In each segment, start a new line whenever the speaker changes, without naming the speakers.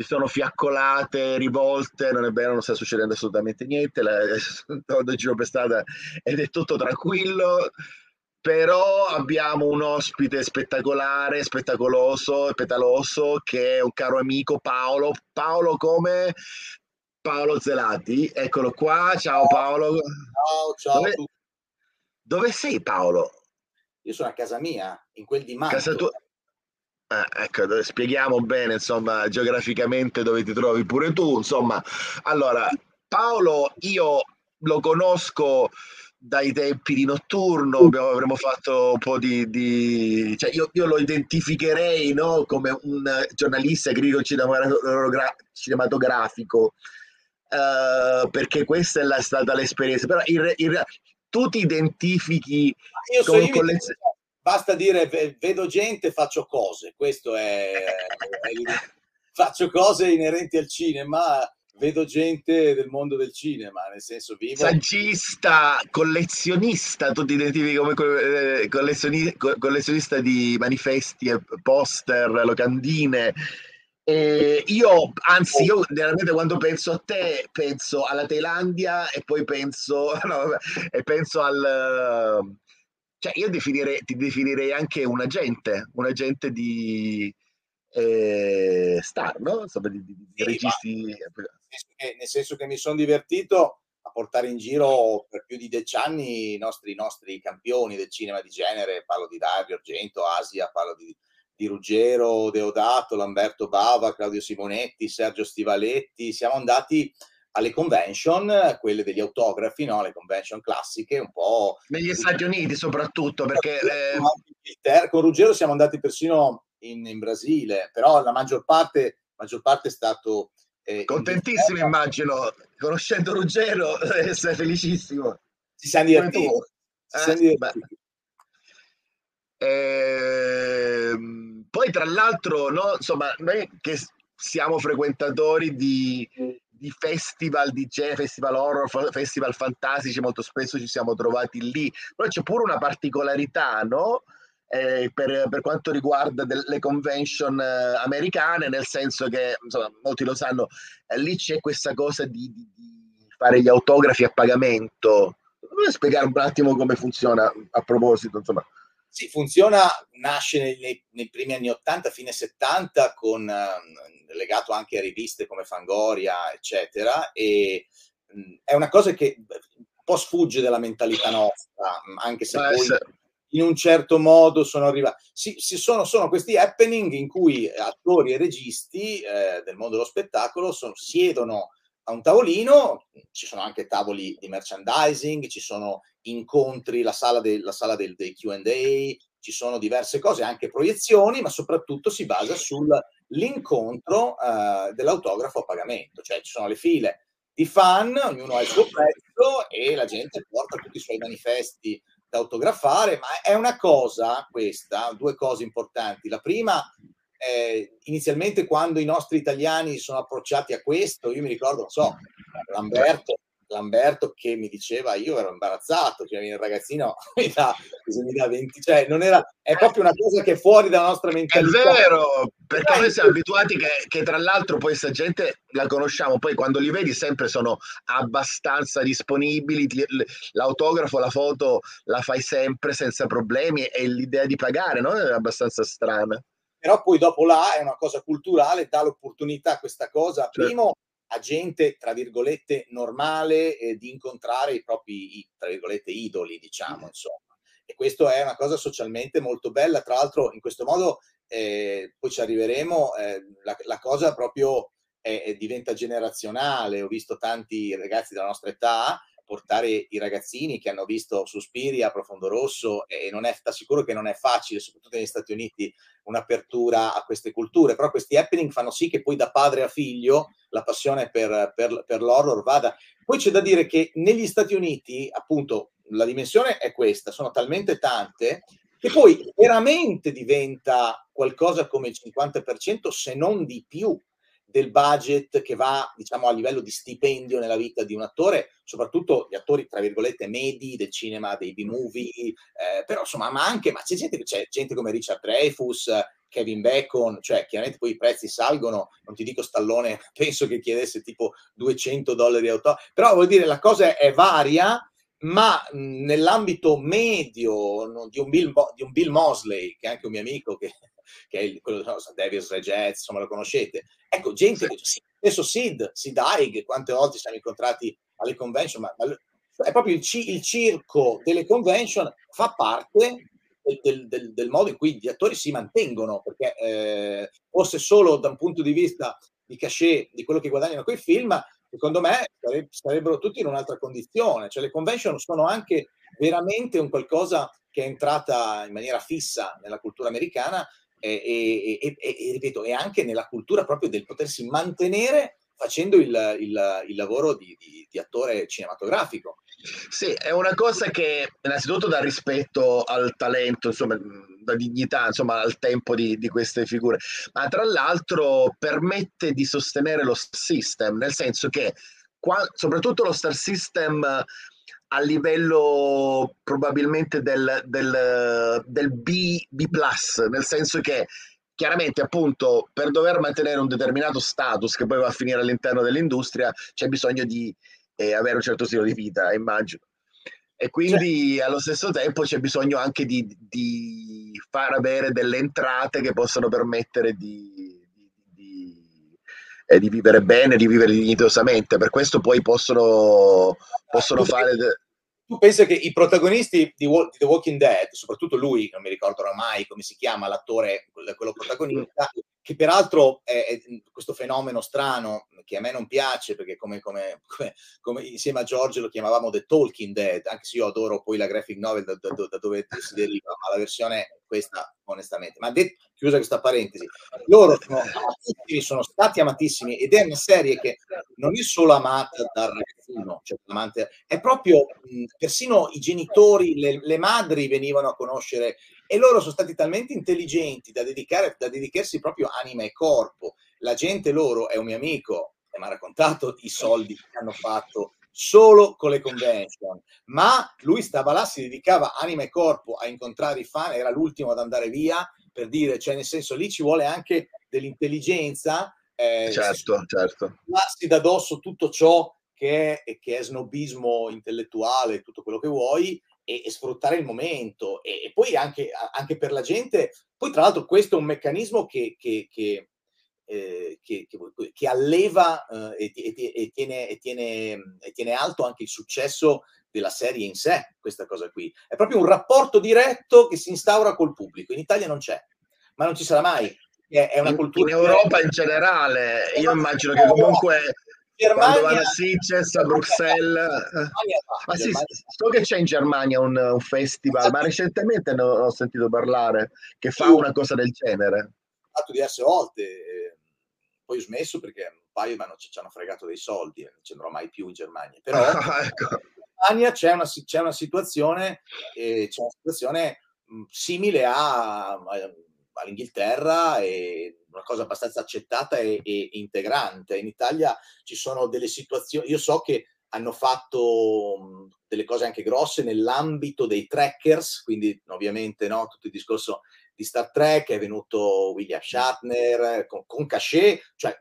ci sono fiaccolate, rivolte, non è vero, non sta succedendo assolutamente niente, la, sto in giro per strada ed è tutto tranquillo, però abbiamo un ospite spettacolare, spettacoloso e petaloso che è un caro amico Paolo, Paolo come? Paolo Zelati, eccolo qua, ciao Paolo.
Ciao, ciao.
Dove-. Dove sei Paolo?
Io sono a casa mia, in quel di Mantova.
Casa tua? Eh, ecco, spieghiamo bene, insomma, geograficamente dove ti trovi pure tu. Insomma, allora, Paolo, io lo conosco dai tempi di notturno, abbiamo, avremmo fatto un po' di, di- cioè io, io lo identificherei, no, come un giornalista critico cinematogra- cinematografico, eh, perché questa è la- stata l'esperienza. Però in in tu ti identifichi con
mi-
collezio-
basta dire ve- vedo gente, faccio cose. Questo è, è faccio cose inerenti al cinema, vedo gente del mondo del cinema, nel senso vivo.
saggista, collezionista, tu ti identifichi come co- eh, collezioni- co- collezionista di manifesti, e poster, locandine. E io, anzi, io veramente quando penso a te, penso alla Thailandia e poi penso, no, e penso al... Cioè, io definirei, ti definirei anche un agente, un agente di eh, star, no? Insomma, di, di- di
Sì,
registi.
nel senso che- nel senso che mi sono divertito a portare in giro per più di dieci anni i nostri, i nostri campioni del cinema di genere, parlo di Dario Argento, Asia, parlo di, di Ruggero, Deodato, Lamberto Bava, Claudio Simonetti, Sergio Stivaletti, siamo andati alle convention, quelle degli autografi, no? le convention classiche, un po'...
Negli Stati Uniti soprattutto, perché eh,
con Ruggero siamo andati persino in, in Brasile, però la maggior parte, maggior parte è stato... eh,
contentissimo immagino, conoscendo Ruggero, eh, sei felicissimo.
Ci siamo divertiti. Ci
Eh,
siamo divertiti.
Ehm, poi tra l'altro, no, insomma, noi che siamo frequentatori di, di festival di genere, festival horror, festival fantastici, molto spesso ci siamo trovati lì, però c'è pure una particolarità, no? Eh, per, per quanto riguarda del- le convention eh, americane, nel senso che, insomma, molti lo sanno, eh, lì c'è questa cosa di, di- di fare gli autografi a pagamento. Vuoi spiegare un attimo come funziona a proposito, insomma?
Sì, funziona, nasce nei, nei- primi anni 80, fine 70, con, ehm, legato anche a riviste come Fangoria, eccetera, e mh, è una cosa che un po' sfugge dalla mentalità nostra, mh, anche se poi in un certo modo sono arrivati. Sì, sì, sono, sono questi happening in cui attori e registi eh, del mondo dello spettacolo sono- siedono a un tavolino, ci sono anche tavoli di merchandising, ci sono incontri, la sala, del- la sala del, dei QA, ci sono diverse cose, anche proiezioni, ma soprattutto si basa sull'incontro eh, dell'autografo a pagamento, cioè ci sono le file di fan, ognuno ha il suo prezzo e la gente porta tutti i suoi manifesti da autografare, ma è una cosa questa, due cose importanti. La prima, eh, inizialmente quando i nostri italiani sono approcciati a questo, io mi ricordo, non so, Lamberto, Lamberto che mi diceva io ero imbarazzato, cioè il ragazzino mi dà, mi dà 20, cioè non era, è proprio una cosa che è fuori dalla nostra
È
mentalità.
vero, perché noi siamo abituati che, che tra l'altro poi questa gente la conosciamo, poi quando li vedi sempre sono abbastanza disponibili, l'autografo, la foto la fai sempre senza problemi e l'idea di pagare no? è abbastanza strana.
Però poi dopo là è una cosa culturale, dà l'opportunità a questa cosa,
Certo.
primo a gente, tra virgolette, normale eh, di incontrare i propri, tra virgolette, idoli, diciamo, insomma. E questo è una cosa socialmente molto bella, tra l'altro in questo modo, eh, poi ci arriveremo, eh, la, la cosa proprio diventa generazionale, ho visto tanti ragazzi della nostra età, portare i ragazzini che hanno visto Suspiria, Profondo Rosso e non è, sicuro che non è facile, soprattutto negli Stati Uniti, un'apertura a queste culture, però questi happening fanno sì che poi da padre a figlio la passione per, per, per l'horror vada. Poi c'è da dire che negli Stati Uniti, appunto, la dimensione è questa, sono talmente tante che poi veramente diventa qualcosa come il 50% se non di più del budget che va, diciamo, a livello di stipendio nella vita di un attore, soprattutto gli attori, tra virgolette, medi del cinema, dei B-movie, eh, però insomma, ma anche, ma c'è gente, c'è gente come Richard Dreyfus, Kevin Bacon, cioè chiaramente poi i prezzi salgono, non ti dico Stallone, penso che chiedesse tipo 200 dollari auto, però vuol dire la cosa è varia, ma nell'ambito medio no, di, un Bill, di un Bill Mosley, che è anche un mio amico, che che è il, quello, no, Davis Regez, insomma lo conoscete. Ecco, gente, sì. stesso Sid, Sid Haig, quante volte siamo incontrati alle convention, ma, ma è proprio il, il, circo delle convention fa parte del, del, del, modo in cui gli attori si mantengono, perché eh, fosse solo da un punto di vista di cachet di quello che guadagnano quei film, secondo me sarebbero tutti in un'altra condizione. Cioè le convention sono anche veramente un qualcosa che è entrata in maniera fissa nella cultura americana e, e, e, ripeto, e anche nella cultura proprio del potersi mantenere facendo il, il, il lavoro di, di, di, attore cinematografico.
Sì, è una cosa che innanzitutto dà rispetto al talento, insomma, da dignità, insomma, al tempo di, di queste figure, ma tra l'altro permette di sostenere lo system, nel senso che qua, soprattutto lo star system a livello probabilmente del, del, del B, B, nel senso che chiaramente appunto per dover mantenere un determinato status che poi va a finire all'interno dell'industria c'è bisogno di eh, avere un certo stile di vita, immagino. E quindi cioè. allo stesso tempo c'è bisogno anche di, di, far avere delle entrate che possano permettere di, eh, di vivere bene, di vivere dignitosamente. Per questo poi possono possono fare...
Tu pensi che i protagonisti di, The Walking Dead, soprattutto lui, non mi ricordo oramai come si chiama, l'attore, quello protagonista, che peraltro è, è, questo fenomeno strano che a me non piace perché come, come, come, come, insieme a Giorgio lo chiamavamo The Talking Dead, anche se io adoro poi la graphic novel da, da, da dove si deriva, ma la versione questa onestamente. Ma detto, chiusa questa parentesi, loro sono, sono stati amatissimi ed è una serie che non è solo amata dal ragazzino, cioè è proprio mh, persino i genitori, le, le madri venivano a conoscere e loro sono stati talmente intelligenti da, dedicare, da dedicarsi proprio anima e corpo. La gente loro, è un mio amico, e mi ha raccontato i soldi che hanno fatto solo con le convention, ma lui stava là, si dedicava anima e corpo a incontrare i fan, era l'ultimo ad andare via, per dire, cioè nel senso lì ci vuole anche dell'intelligenza,
eh, certo, certo.
Lassi da dosso tutto ciò che è, che è snobismo intellettuale, tutto quello che vuoi, e, e sfruttare il momento e, e poi anche, anche, per la gente. Poi tra l'altro questo è un meccanismo che, che, che, eh, che alleva eh, e, tiene, tiene, tiene alto anche il successo della serie in sé, questa cosa qui. È proprio un rapporto diretto che si instaura col pubblico. In Italia non c'è, ma non ci sarà mai. È, una cultura.
In Europa in generale, io immagino che comunque Germania, quando vanno a Sitges, a Bruxelles. ma sì, so che c'è in Germania un, un festival, ma recentemente ne ho, sentito parlare che fa una cosa del genere.
Ho fatto diverse volte, eh, poi ho smesso perché un paio mi hanno, ci hanno fregato dei soldi, non ci andrò mai più in Germania. Però ecco. in Germania c'è una, c'è una situazione, eh, c'è una situazione mh, simile a, a all'Inghilterra è una cosa abbastanza accettata e, e, integrante. In Italia ci sono delle situazioni, io so che hanno fatto delle cose anche grosse nell'ambito dei trackers, quindi ovviamente no, tutto il discorso di Star Trek è venuto William Shatner con, con cachet, cioè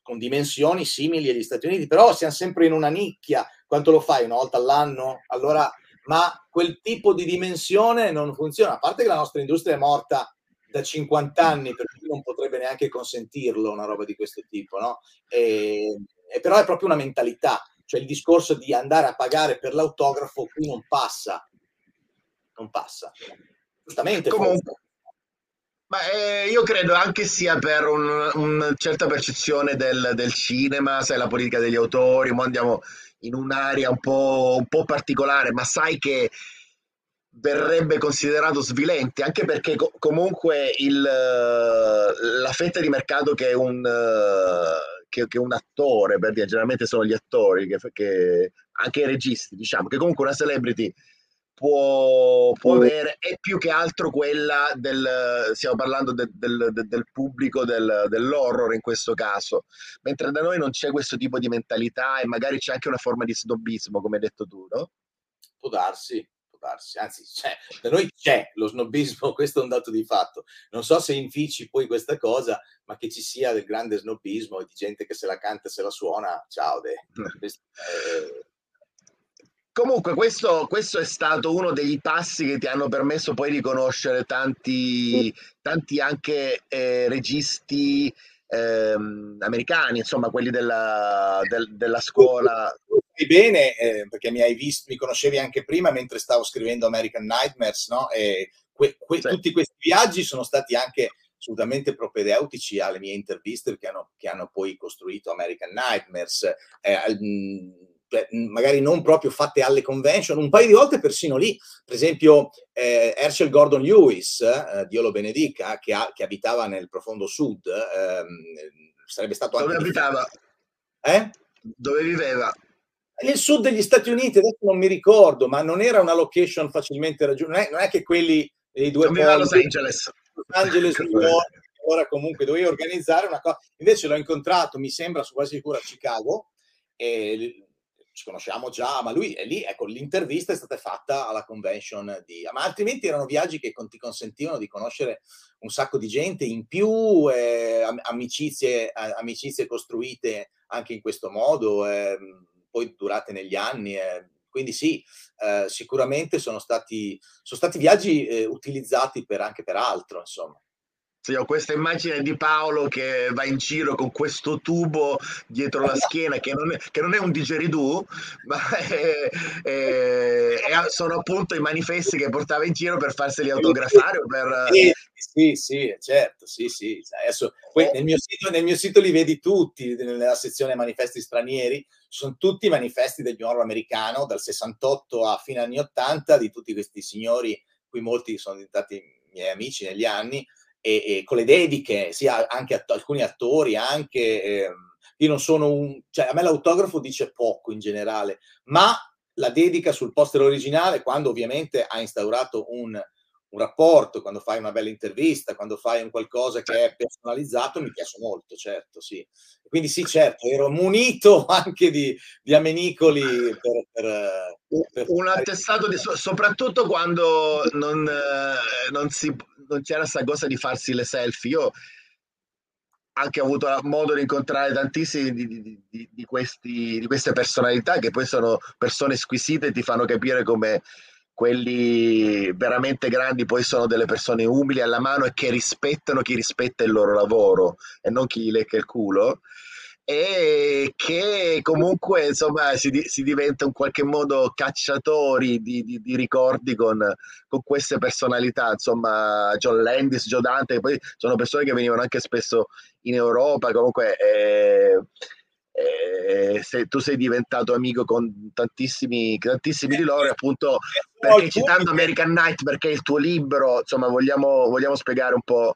con dimensioni simili agli Stati Uniti, però siamo sempre in una nicchia. Quanto lo fai una volta all'anno? Allora, ma quel tipo di dimensione non funziona. A parte che la nostra industria è morta da 50 anni, per cui non potrebbe neanche consentirlo una roba di questo tipo, no? E, e però è proprio una mentalità, cioè il discorso di andare a pagare per l'autografo qui non passa, non passa. Giustamente.
Comunque, Ma eh, io credo anche sia per un- una certa percezione del, del cinema, sai, la politica degli autori, mo andiamo in un'area un po', un po' particolare, ma sai che verrebbe considerato svilente, anche perché co- comunque il, la fetta di mercato che un, che, che un attore, per dire, generalmente sono gli attori, che, che- anche i registi, diciamo, che comunque una celebrity può, può avere, è più che altro quella del, stiamo parlando de- del, de- del pubblico del- dell'horror in questo caso, mentre da noi non c'è questo tipo di mentalità e magari c'è anche una forma di snobismo, come hai detto tu, no?
Può darsi. Anzi, c'è, da noi c'è lo snobismo, questo è un dato di fatto. Non so se infici poi questa cosa, ma che ci sia del grande snobismo e di gente che se la canta e se la suona, ciao. De. Questo
Comunque, questo, questo è stato uno degli passi che ti hanno permesso poi di conoscere tanti, tanti anche eh, registi ehm, americani, insomma, quelli della, del- della scuola.
Bene, eh, perché mi hai visto, mi conoscevi anche prima mentre stavo scrivendo American Nightmares, no? E que- que-
Sì.
tutti questi viaggi sono stati anche assolutamente propedeutici alle mie interviste che hanno, che hanno poi costruito American Nightmares. Eh, al- mh, cioè, magari non proprio fatte alle convention, un paio di volte persino lì, per esempio eh, Herschel Gordon Lewis, eh, Dio lo benedica, che, ha- che abitava nel profondo sud, ehm, sarebbe stato
Dove
anche
abitava?
Eh?
Dove viveva?
Nel sud degli Stati Uniti, adesso non mi ricordo, ma non era una location facilmente raggiungibile. Non, è- non è che quelli dei due
a Los Angeles.
Los Angeles, New York, ora comunque dovevi organizzare una cosa. Invece l'ho incontrato, mi sembra, su quasi sicuro a Chicago, e ci conosciamo già, ma lui è lì, ecco, l'intervista è stata fatta alla convention di... Ma altrimenti erano viaggi che con- ti consentivano di conoscere un sacco di gente in più, eh, am- amicizie, amicizie costruite anche in questo modo, ehm, poi durate negli anni. eh. Quindi sì, eh, sicuramente sono stati, sono stati viaggi eh, utilizzati per, anche per altro, insomma.
Sì, ho questa immagine di Paolo che va in giro con questo tubo dietro la schiena che non è, che non è un digeridoo, ma è- è- sono appunto i manifesti che portava in giro per farseli autografare per...
Sì, sì, sì, certo, sì, sì. Adesso, poi nel mio, sito, nel mio sito li vedi tutti, nella sezione manifesti stranieri, sono tutti manifesti del horror americano, dal 68 a fine anni 80, di tutti questi signori, qui molti sono diventati miei amici negli anni, e, e con le dediche, sia anche att- alcuni attori, anche... ehm, io non sono un... cioè a me l'autografo dice poco in generale, ma la dedica sul poster originale, quando ovviamente ha instaurato un, un rapporto, quando fai una bella intervista, quando fai un qualcosa che è personalizzato, mi piace molto, certo, sì. Quindi sì, certo, ero munito anche di, di amenicoli per... per, per
un attestato di so- soprattutto quando non, eh, non, si, non c'era questa cosa di farsi le selfie. Io anche ho avuto modo di incontrare tantissimi di, di- di- di questi, di queste personalità che poi sono persone squisite e ti fanno capire come quelli veramente grandi poi sono delle persone umili alla mano e che rispettano chi rispetta il loro lavoro e non chi lecca il culo e che comunque insomma si, di- si diventa in qualche modo cacciatori di, di- di ricordi con, con queste personalità, insomma John Landis, Joe Dante, che poi sono persone che venivano anche spesso in Europa, comunque eh, eh, se tu sei diventato amico con tantissimi, tantissimi di loro, appunto perché citando American Night, perché è il tuo libro, insomma vogliamo, vogliamo spiegare un po'.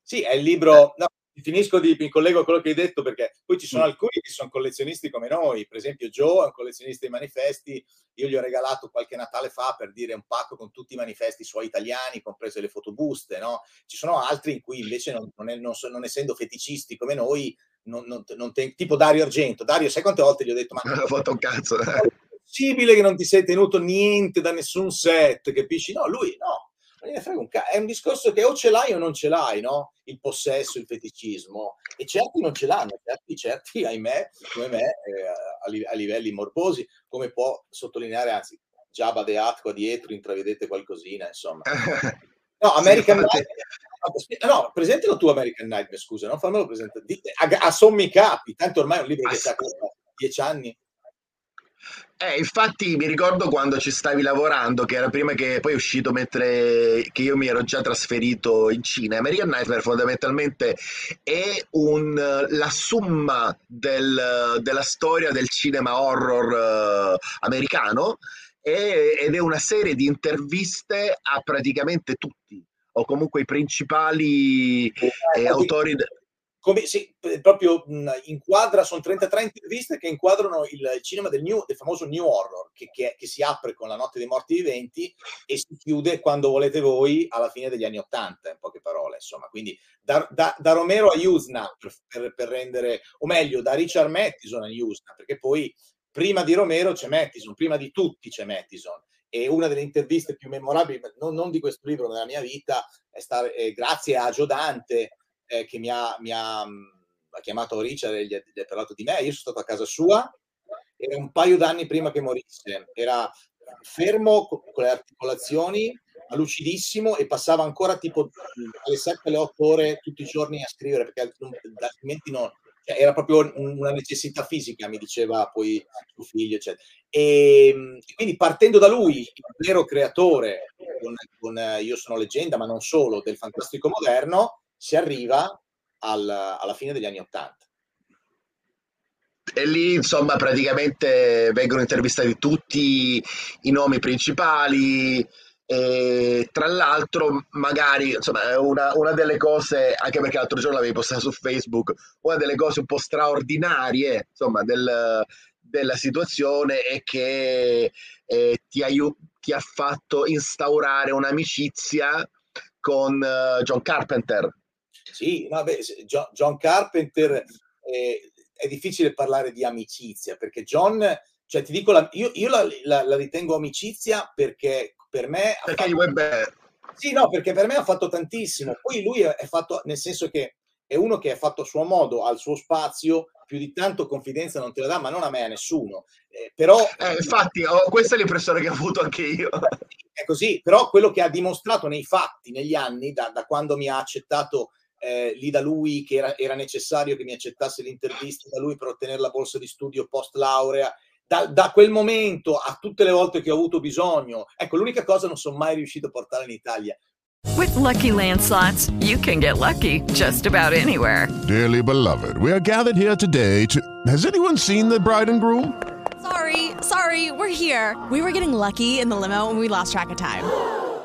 Sì, è il libro. No, finisco di mi collego a quello che hai detto perché poi ci sono
Mm.
alcuni che sono collezionisti come noi. Per esempio, Joe è un collezionista di manifesti. Io gli ho regalato qualche Natale fa per dire un pacco con tutti i manifesti suoi italiani, comprese le fotobuste. No? Ci sono altri in cui invece, non, non è- non so- non essendo feticisti come noi, non, non- non te- tipo Dario Argento. Dario, sai quante volte gli ho detto: Ma
Ha fatto un cazzo.
è possibile che non ti sei tenuto niente da nessun set? Capisci? No, lui no. È un discorso che o ce l'hai o non ce l'hai, no? Il possesso, il feticismo. E certi non ce l'hanno, certi, certi, ahimè, come me, eh, a, li- a livelli morbosi, come può sottolineare, anzi, Jabba de Hutt qua dietro, intravedete qualcosina, insomma. No, American. Nightmare. No, presentalo tu American Nightmare, scusa, non fammelo presentare. A, a sommi capi, tanto ormai è un libro che sta dieci anni.
Eh, infatti mi ricordo quando ci stavi lavorando, che era prima che poi è uscito mentre che io mi ero già trasferito in Cina. American Nightmare fondamentalmente è un, la summa del- della storia del cinema horror eh, americano e- ed è una serie di interviste a praticamente tutti, o comunque i principali eh, autori. de-
come sì, proprio mh, inquadra, sono 33 interviste che inquadrano il, cinema del, new, del famoso New Horror, che, che- che si apre con La notte dei morti viventi e si chiude quando volete voi alla fine degli anni Ottanta, in poche parole, insomma. Quindi da, da- da Romero a Yusna, per, per- rendere, o meglio, da Richard Mattison a Yusna, perché poi prima di Romero c'è Mattison, prima di tutti c'è Mattison. E una delle interviste più memorabili, non, non di questo libro, della mia vita, è stare, è grazie a Gio Dante, eh, che mi ha, mi ha, mh, ha chiamato Richard e gli ha, gli ha parlato di me. Io sono stato a casa sua, era un paio d'anni prima che morisse. Era fermo co- con le articolazioni, lucidissimo e passava ancora tipo alle 7 alle 8 ore tutti i giorni a scrivere perché non- altrimenti no. Cioè, era proprio un- una necessità fisica, mi diceva poi suo figlio, eccetera. E mh, quindi partendo da lui, il vero creatore, con, con, Io sono leggenda, ma non solo, del fantastico moderno, si arriva al- alla fine degli anni Ottanta.
E lì, insomma, praticamente vengono intervistati tutti i nomi principali. E tra l'altro, magari, insomma, una, una delle cose, anche perché l'altro giorno l'avevi postata su Facebook, una delle cose un po' straordinarie, insomma, del- della situazione è che eh, ti, aiu- ti ha fatto instaurare un'amicizia con eh, John Carpenter.
Sì, vabbè, John, Carpenter eh, è difficile parlare di amicizia perché John, cioè ti dico, la- io, io la, la- la ritengo amicizia perché per me
Perché
fatto,
bene?
sì, no, perché per me ha fatto tantissimo. Poi lui è, fatto nel senso che è uno che è fatto a suo modo, ha il suo spazio, più di tanto confidenza non te la dà, ma non a me, a nessuno. Eh, però
Eh, infatti, ho- questa è l'impressione che ho avuto anche io.
è così, però quello che ha dimostrato nei fatti, negli anni, da, da quando mi ha accettato eh, lì da lui, che era, era necessario che mi accettasse l'intervista da lui per ottenere la borsa di studio post laurea, da, da quel momento a tutte le volte che ho avuto bisogno, ecco, l'unica cosa non sono mai riuscito a portare in Italia.
With Lucky Land slots, you can get lucky just about anywhere.
Dearly beloved, we are gathered here today to. Has anyone seen the bride and groom?
Sorry, sorry, we're here. We were getting lucky in the limo and we lost track of time.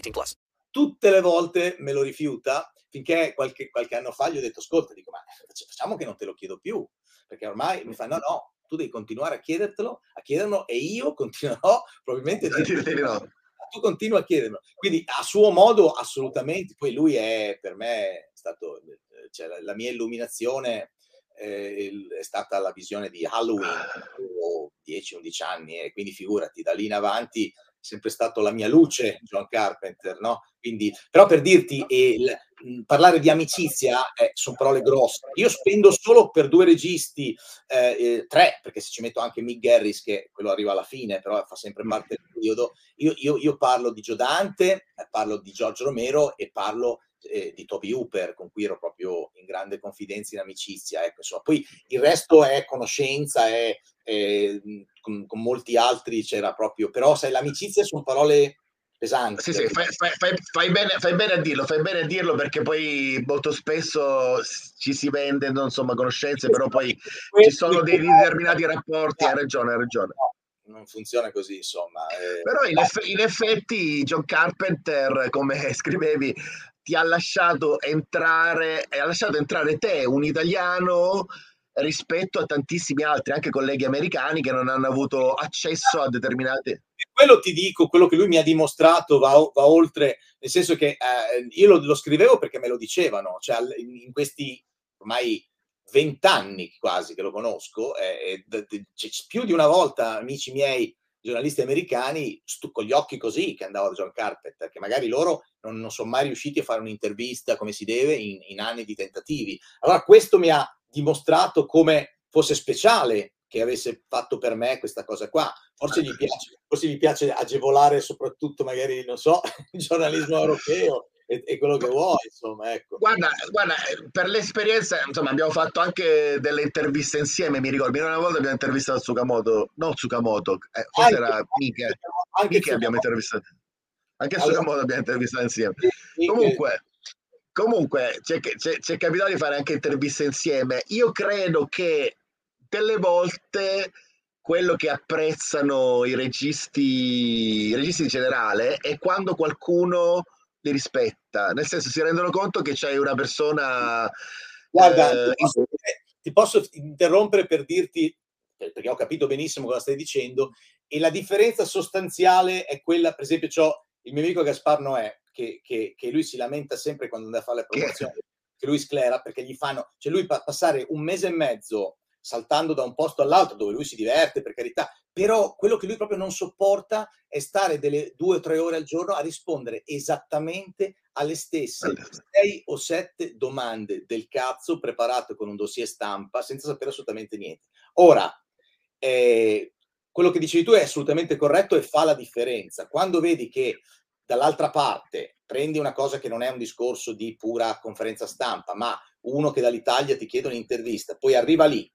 18 plus.
Tutte le volte me lo rifiuta, finché qualche, qualche anno fa gli ho detto, ascolta, dico, ma facciamo che non te lo chiedo più, perché ormai mi fa, no, no, tu devi continuare a chiedertelo, a chiederlo e io continuerò probabilmente a
A dirti
dirti
di no.
tu continua a chiederlo. Quindi a suo modo assolutamente, poi lui è per me stato cioè, la, la mia illuminazione eh, il- è stata la visione di Halloween, avevo 10-11 anni e quindi figurati, da lì in avanti sempre stato la mia luce John Carpenter, no? Quindi, però per dirti, eh, parlare di amicizia sono parole grosse. Io spendo solo per due registi, eh, eh, tre, perché se ci metto anche Mick Garris, che quello arriva alla fine, però fa sempre parte del periodo, io, io- io parlo di Gio Dante, eh, parlo di Giorgio Romero e parlo eh, di Toby Hooper, con cui ero proprio in grande confidenza, in amicizia. Ecco, insomma. Poi il resto è conoscenza, è, è, con, con molti altri c'era proprio, però sai, l'amicizia sono parole pesanti.
Sì, sì, fai, fai- fai- bene, fai bene a dirlo, fai bene a dirlo perché poi molto spesso ci si vendono insomma conoscenze, però poi ci sono dei determinati rapporti, hai ragione, hai ragione.
Non funziona così, insomma. eh.
Però in, eff- in effetti John Carpenter, come scrivevi, ti ha lasciato entrare, e ha lasciato entrare te, un italiano rispetto a tantissimi altri, anche colleghi americani che non hanno avuto accesso a determinate...
Quello ti dico, quello che lui mi ha dimostrato va, va oltre, nel senso che eh, io lo, lo, scrivevo perché me lo dicevano, cioè in questi ormai vent'anni quasi che lo conosco, eh, più di una volta amici miei giornalisti americani stu- con gli occhi così che andavo a John Carpenter, che magari loro non, non sono mai riusciti a fare un'intervista come si deve in, in anni di tentativi. Allora questo mi ha dimostrato come fosse speciale che avesse fatto per me questa cosa qua. Forse gli piace, forse gli piace agevolare soprattutto magari, non so, il giornalismo europeo e, e, quello che vuoi, insomma, ecco.
Guarda, guarda, per l'esperienza, insomma, abbiamo fatto anche delle interviste insieme, mi ricordo, una volta abbiamo intervistato Tsukamoto, no Tsukamoto, eh, forse anche, era Mike, anche Mike abbiamo intervistato, anche allora, Tsukamoto abbiamo intervistato insieme. Sì, comunque, comunque ci è capitato di fare anche interviste insieme. Io credo che delle volte quello che apprezzano i registi, i registi in generale è quando qualcuno li rispetta, nel senso si rendono conto che c'è una persona...
Guarda, eh, ti, posso, ti, posso, interrompere per dirti, perché ho capito benissimo cosa stai dicendo, e la differenza sostanziale è quella, per esempio, c'ho il mio amico Gaspar Noè, che, che, che lui si lamenta sempre quando andava a fare le promozioni, che, che lui sclera, perché gli fanno, cioè lui pa- passare un mese e mezzo saltando da un posto all'altro dove lui si diverte, per carità, però quello che lui proprio non sopporta è stare delle due o tre ore al giorno a rispondere esattamente alle stesse sei o sette domande del cazzo preparate con un dossier stampa senza sapere assolutamente niente. Ora, eh, quello che dicevi tu è assolutamente corretto e fa la differenza. Quando vedi che dall'altra parte prendi una cosa che non è un discorso di pura conferenza stampa, ma uno che dall'Italia ti chiede un'intervista, poi arriva lì,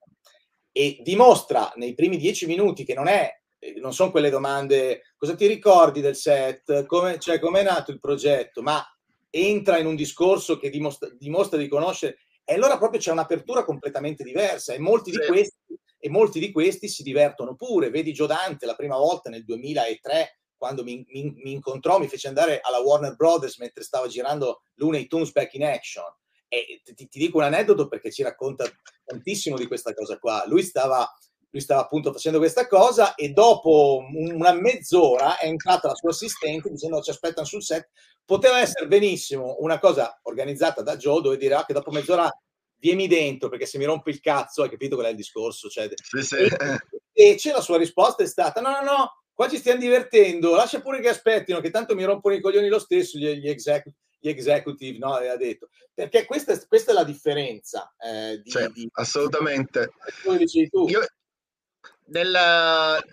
e dimostra nei primi dieci minuti che non è eh, non sono quelle domande cosa ti ricordi del set, come cioè, è nato il progetto, ma entra in un discorso che dimostra, dimostra, di conoscere e allora proprio c'è un'apertura completamente diversa e molti, sì. di questi, e molti di questi si divertono pure. Vedi Giodante la prima volta nel 2003 quando mi, mi, mi incontrò, mi fece andare alla Warner Brothers mentre stava girando Looney Tunes Back in Action e ti, ti, dico un aneddoto perché ci racconta tantissimo di questa cosa qua. Lui stava, lui stava appunto facendo questa cosa e dopo una mezz'ora è entrata la sua assistente dicendo ci aspettano sul set. Poteva essere benissimo una cosa organizzata da Joe dove dire ah, che dopo mezz'ora vieni dentro perché se mi rompe il cazzo hai capito qual è il discorso. Cioè, sì, sì. E, invece la sua risposta è stata no, no, no, qua ci stiamo divertendo, lascia pure che aspettino che tanto mi rompono i coglioni lo stesso gli, gli executive gli executive, no? Aveva detto. Perché questa, questa è la differenza. Eh, di,
cioè,
di,
assolutamente. Io, nel,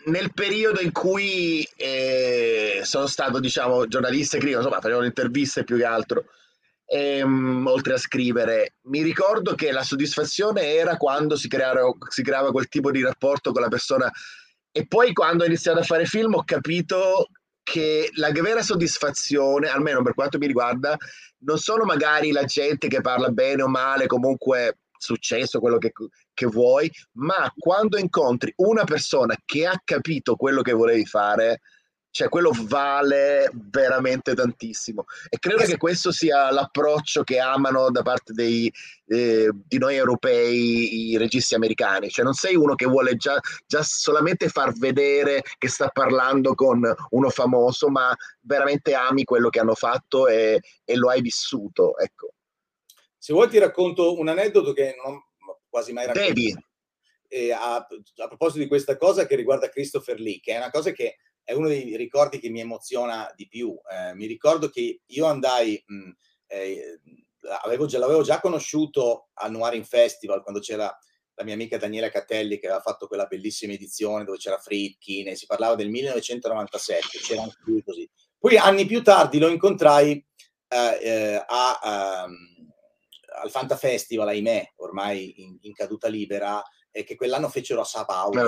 nel, periodo in cui eh, sono stato, diciamo, giornalista e critico, insomma, facevo interviste più che altro, ehm, oltre a scrivere, mi ricordo che la soddisfazione era quando si, creava, si creava quel tipo di rapporto con la persona e poi quando ho iniziato a fare film ho capito che la vera soddisfazione, almeno per quanto mi riguarda, non sono magari la gente che parla bene o male, comunque successo, quello che, che vuoi, ma quando incontri una persona che ha capito quello che volevi fare, cioè quello vale veramente tantissimo. E credo che questo sia l'approccio che amano da parte dei, eh, di noi europei i registi americani. Cioè non sei uno che vuole già, già, solamente far vedere che sta parlando con uno famoso ma veramente ami quello che hanno fatto e, e lo hai vissuto ecco.
Se vuoi ti racconto un aneddoto che non ho quasi mai raccontato
Devi.
Eh, a, a proposito di questa cosa che riguarda Christopher Lee che è una cosa che è uno dei ricordi che mi emoziona di più. Eh, mi ricordo che io andai, mh, eh, avevo già, l'avevo già conosciuto al Noirin Festival quando c'era la mia amica Daniela Catelli che aveva fatto quella bellissima edizione dove c'era Friedkin e si parlava del 1997, c'era anche lui così. Poi anni più tardi lo incontrai eh, eh a, um, al Fanta Festival, ahimè, ormai in, in caduta libera, e che quell'anno fecero a Sao Paulo.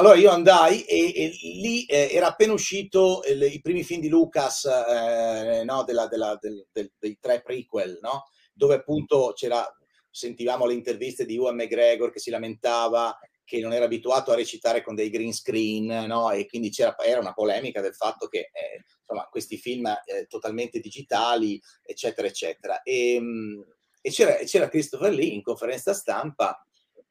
Allora io andai e, e lì eh, era appena uscito il, i primi film di Lucas, eh, no, della, della, del, del, dei tre prequel, no? dove appunto c'era, sentivamo le interviste di Ewan McGregor che si lamentava che non era abituato a recitare con dei green screen, no? e quindi c'era, era una polemica del fatto che eh, insomma, questi film eh, totalmente digitali, eccetera, eccetera. E, mh, e c'era, c'era Christopher Lee in conferenza stampa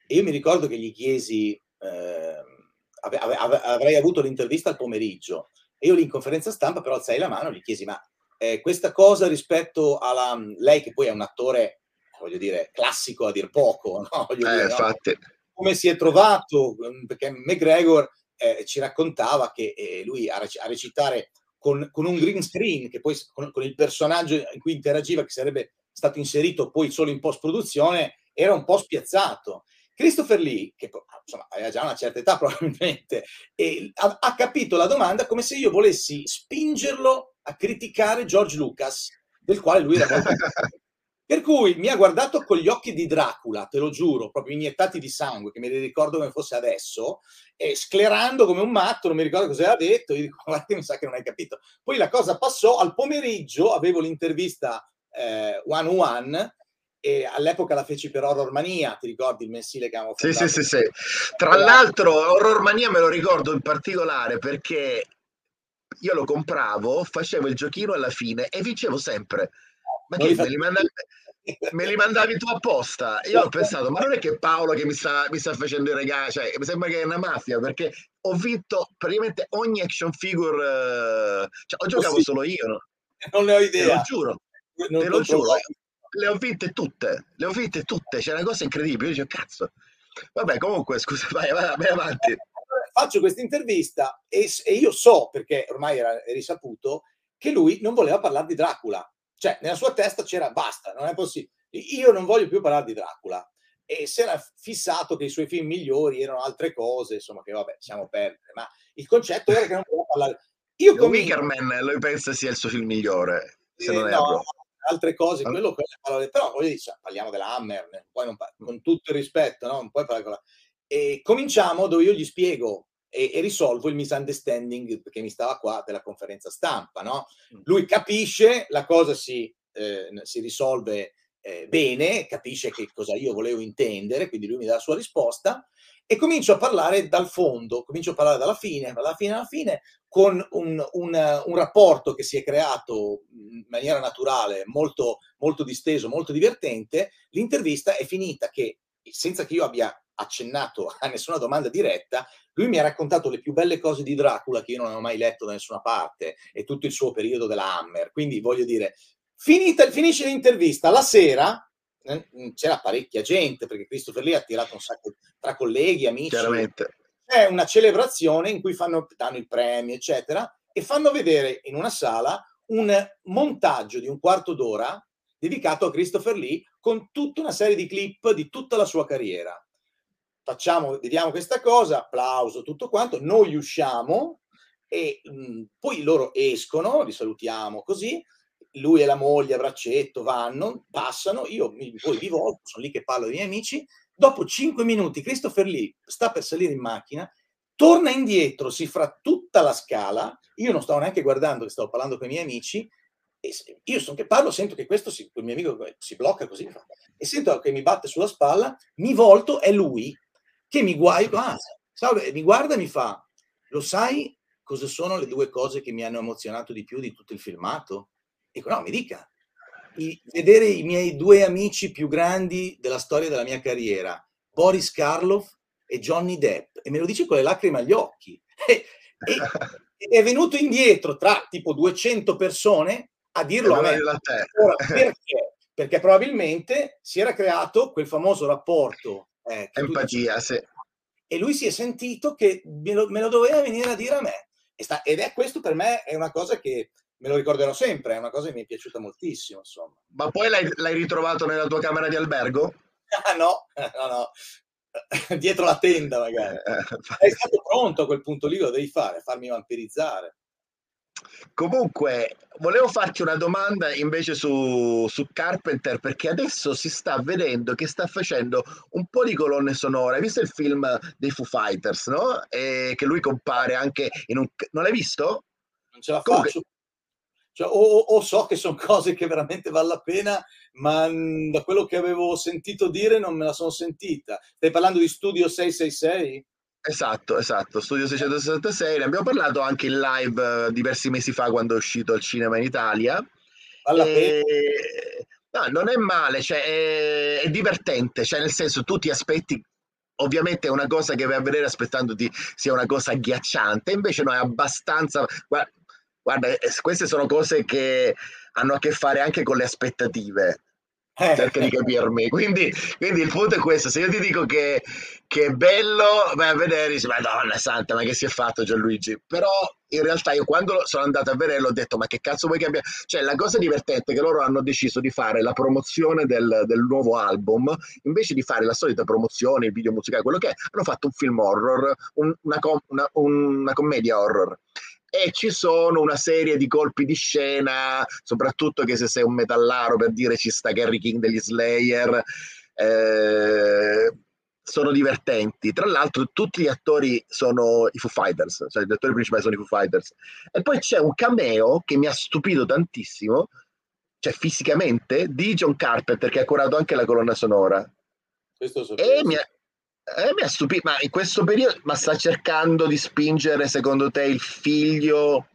e io mi ricordo che gli chiesi, eh, avrei avuto l'intervista al pomeriggio e io lì in conferenza stampa però alzai la mano e gli chiesi ma eh, questa cosa rispetto alla lei che poi è un attore voglio dire classico a dir poco no?
Eh,
dire, no? come si è trovato perché McGregor eh, ci raccontava che eh, lui a recitare con, con, un green screen, che poi con, con, il personaggio in cui interagiva, che sarebbe stato inserito poi solo in post-produzione, era un po' spiazzato. Christopher Lee, che insomma, aveva già una certa età probabilmente, ha, ha, capito la domanda come se io volessi spingerlo a criticare George Lucas, del quale lui era molto... Per cui mi ha guardato con gli occhi di Dracula, te lo giuro, proprio iniettati di sangue, che me li ricordo come fosse adesso, e sclerando come un matto, non mi ricordo cosa aveva detto, io dico, guarda, mi sa che non hai capito. Poi la cosa passò, al pomeriggio avevo l'intervista eh, one one, e all'epoca la feci per Horror Mania, ti ricordi il mensile che avevamo
fatto? Sì, sì, sì, sì. Tra l'altro Horror Mania me lo ricordo in particolare perché io lo compravo, facevo il giochino alla fine e vincevo sempre. Ma che me li, mandavi, me li, mandavi, tu apposta? Io ho pensato, ma non è che Paolo che mi sta, mi sta facendo i regali, cioè mi sembra che è una mafia, perché ho vinto praticamente ogni action figure, eh, cioè ho giocato sì. solo io, no?
Non ne ho idea.
Te lo giuro, non te lo giuro. Le ho vinte tutte, le ho vinte tutte, c'è una cosa incredibile, io dico, cazzo. Vabbè, comunque, scusa, vai, vai, vai avanti.
Faccio questa intervista e, e io so, perché ormai era risaputo, che lui non voleva parlare di Dracula cioè, nella sua testa c'era basta, non è possibile. Io non voglio più parlare di Dracula. E si era fissato che i suoi film migliori erano altre cose, insomma, che vabbè, siamo perdere. Ma il concetto era che non voleva parlare.
Io come Wickerman, lui pensa sia il suo film migliore, se eh, non no,
altre cose, quello, quello però voglio dire, parliamo della Hammer, poi non, con tutto il rispetto, no? Non puoi parlare E cominciamo dove io gli spiego e, e, risolvo il misunderstanding che mi stava qua della conferenza stampa. No? Mm. Lui capisce, la cosa si, eh, si risolve eh, bene, capisce che cosa io volevo intendere, quindi lui mi dà la sua risposta e comincio a parlare dal fondo, comincio a parlare dalla fine, dalla fine alla fine, con un, un, un rapporto che si è creato in maniera naturale, molto, molto disteso, molto divertente. L'intervista è finita che, senza che io abbia accennato a nessuna domanda diretta, lui mi ha raccontato le più belle cose di Dracula che io non avevo mai letto da nessuna parte e tutto il suo periodo della Hammer. Quindi voglio dire, finita, finisce l'intervista, la sera eh, c'era parecchia gente perché Christopher Lee ha tirato un sacco tra colleghi, amici.
Chiaramente.
C'è una celebrazione in cui fanno, danno il premio, eccetera, e fanno vedere in una sala un montaggio di un quarto d'ora dedicato a Christopher Lee con tutta una serie di clip di tutta la sua carriera facciamo, vediamo questa cosa, applauso, tutto quanto, noi usciamo e mh, poi loro escono, li salutiamo così, lui e la moglie a braccetto vanno, passano, io mi, poi vi volto, sono lì che parlo dei miei amici, dopo cinque minuti Christopher Lee sta per salire in macchina, torna indietro, si fa tutta la scala, io non stavo neanche guardando che stavo parlando con i miei amici, e io sono che parlo, sento che questo si, quel mio amico si blocca così, e sento che mi batte sulla spalla, mi volto, è lui, che mi guarda, ah, salve, mi guarda e mi fa, lo sai cosa sono le due cose che mi hanno emozionato di più di tutto il filmato? Dico, no, mi dica. I, vedere i miei due amici più grandi della storia della mia carriera, Boris Karloff e Johnny Depp, e me lo dice con le lacrime agli occhi. E, e, è venuto indietro tra tipo 200 persone a dirlo a me. Ora, perché? Perché probabilmente si era creato quel famoso rapporto
eh, Empatia, dici, sì.
E lui si è sentito che me lo, me lo doveva venire a dire a me. E sta, ed è questo per me è una cosa che me lo ricorderò sempre, è una cosa che mi è piaciuta moltissimo. Insomma.
Ma poi l'hai, l'hai ritrovato nella tua camera di albergo?
Ah, no, no, no. Dietro la tenda, magari. Sei stato pronto a quel punto lì, lo devi fare, farmi vampirizzare.
Comunque, volevo farti una domanda invece su, su, Carpenter, perché adesso si sta vedendo che sta facendo un po' di colonne sonore. Hai visto il film dei Foo Fighters, no? E che lui compare anche in un... Non l'hai visto?
Non ce la Comunque... faccio. Cioè, o, o, so che sono cose che veramente vale la pena, ma da quello che avevo sentito dire non me la sono sentita. Stai parlando di Studio 666?
Esatto, esatto, Studio 666, ne abbiamo parlato anche in live eh, diversi mesi fa quando è uscito al cinema in Italia.
Alla
e... No, non è male, cioè, è, è divertente, cioè nel senso tu ti aspetti ovviamente è una cosa che vai a vedere aspettandoti sia una cosa agghiacciante, invece no, è abbastanza... Guarda, guarda, eh, queste sono cose che hanno a che fare anche con le aspettative.
Eh.
Cerca di capirmi. Quindi, quindi, il punto è questo: se io ti dico che, che è bello, vai a vedere dici, Madonna santa, ma che si è fatto Gianluigi? Però in realtà io quando sono andato a vedere ho detto, ma che cazzo vuoi cambiare? Cioè, la cosa divertente è che loro hanno deciso di fare la promozione del, del nuovo album, invece di fare la solita promozione, il video musicale, quello che è, hanno fatto un film horror, un, una, com- una, una commedia horror e ci sono una serie di colpi di scena, soprattutto che se sei un metallaro per dire ci sta Gary King degli Slayer, eh, sono divertenti. Tra l'altro tutti gli attori sono i Foo Fighters, cioè gli attori principali sono i Foo Fighters. E poi c'è un cameo che mi ha stupito tantissimo, cioè fisicamente, di John Carpenter che ha curato anche la colonna sonora.
Questo so
e mi ha, eh, mi ha stupito, ma in questo periodo, ma sta cercando di spingere secondo te il figlio?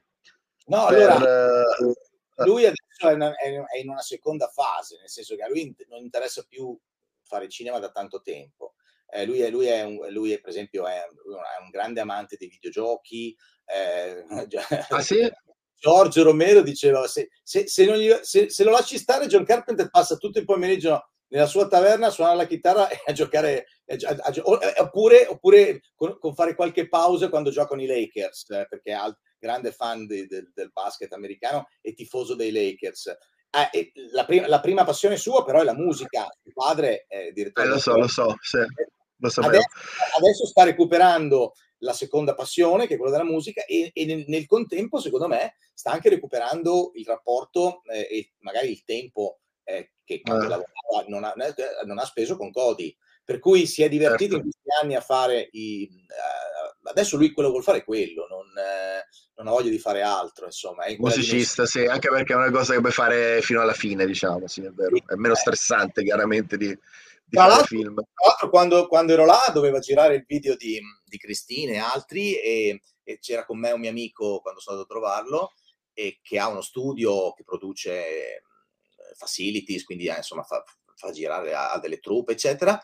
No,
per,
allora,
uh,
lui adesso è, una, è in una seconda fase, nel senso che a lui non interessa più fare cinema da tanto tempo. Eh, lui, è, lui, è un, lui è, per esempio, è, è un grande amante dei videogiochi. Eh,
ah, sì?
Giorgio Romero diceva: se, se, se, gli, se, lo lasci stare, John Carpenter passa tutto il pomeriggio nella sua taverna a suonare la chitarra e a giocare, oppure, oppure con, con, fare qualche pausa quando giocano i Lakers, eh, perché è al, grande fan di, del, del basket americano e tifoso dei Lakers. Eh, la, prima, la, prima, passione sua però è la musica, il padre è direttore.
Eh, lo so, lo so, sì, lo
adesso, adesso, sta recuperando la seconda passione, che è quella della musica, e, e nel, nel, contempo, secondo me, sta anche recuperando il rapporto eh, e magari il tempo eh, che quando eh. lavorava non ha, non ha, speso con Cody. Per cui si è divertito certo. in questi anni a fare i... Uh, adesso lui quello vuol fare quello, non, uh, non, ha voglia di fare altro, insomma. È
Musicista, sì, anche perché è una cosa che puoi fare fino alla fine, diciamo, sì, è vero. È meno stressante, chiaramente, di, di
l'altro, film. tra l'altro, quando, quando, ero là doveva girare il video di, di Cristina e altri e, e, c'era con me un mio amico quando sono andato a trovarlo e che ha uno studio che produce facilities, quindi eh, insomma fa, fa girare a, a, delle truppe, eccetera.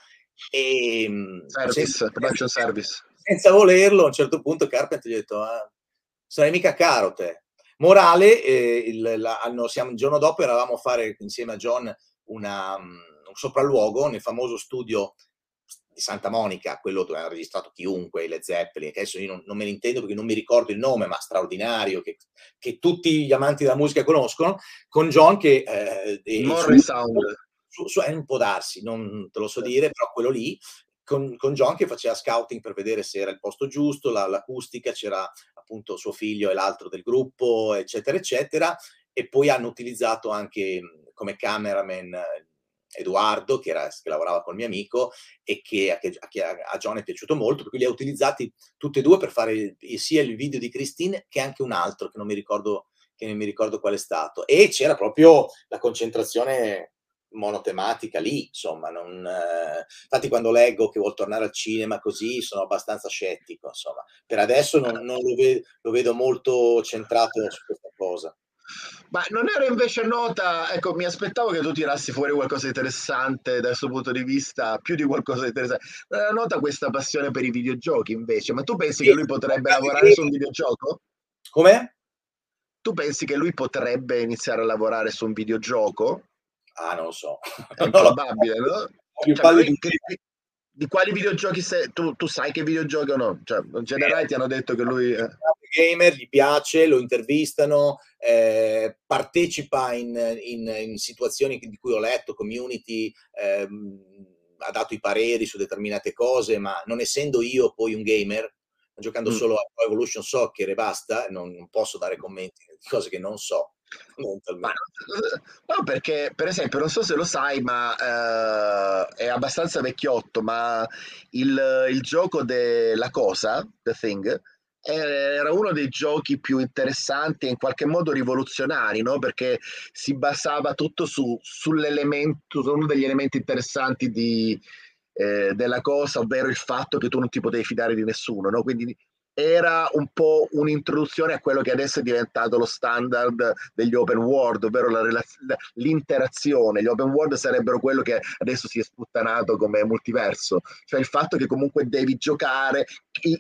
E,
mm, service, senza, production service.
Senza volerlo, a un certo punto Carpenter gli ha detto, ah, sarai mica caro te. Morale, eh, il, la, siamo, il giorno dopo eravamo a fare insieme a John una, mm, un sopralluogo nel famoso studio di Santa Monica, quello dove hanno registrato chiunque, le Zeppelin, che adesso io non, non, me ne intendo perché non mi ricordo il nome, ma straordinario, che, che tutti gli amanti della musica conoscono, con John che...
Eh, Morris Sound.
Su, su, eh, non può darsi, non te lo so dire, però quello lì, con, con, John che faceva scouting per vedere se era il posto giusto, la, l'acustica, c'era appunto suo figlio e l'altro del gruppo, eccetera, eccetera, e poi hanno utilizzato anche come cameraman Edoardo, che, era, che lavorava col mio amico e che, che, che, a John è piaciuto molto, per cui li ha utilizzati tutti e due per fare sia il video di Christine che anche un altro che non mi ricordo, che non mi ricordo qual è stato. E c'era proprio la concentrazione monotematica lì, insomma, non, eh, infatti quando leggo che vuol tornare al cinema così sono abbastanza scettico, insomma, per adesso non, non lo, vedo, lo vedo molto centrato su questa cosa.
Ma non era invece nota, ecco, mi aspettavo che tu tirassi fuori qualcosa di interessante da questo punto di vista, più di qualcosa di interessante. Non era nota questa passione per i videogiochi invece, ma tu pensi sì, che lui potrebbe lavorare su un videogioco?
Come?
Tu pensi che lui potrebbe iniziare a lavorare su un videogioco?
Ah, non lo so.
È probabile, no? Cioè, lui, che, di quali videogiochi sei? Tu, tu, sai che videogiochi o no? Cioè, in generale ti hanno detto che lui... Eh
gamer, gli piace, lo intervistano, eh, partecipa in, in, in, situazioni di cui ho letto, community, ehm, ha dato i pareri su determinate cose, ma non essendo io poi un gamer, giocando mm. solo a Evolution Soccer e basta, non, non posso dare commenti di cose che non so.
No, perché per esempio, non so se lo sai, ma uh, è abbastanza vecchiotto, ma il, il gioco della cosa, The Thing, era uno dei giochi più interessanti e in qualche modo rivoluzionari, no? perché si basava tutto su, sull'elemento, su uno degli elementi interessanti di, eh, della cosa, ovvero il fatto che tu non ti potevi fidare di nessuno. No? Quindi era un po' un'introduzione a quello che adesso è diventato lo standard degli open world, ovvero la relaz- l'interazione. Gli open world sarebbero quello che adesso si è sputtanato come multiverso, cioè il fatto che comunque devi giocare,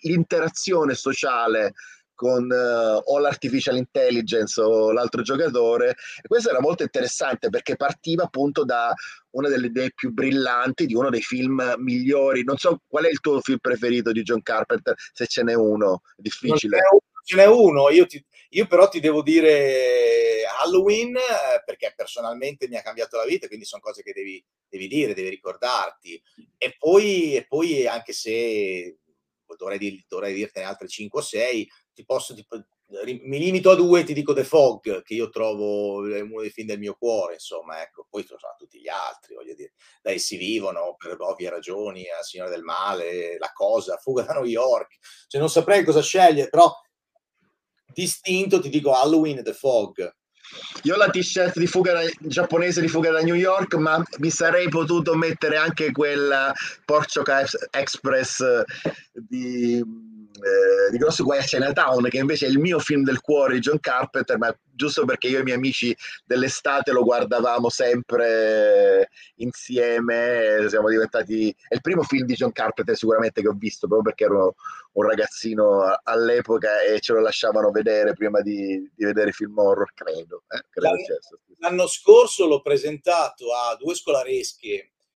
l'interazione sociale con uh, o l'artificial intelligence o l'altro giocatore. E questo era molto interessante perché partiva appunto da una delle idee più brillanti di uno dei film migliori. Non so qual è il tuo film preferito di John Carpenter, se ce n'è uno, è difficile.
Ce n'è uno, io, ti, io però ti devo dire Halloween eh, perché personalmente mi ha cambiato la vita, quindi sono cose che devi, devi dire, devi ricordarti. E poi, e poi anche se dovrei, dovrei dirtene altre 5 o 6, ti posso, ti, mi limito a due, ti dico The Fog, che io trovo uno dei film del mio cuore, insomma, ecco, poi sono tutti gli altri, voglio dire, dai si vivono per ovvie ragioni, a Signore del Male, La Cosa, Fuga da New York, cioè non saprei cosa scegliere, però distinto ti dico Halloween e The Fog.
Io ho la t-shirt di fuga giapponese di fuga da New York, ma mi sarei potuto mettere anche quella Porchoca Express di eh, di Grosso Guai a Chinatown, che invece è il mio film del cuore di John Carpenter, ma giusto perché io e i miei amici dell'estate lo guardavamo sempre insieme, siamo diventati... È il primo film di John Carpenter sicuramente che ho visto, proprio perché ero un ragazzino all'epoca e ce lo lasciavano vedere prima di, di vedere film horror, credo. Eh? credo
l'anno, l'anno scorso l'ho presentato a due scolaresche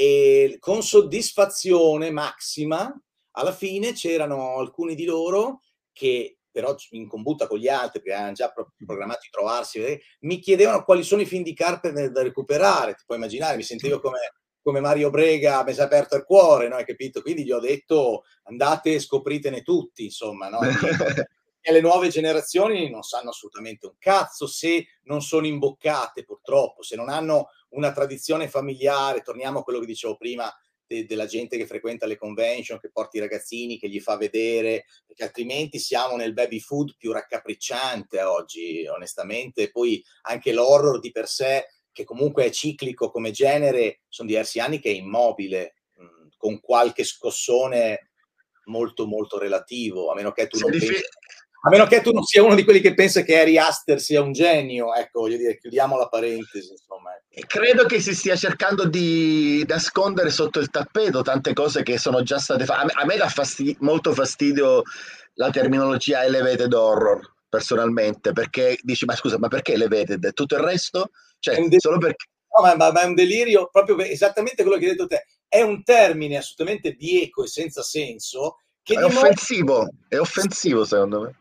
e con soddisfazione massima alla fine c'erano alcuni di loro che però in combutta con gli altri che avevano già programmato di trovarsi, mi chiedevano quali sono i film di Carpenter da recuperare, ti puoi immaginare, mi sentivo come, come Mario Brega, mi si è aperto il cuore, no? hai capito? Quindi gli ho detto andate e scopritene tutti, insomma, no? e le nuove generazioni non sanno assolutamente un cazzo se non sono imboccate purtroppo, se non hanno una tradizione familiare, torniamo a quello che dicevo prima de- della gente che frequenta le convention, che porta i ragazzini, che gli fa vedere, perché altrimenti siamo nel baby food più raccapricciante oggi, onestamente. Poi anche l'horror di per sé, che comunque è ciclico come genere, sono diversi anni che è immobile, mh, mm, con qualche scossone molto molto relativo, a meno che tu non pensi... A meno che tu non sia uno di quelli che pensa che Harry Aster sia un genio, ecco, voglio dire, chiudiamo la parentesi, insomma.
Credo che si stia cercando di nascondere sotto il tappeto tante cose che sono già state fatte. A me dà fastidi- molto fastidio la terminologia elevated horror, personalmente, perché dici, ma scusa, ma perché elevated? Tutto il resto? Cioè, solo perché...
No, ma, ma, ma, è un delirio, proprio esattamente quello che hai detto te. È un termine assolutamente bieco e senza senso. Che
è offensivo, è offensivo secondo me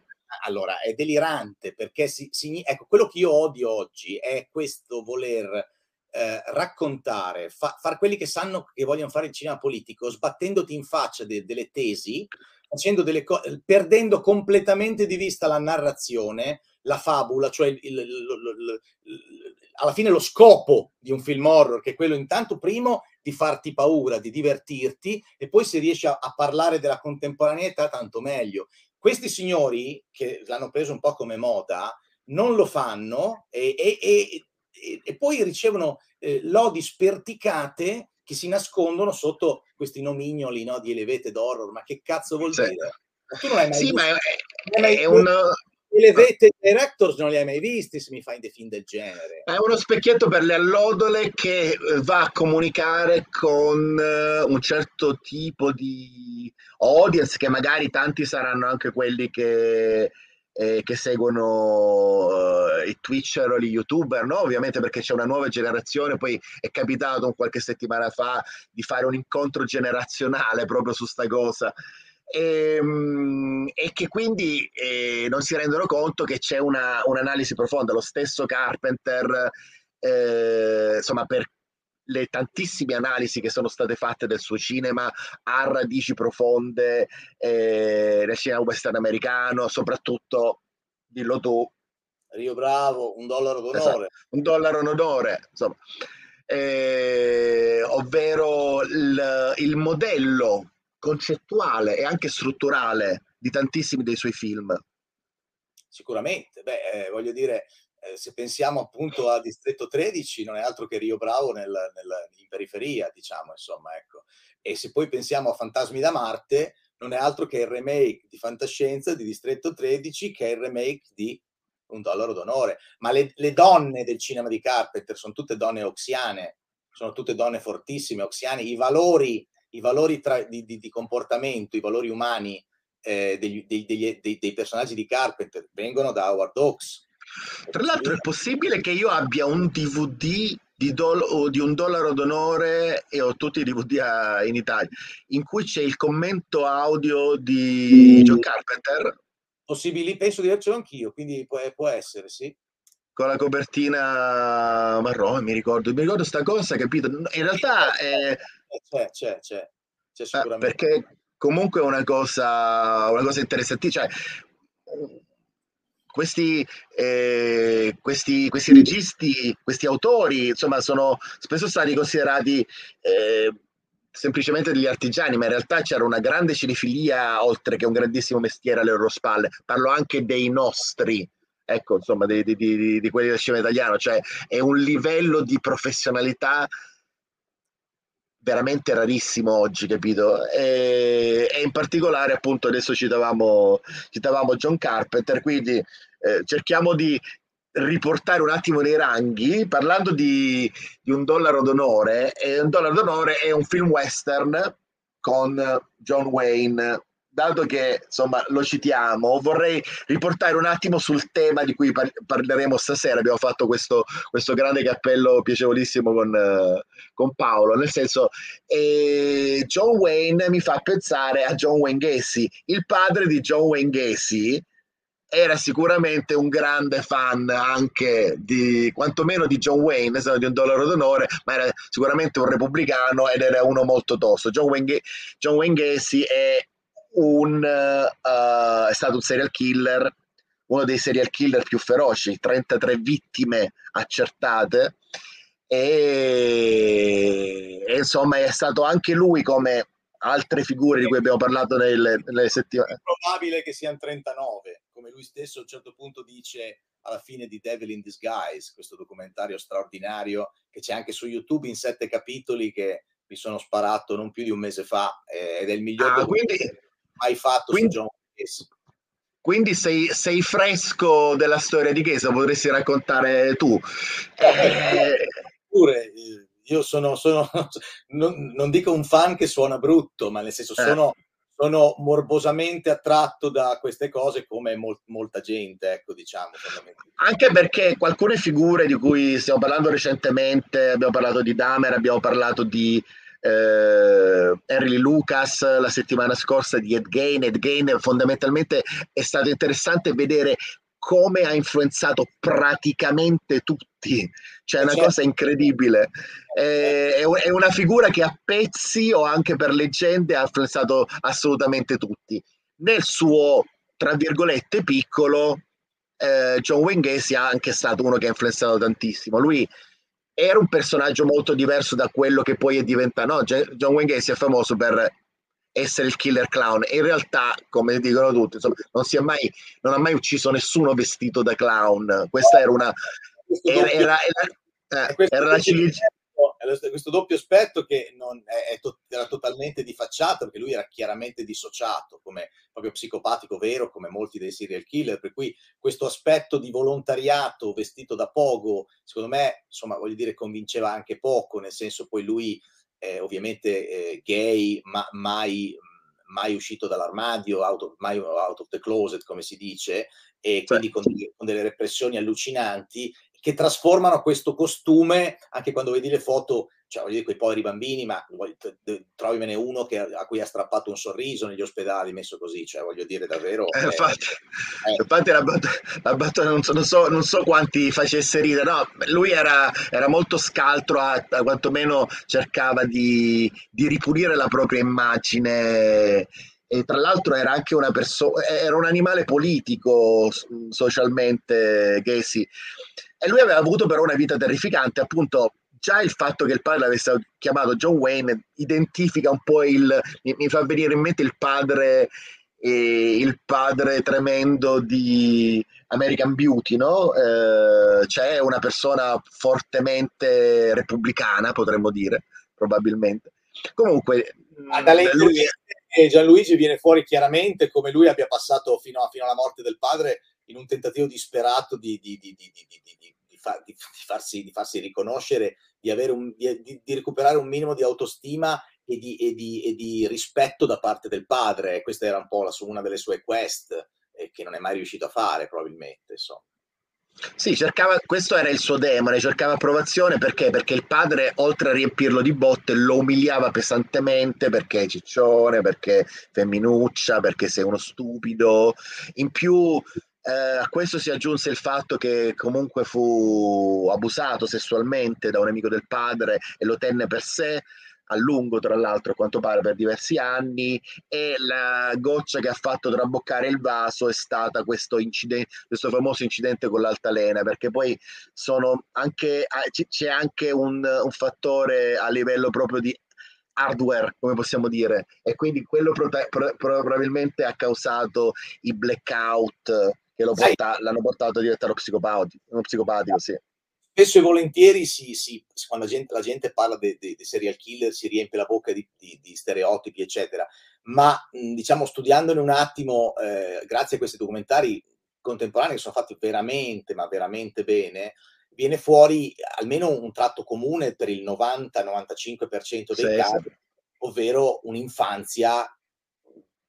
allora è delirante perché si, si, ecco, quello che io odio oggi è questo voler eh, raccontare, fa, far quelli che sanno che vogliono fare il cinema politico, sbattendoti in faccia de, delle tesi, facendo delle cose, perdendo completamente di vista la narrazione, la fabula, cioè il, il, il, alla fine lo scopo di un film horror, che è quello intanto primo di farti paura, di divertirti, e poi se riesci a, a parlare della contemporaneità, tanto meglio. Questi signori, che l'hanno preso un po' come moda, non lo fanno e, e, e, e poi ricevono eh, lodi sperticate che si nascondono sotto questi nomignoli no, di elevete d'horror. Ma che cazzo vuol sì. dire?
Tu non hai mai sì, visto, ma è, è, è un
le vette directors non li hai mai visti se mi fai dei film del genere.
È uno specchietto per le allodole che eh, va a comunicare con eh, un certo tipo di audience che magari tanti saranno anche quelli che, eh, che seguono eh, i Twitcher o gli YouTuber, no? Ovviamente perché c'è una nuova generazione, poi è capitato qualche settimana fa di fare un incontro generazionale proprio su sta cosa e, ehm, e che quindi eh, non si rendono conto che c'è una, un'analisi profonda. Lo stesso Carpenter, eh, insomma, per le tantissime analisi che sono state fatte del suo cinema ha radici profonde eh, nel cinema western americano, soprattutto, dillo tu,
Rio Bravo, un dollaro d'onore.
Esatto, un dollaro d'onore, insomma. Eh, ovvero il, il modello concettuale e anche strutturale di tantissimi dei suoi film.
Sicuramente, beh, eh, voglio dire, eh, se pensiamo appunto a Distretto 13, non è altro che Rio Bravo nel, nel, in periferia, diciamo, insomma, ecco. E se poi pensiamo a Fantasmi da Marte, non è altro che il remake di fantascienza di Distretto 13, che è il remake di Un dollaro d'onore. Ma le, le donne del cinema di Carpenter sono tutte donne oxiane, sono tutte donne fortissime, oxiane, i valori i valori tra, di, di, di, comportamento, i valori umani eh, degli, dei, dei, dei, personaggi di Carpenter vengono da Howard Hawks.
Tra l'altro è possibile che io abbia un DVD di, do- di un dollaro d'onore e ho tutti i DVD a, in Italia, in cui c'è il commento audio di mm. John Carpenter.
Possibili, penso di avercelo anch'io, quindi può, può essere, sì
con la copertina marrone, mi ricordo, mi ricordo sta cosa, capito? In realtà è,
c'è, c'è, c'è, c'è
eh,
sicuramente.
perché comunque è una cosa, una cosa interessante, cioè questi, eh, questi, questi registi, questi autori, insomma, sono spesso stati considerati eh, semplicemente degli artigiani, ma in realtà c'era una grande cinefilia oltre che un grandissimo mestiere alle loro spalle. Parlo anche dei nostri, ecco, insomma, di, di, di, di quelli del cinema italiano, cioè è un livello di professionalità veramente rarissimo oggi, capito? E, e, in particolare, appunto, adesso citavamo, citavamo John Carpenter, quindi eh, cerchiamo di riportare un attimo nei ranghi, parlando di, di Un dollaro d'onore, e Un dollaro d'onore è un film western con John Wayne dato che insomma lo citiamo, vorrei riportare un attimo sul tema di cui par- parleremo stasera. Abbiamo fatto questo, questo grande cappello piacevolissimo con, uh, con Paolo, nel senso, eh, John Wayne mi fa pensare a John Wayne Gacy, il padre di John Wayne Gacy era sicuramente un grande fan anche di quantomeno di John Wayne, se non di un dollaro d'onore, ma era sicuramente un repubblicano ed era uno molto tosto. John Wayne, John Wayne Gacy è un, uh, è stato un serial killer, uno dei serial killer più feroci, 33 vittime accertate e, e insomma è stato anche lui come altre figure di cui abbiamo parlato nelle, nelle settimane.
È probabile che siano 39, come lui stesso a un certo punto dice alla fine di Devil in Disguise, questo documentario straordinario che c'è anche su YouTube in sette capitoli che mi sono sparato non più di un mese fa eh, ed è il miglior
ah, quindi,
mai fatto quindi, su John Case.
Quindi sei, sei, fresco della storia di Chiesa, potresti raccontare tu. Eh,
pure, eh, io sono, sono non, non, dico un fan che suona brutto, ma nel senso eh. sono, sono morbosamente attratto da queste cose come mol, molta gente, ecco, diciamo.
Anche perché alcune figure di cui stiamo parlando recentemente, abbiamo parlato di Damer, abbiamo parlato di eh, Henry Lucas la settimana scorsa di Ed Gain. Ed Gain fondamentalmente è stato interessante vedere come ha influenzato praticamente tutti, cioè è una certo. cosa incredibile. È, è una figura che a pezzi o anche per leggende ha influenzato assolutamente tutti. Nel suo, tra virgolette, piccolo, eh, John Wayne Gacy è anche stato uno che ha influenzato tantissimo. Lui era un personaggio molto diverso da quello che poi è diventato. No, John Wayne Gacy è famoso per essere il killer clown. In realtà, come dicono tutti, insomma, non, si è mai, non ha mai ucciso nessuno vestito da clown. Questa era una. Era, era, era, eh, era la
ciliegia questo doppio aspetto che è, to- era totalmente di facciata perché lui era chiaramente dissociato come proprio psicopatico vero come molti dei serial killer, per cui questo aspetto di volontariato vestito da pogo, secondo me, insomma, voglio dire, convinceva anche poco, nel senso poi lui eh, ovviamente eh, gay, ma mai, mai uscito dall'armadio, out of, mai out of the closet, come si dice, e quindi con, con delle repressioni allucinanti che trasformano questo costume, anche quando vedi le foto, cioè voglio dire, quei poveri bambini, ma trovimene uno che, a cui ha strappato un sorriso negli ospedali, messo così, cioè voglio dire davvero...
Eh, infatti, eh. infatti la battuta, la battuta non, so, non, so, non, so, quanti facesse ridere, no, lui era, era molto scaltro, a, a quantomeno cercava di, di ripulire la propria immagine e tra l'altro era anche una persona, era un animale politico socialmente, Casey. E lui aveva avuto però una vita terrificante, appunto già il fatto che il padre l'avesse chiamato John Wayne identifica un po' il mi, mi fa venire in mente il padre eh, il padre tremendo di American Beauty no? Eh, c'è una persona fortemente repubblicana potremmo dire probabilmente comunque
ah, dalle lui... Gianluigi viene fuori chiaramente come lui abbia passato fino, a, fino alla morte del padre in un tentativo disperato di, di, di, di fa, farsi, di, farsi, riconoscere, di, un, di, recuperare un minimo di autostima e di, e, e di, rispetto da parte del padre. Questa era un po' la, una delle sue quest eh, che non è mai riuscito a fare probabilmente. Insomma.
Sì, cercava, questo era il suo demone, cercava approvazione perché? Perché il padre, oltre a riempirlo di botte, lo umiliava pesantemente perché è ciccione, perché femminuccia, perché sei uno stupido. In più eh, a questo si aggiunse il fatto che comunque fu abusato sessualmente da un amico del padre e lo tenne per sé a lungo, tra l'altro, a quanto pare per diversi anni, e la goccia che ha fatto traboccare il vaso è stata questo, incidente, questo famoso incidente con l'altalena, perché poi anche, c'è anche un, un fattore a livello proprio di hardware, come possiamo dire, e quindi quello prote- pro- probabilmente ha causato i blackout che porta- l'hanno portato a diventare uno psicopatico, uno psicopatico sì.
Spesso e volentieri si, si, quando la gente, la gente parla dei de, de serial killer si riempie la bocca di, di, di stereotipi, eccetera, ma diciamo studiandone un attimo, eh, grazie a questi documentari contemporanei che sono fatti veramente, ma veramente bene, viene fuori almeno un tratto comune per il 90-95% dei sì, casi, sì. ovvero un'infanzia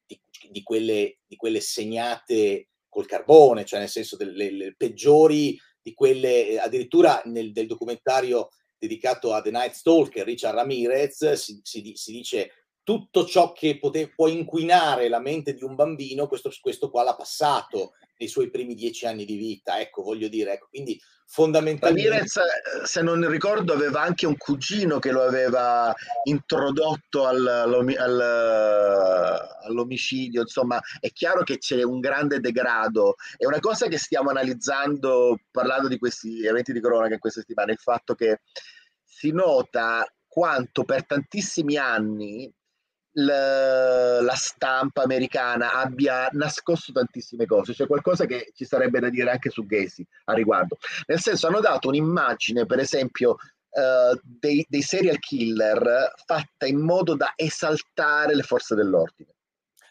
di, di, quelle, di quelle segnate col carbone, cioè nel senso delle le peggiori di quelle, addirittura nel del documentario dedicato a The Night Stalker, Richard Ramirez, si, si, si dice tutto ciò che pote, può inquinare la mente di un bambino, questo, questo qua l'ha passato nei suoi primi dieci anni di vita, ecco, voglio dire, ecco, quindi fondamentalmente...
Ramirez, eh, se non ricordo, aveva anche un cugino che lo aveva introdotto al, al, all'omicidio, insomma, è chiaro che c'è un grande degrado. È una cosa che stiamo analizzando, parlando di questi eventi di corona che queste settimane, il fatto che si nota quanto per tantissimi anni la stampa americana abbia nascosto tantissime cose, c'è qualcosa che ci sarebbe da dire anche su Gacy a riguardo. Nel senso, hanno dato un'immagine, per esempio, uh, dei, dei, serial killer fatta in modo da esaltare le forze dell'ordine.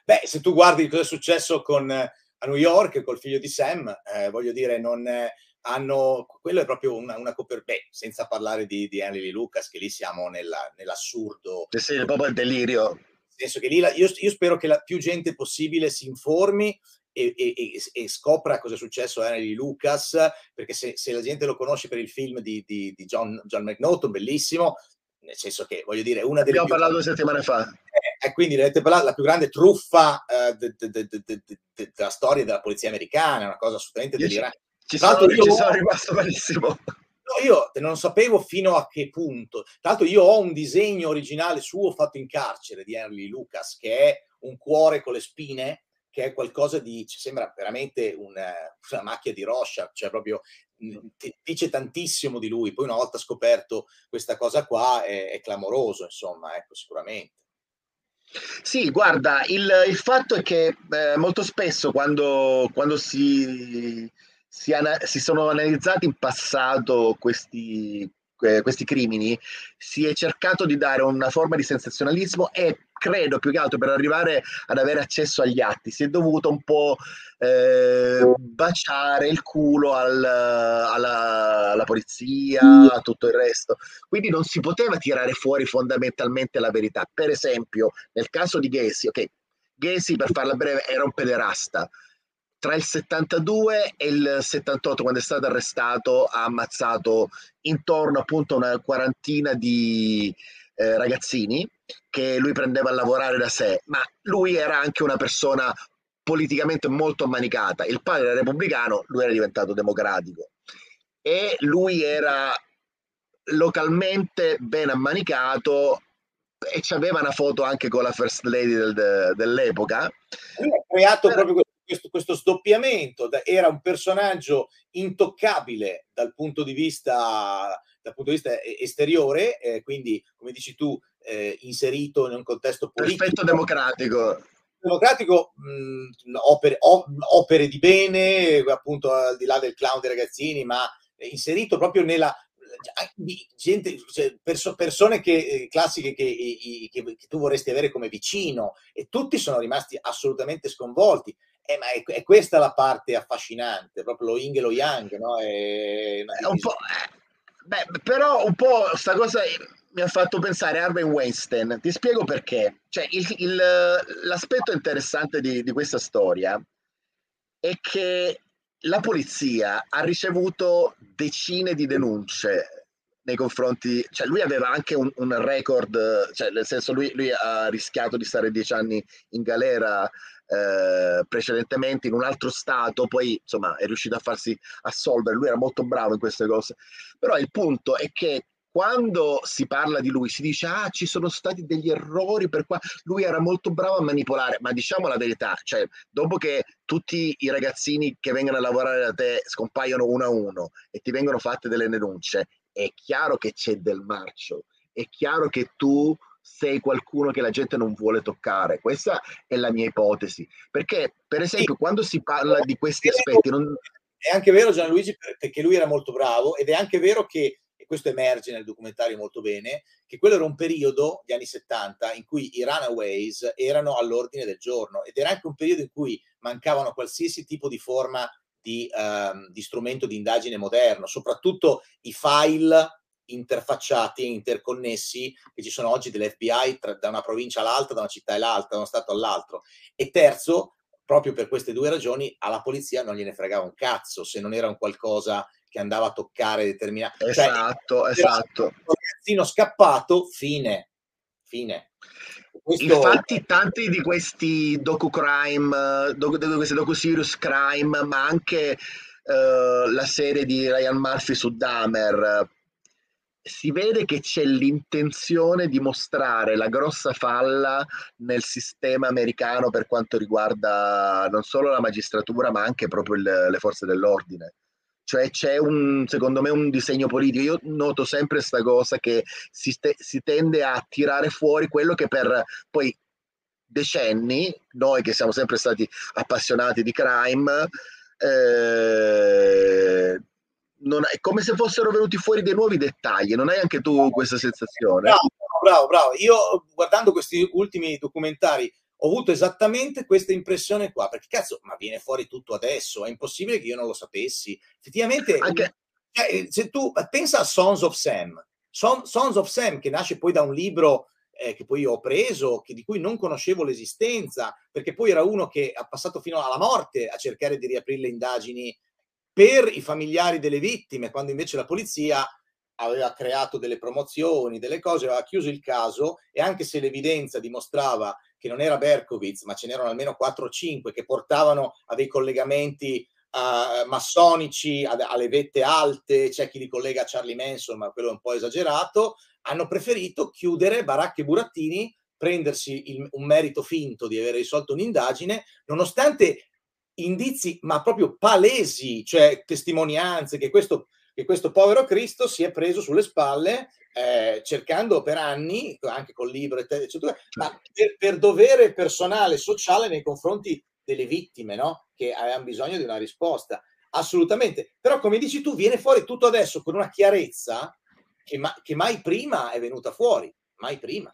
Beh, se tu guardi cosa è successo con, a New York col figlio di Sam, eh, voglio dire, non. Eh, hanno, quello è proprio una, una copertura, senza parlare di, di Henry Lucas, che lì siamo nella, nell'assurdo.
Sì, sì, proprio il delirio
senso che lì la, io, io, spero che la più gente possibile si informi e, e, e, scopra cosa è successo a Henry Lucas, perché se, se, la gente lo conosce per il film di, di, di John, John McNaughton, bellissimo, nel senso che voglio dire, una delle...
Abbiamo più... parlato due settimane fa.
Eh, e quindi avete parlato la più grande truffa de, de, de, della storia della polizia americana, una cosa assolutamente delirante.
Ci, ci, sono, io... ci sono rimasto malissimo.
No, io non sapevo fino a che punto. Tra l'altro, io ho un disegno originale suo fatto in carcere di Henry Lucas, che è un cuore con le spine, che è qualcosa di. Cioè, sembra veramente una, una macchia di Rorschach, cioè proprio dice tantissimo di lui. Poi, una volta scoperto questa cosa qua, è, è clamoroso, insomma, ecco, sicuramente.
Sì, guarda, il, il fatto è che eh, molto spesso quando, quando si si, ana- si sono analizzati in passato questi, eh, questi crimini, si è cercato di dare una forma di sensazionalismo e credo più che altro per arrivare ad avere accesso agli atti si è dovuto un po' eh, baciare il culo al, alla, alla, polizia, a tutto il resto. Quindi non si poteva tirare fuori fondamentalmente la verità. Per esempio, nel caso di Gacy, ok, Gacy per farla breve era un pederasta. Tra il 72 e il 78, quando è stato arrestato, ha ammazzato intorno appunto a una quarantina di eh, ragazzini che lui prendeva a lavorare da sé, ma lui era anche una persona politicamente molto ammanicata. Il padre era repubblicano, lui era diventato democratico e lui era localmente ben ammanicato e aveva una foto anche con la first lady del, dell'epoca.
Lui ha creato Però... proprio questo, questo sdoppiamento, era un personaggio intoccabile dal punto di vista, dal punto di vista esteriore, eh, quindi come dici tu, eh, inserito in un contesto politico.
Perfetto democratico
democratico mh, opere, opere, di bene, appunto al di là del clown dei ragazzini, ma inserito proprio nella gente, cioè, perso, persone che, eh, classiche che, che, che, tu vorresti avere come vicino e tutti sono rimasti assolutamente sconvolti. Eh, ma è, è, questa la parte affascinante, proprio lo yin e lo yang, no? È,
po', eh, beh, però un po' sta cosa mi ha fatto pensare a Harvey Weinstein. Ti spiego perché. Cioè, il, il, l'aspetto interessante di, di questa storia è che la polizia ha ricevuto decine di denunce nei confronti, cioè lui aveva anche un, un record, cioè nel senso lui, lui, ha rischiato di stare dieci anni in galera eh, precedentemente in un altro stato, poi insomma è riuscito a farsi assolvere, lui era molto bravo in queste cose, però il punto è che quando si parla di lui si dice ah ci sono stati degli errori per qua. Lui era molto bravo a manipolare ma diciamo la verità cioè dopo che tutti i ragazzini che vengono a lavorare da te scompaiono uno a uno e ti vengono fatte delle denunce è chiaro che c'è del marcio è chiaro che tu sei qualcuno che la gente non vuole toccare. Questa è la mia ipotesi. Perché per esempio quando si parla di questi aspetti non...
è anche vero Gianluigi perché lui era molto bravo ed è anche vero che questo emerge nel documentario molto bene, che quello era un periodo, gli anni 70, in cui i runaways erano all'ordine del giorno ed era anche un periodo in cui mancavano qualsiasi tipo di forma di, um, di strumento di indagine moderno, soprattutto i file interfacciati e interconnessi che ci sono oggi dell'FBI tra, da una provincia all'altra, da una città all'altra, da uno stato all'altro. E terzo, proprio per queste due ragioni, alla polizia non gliene fregava un cazzo se non era un qualcosa che andava a toccare determinati...
Esatto, cioè, esatto.
Un ragazzino scappato, fine, fine.
Questo... Infatti tanti di questi docu-crime, docu, questi docu-serious crime, ma anche uh, la serie di Ryan Murphy su Dahmer, si vede che c'è l'intenzione di mostrare la grossa falla nel sistema americano per quanto riguarda non solo la magistratura, ma anche proprio il, le forze dell'ordine cioè c'è un, secondo me un disegno politico. Io noto sempre questa cosa che si, te, si, tende a tirare fuori quello che per poi decenni, noi che siamo sempre stati appassionati di crime, eh, non, è come se fossero venuti fuori dei nuovi dettagli. Non hai anche tu questa sensazione?
Bravo, bravo, bravo. Io guardando questi ultimi documentari ho avuto esattamente questa impressione qua, perché cazzo, ma viene fuori tutto adesso, è impossibile che io non lo sapessi. Effettivamente, Anche... cioè, se tu pensa a Sons of Sam, Son, Sons of Sam, che nasce poi da un libro eh, che poi ho preso, che, di cui non conoscevo l'esistenza, perché poi era uno che ha passato fino alla morte a cercare di riaprire le indagini per i familiari delle vittime, quando invece la polizia aveva creato delle promozioni, delle cose, aveva chiuso il caso e anche se l'evidenza dimostrava che non era Berkowitz, ma ce n'erano almeno 4 o 5 che portavano a dei collegamenti uh, massonici, ad, alle vette alte, c'è chi li collega a Charlie Manson, ma quello è un po' esagerato, hanno preferito chiudere Baracche e Burattini, prendersi il, un merito finto di aver risolto un'indagine, nonostante indizi, ma proprio palesi, cioè testimonianze che questo, che questo povero Cristo si è preso sulle spalle eh, cercando per anni, anche col libro, eccetera, ma per, per dovere personale, sociale nei confronti delle vittime, no? Che avevano bisogno di una risposta. Assolutamente. Però, come dici tu, viene fuori tutto adesso con una chiarezza che, ma, che mai prima è venuta fuori. Mai prima.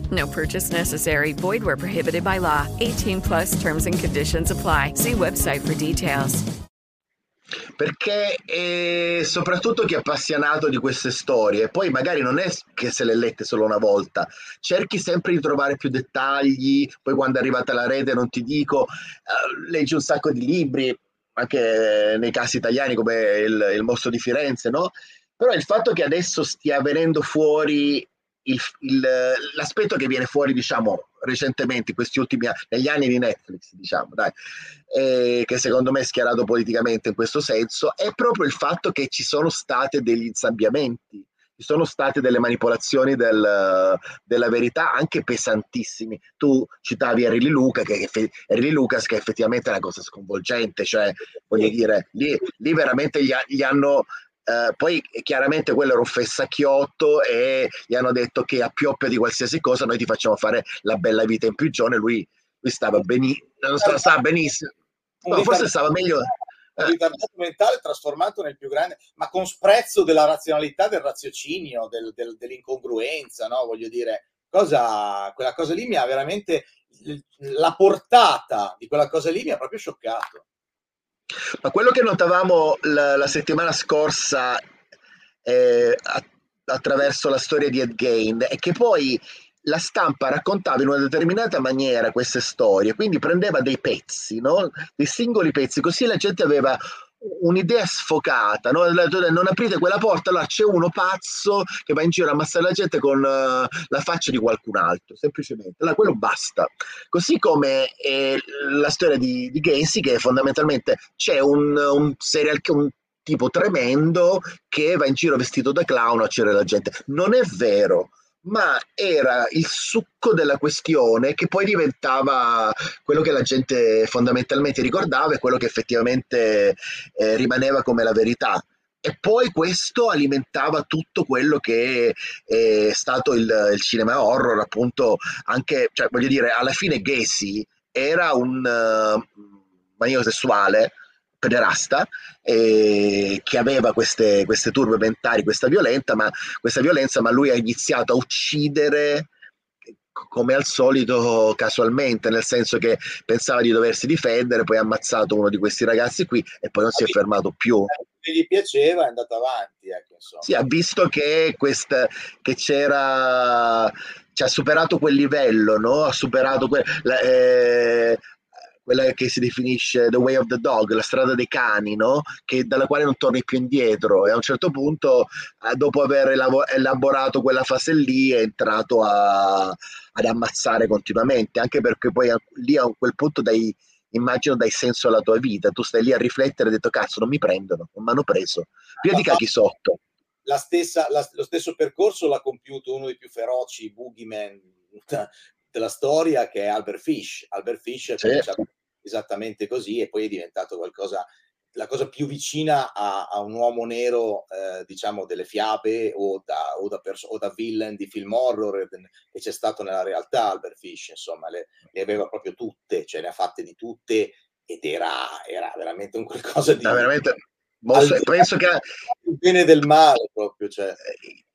No purchase necessary. Void where prohibited by law. 18 plus terms and conditions apply. See website for details.
perché eh, soprattutto chi è appassionato di queste storie, poi magari non è che se le lette solo una volta, cerchi sempre di trovare più dettagli, poi quando è arrivata la rete non ti dico, eh, leggi un sacco di libri, anche nei casi italiani come il, il mostro di Firenze, no? Però il fatto che adesso stia venendo fuori l'aspetto che viene fuori, diciamo, recentemente, questi ultimi anni, negli anni di Netflix, diciamo, dai, eh, che secondo me è schierato politicamente in questo senso, è proprio il fatto che ci sono state degli insabbiamenti, ci sono state delle manipolazioni del- della verità anche pesantissimi. Tu citavi Lee Luca, che, Lee Lucas, che effettivamente è una cosa sconvolgente, cioè, voglio dire, lì, lì veramente gli, gli hanno eh, poi chiaramente quello era un fessacchiotto e gli hanno detto che a pioppia di qualsiasi cosa noi ti facciamo fare la bella vita in prigione. Lui, lui stava, beni- stava, benissimo, no, forse stava meglio.
un ritardato mentale trasformato nel più grande, ma con sprezzo della razionalità, del raziocinio, del- del- dell'incongruenza, no? Voglio dire, cosa, quella cosa lì mi ha veramente, la portata di quella cosa lì mi ha proprio scioccato.
Ma quello che notavamo la, la settimana scorsa eh, a- attraverso la storia di Ed Gein è che poi la stampa raccontava in una determinata maniera queste storie, quindi prendeva dei pezzi, no? dei singoli pezzi, così la gente aveva un'idea sfocata, no? Non aprite quella porta, allora c'è uno pazzo che va in giro a ammazzare la gente con eh, la faccia di qualcun altro, semplicemente. Allora, quello basta. Così come eh, la storia di, di Gacy, che fondamentalmente c'è un, un serial un tipo tremendo che va in giro vestito da clown a uccidere la gente. Non è vero, ma era il succo della questione che poi diventava quello che la gente fondamentalmente ricordava e quello che effettivamente eh, rimaneva come la verità. E poi questo alimentava tutto quello che è stato il, il cinema horror, appunto, anche, cioè, voglio dire, alla fine Gacy era un uh, maniero sessuale, pederasta, eh, che aveva queste, queste turbe mentali, questa ma, questa violenza, ma lui ha iniziato a uccidere come al solito casualmente, nel senso che pensava di doversi difendere, poi ha ammazzato uno di questi ragazzi qui e poi non si è fermato più.
Gli piaceva è andato avanti, ecco.
Sì, ha visto che, questa, che c'era, ci ha superato quel livello, no? Ha superato que- la- eh, quella che si definisce The Way of the Dog, la strada dei cani, no? Che, dalla quale non torni più indietro. E a un certo punto, eh, dopo aver elaborato quella fase lì, è entrato a- ad ammazzare continuamente, anche perché poi a- lì a quel punto dai, immagino dai senso alla tua vita. Tu stai lì a riflettere e hai detto, cazzo, non mi prendono, non mi hanno preso. Via di cacchi sotto.
La stessa, la- lo stesso percorso l'ha compiuto uno dei più feroci boogeyman della storia, che è Albert Fish. Albert Fish è
Certo.
cominciato esattamente così e poi è diventato qualcosa, la cosa più vicina a, a un uomo nero, eh, diciamo, delle fiabe o da, o, da perso- o da villain di film horror che c'è stato nella realtà. Albert Fish, insomma, le, le aveva proprio tutte, cioè ne ha fatte di tutte ed era, era veramente un qualcosa di...
No, veramente, penso che
il bene del male proprio, cioè.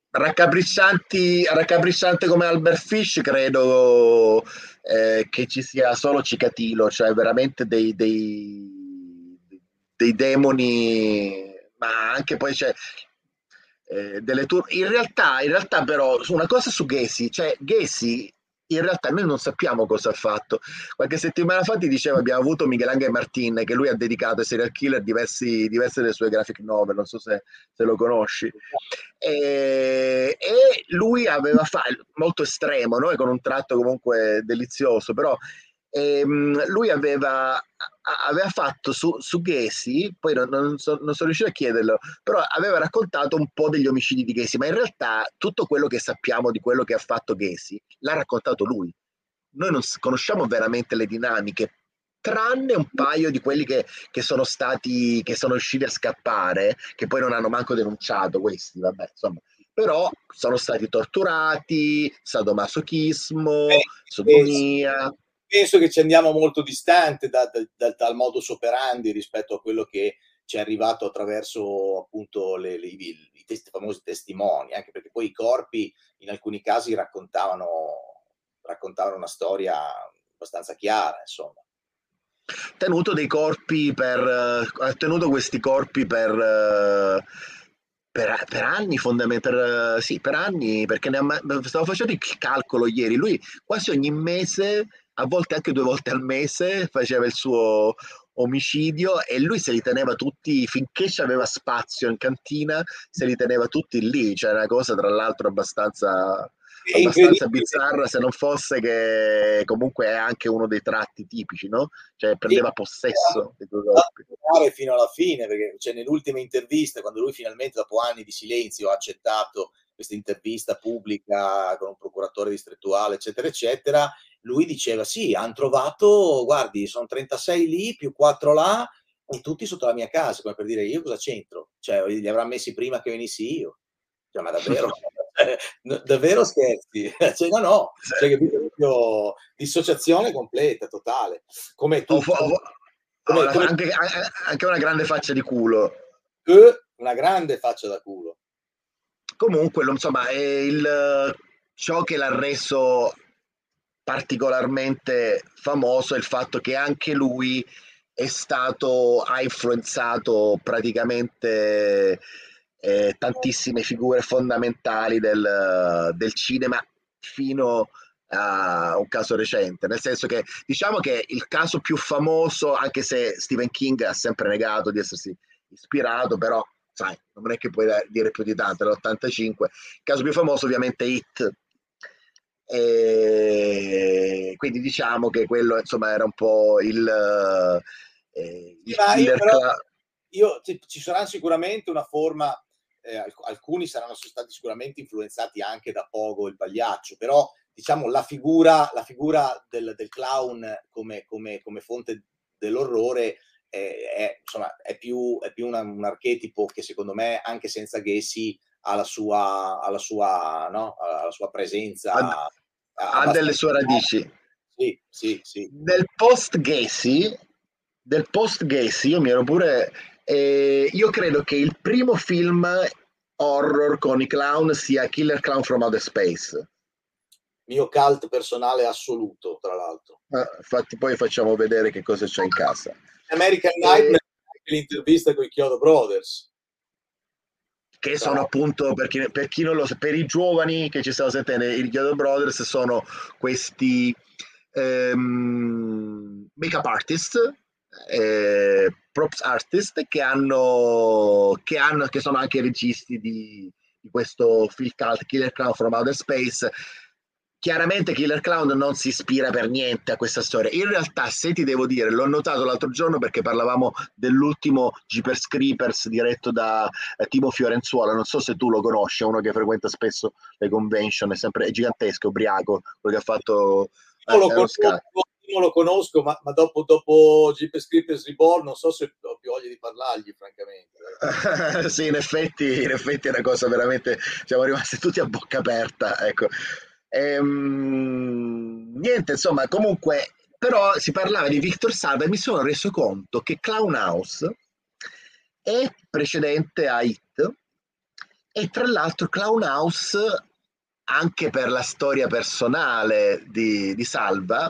Raccapriccianti, raccapricciante come Albert Fish credo eh, che ci sia solo Cicatilo, cioè veramente dei, dei, dei demoni, ma anche poi c'è eh, delle tour. In realtà, in realtà però, una cosa su Gacy, cioè Gacy in realtà noi non sappiamo cosa ha fatto. Qualche settimana fa ti diceva abbiamo avuto Miguel Angel Martin che lui ha dedicato ai serial killer diversi, diverse delle sue graphic novel, non so se, se lo conosci. E, e lui aveva fatto, molto estremo, no? con un tratto comunque delizioso, però ehm, lui aveva, aveva fatto su, su Gacy, poi non, non, so, non, sono riuscito a chiederlo, però aveva raccontato un po' degli omicidi di Gacy, ma in realtà tutto quello che sappiamo di quello che ha fatto Gacy l'ha raccontato lui. Noi non conosciamo veramente le dinamiche, tranne un paio di quelli che, che, sono stati, che sono riusciti a scappare, che poi non hanno manco denunciato questi, vabbè, insomma però sono stati torturati, sadomasochismo, eh, sodomia
penso che ci andiamo molto distante da, da, da, dal modus operandi rispetto a quello che ci è arrivato attraverso appunto le, le, i, i testi, famosi testimoni, anche perché poi i corpi in alcuni casi raccontavano, raccontavano una storia abbastanza chiara, insomma.
Tenuto dei corpi per, ha tenuto questi corpi per, per, per anni, fondamentalmente, sì, per anni, perché ne stavo facendo il calcolo ieri, lui quasi ogni mese a volte anche due volte al mese faceva il suo omicidio e lui se li teneva tutti finché c'aveva spazio in cantina se li teneva tutti lì. Cioè una cosa tra l'altro abbastanza abbastanza bizzarra se non fosse che comunque è anche uno dei tratti tipici no? cioè prendeva possesso
dei due corpi. Fino alla fine perché cioè, nell'ultima intervista quando lui finalmente dopo anni di silenzio ha accettato questa intervista pubblica con un procuratore distrettuale eccetera eccetera lui diceva sì, hanno trovato, guardi, sono 36 lì più 4 là e tutti sotto la mia casa, come per dire io cosa c'entro? Cioè, li avrà messi prima che venissi io. Cioè, ma davvero? davvero scherzi? cioè, no, no, cioè, capito? dissociazione completa, totale. Come tu.
Come, come... Anche, anche, una grande faccia di culo.
una grande faccia da culo.
Comunque, insomma, è il, ciò che l'ha reso particolarmente famoso è il fatto che anche lui è stato, ha influenzato praticamente eh, tantissime figure fondamentali del, del cinema fino a un caso recente, nel senso che diciamo che il caso più famoso, anche se Stephen King ha sempre negato di essersi ispirato, però sai, non è che puoi dire più di tanto, l'85, il caso più famoso ovviamente è Hit e quindi diciamo che quello insomma era un po' il,
eh, il io, però, io, ci sarà sicuramente una forma eh, alcuni saranno stati sicuramente influenzati anche da Pogo il pagliaccio però diciamo la figura, la figura del, del clown come, come, come, fonte dell'orrore è, è, insomma, è più, è più una, un archetipo che secondo me anche senza Gessi ha la sua, ha la sua, no? ha la sua presenza. Ha,
ha delle sue radici.
Sì, sì, sì.
Del post Gacy, del post Gacy, io mi ero pure... Eh, io credo che il primo film horror con i clown sia Killer Clown from Outer Space.
Mio cult personale assoluto, tra l'altro.
Ah, infatti poi facciamo vedere che cosa c'è in casa.
American Nightmare, e... l'intervista con i Chiodo Brothers
che sono appunto per chi, per chi, non lo sa, per i giovani che ci stanno sentendo, i Ghetto Brothers sono questi ehm, make-up artist, eh, props artist che hanno, che hanno, che sono anche registi di, di questo film cult Killer Clown from Outer Space Chiaramente Killer Clown non si ispira per niente a questa storia. In realtà, se ti devo dire, l'ho notato l'altro giorno perché parlavamo dell'ultimo Jeepers Creepers diretto da eh, Timo Fiorenzuola. Non so se tu lo conosci, è uno che frequenta spesso le convention, è sempre è gigantesco, ubriaco, quello che ha fatto.
Eh, lo conosco, io lo conosco, ma, ma dopo, dopo Jeepers Creepers Reborn non so se ho più voglia di parlargli, francamente.
sì, in effetti, in effetti è una cosa veramente. Siamo rimasti tutti a bocca aperta. Ecco. Ehm, niente, insomma, comunque, però si parlava di Victor Salva e mi sono reso conto che Clown House è precedente a Hit e tra l'altro Clown House, anche per la storia personale di, di Salva,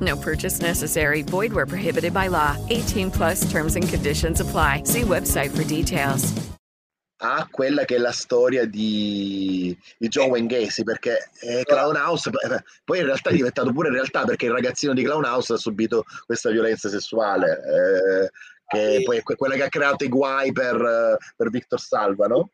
No purchase necessary. Void where prohibited by law. 18 plus terms and conditions apply. See website for details.
a quella che è la storia di, di John Wayne Gacy perché è Clown House eh, poi in realtà è diventato pure realtà perché il ragazzino di Clown House ha subito questa violenza sessuale eh, che poi è quella che ha creato i guai per, per Victor Salva no?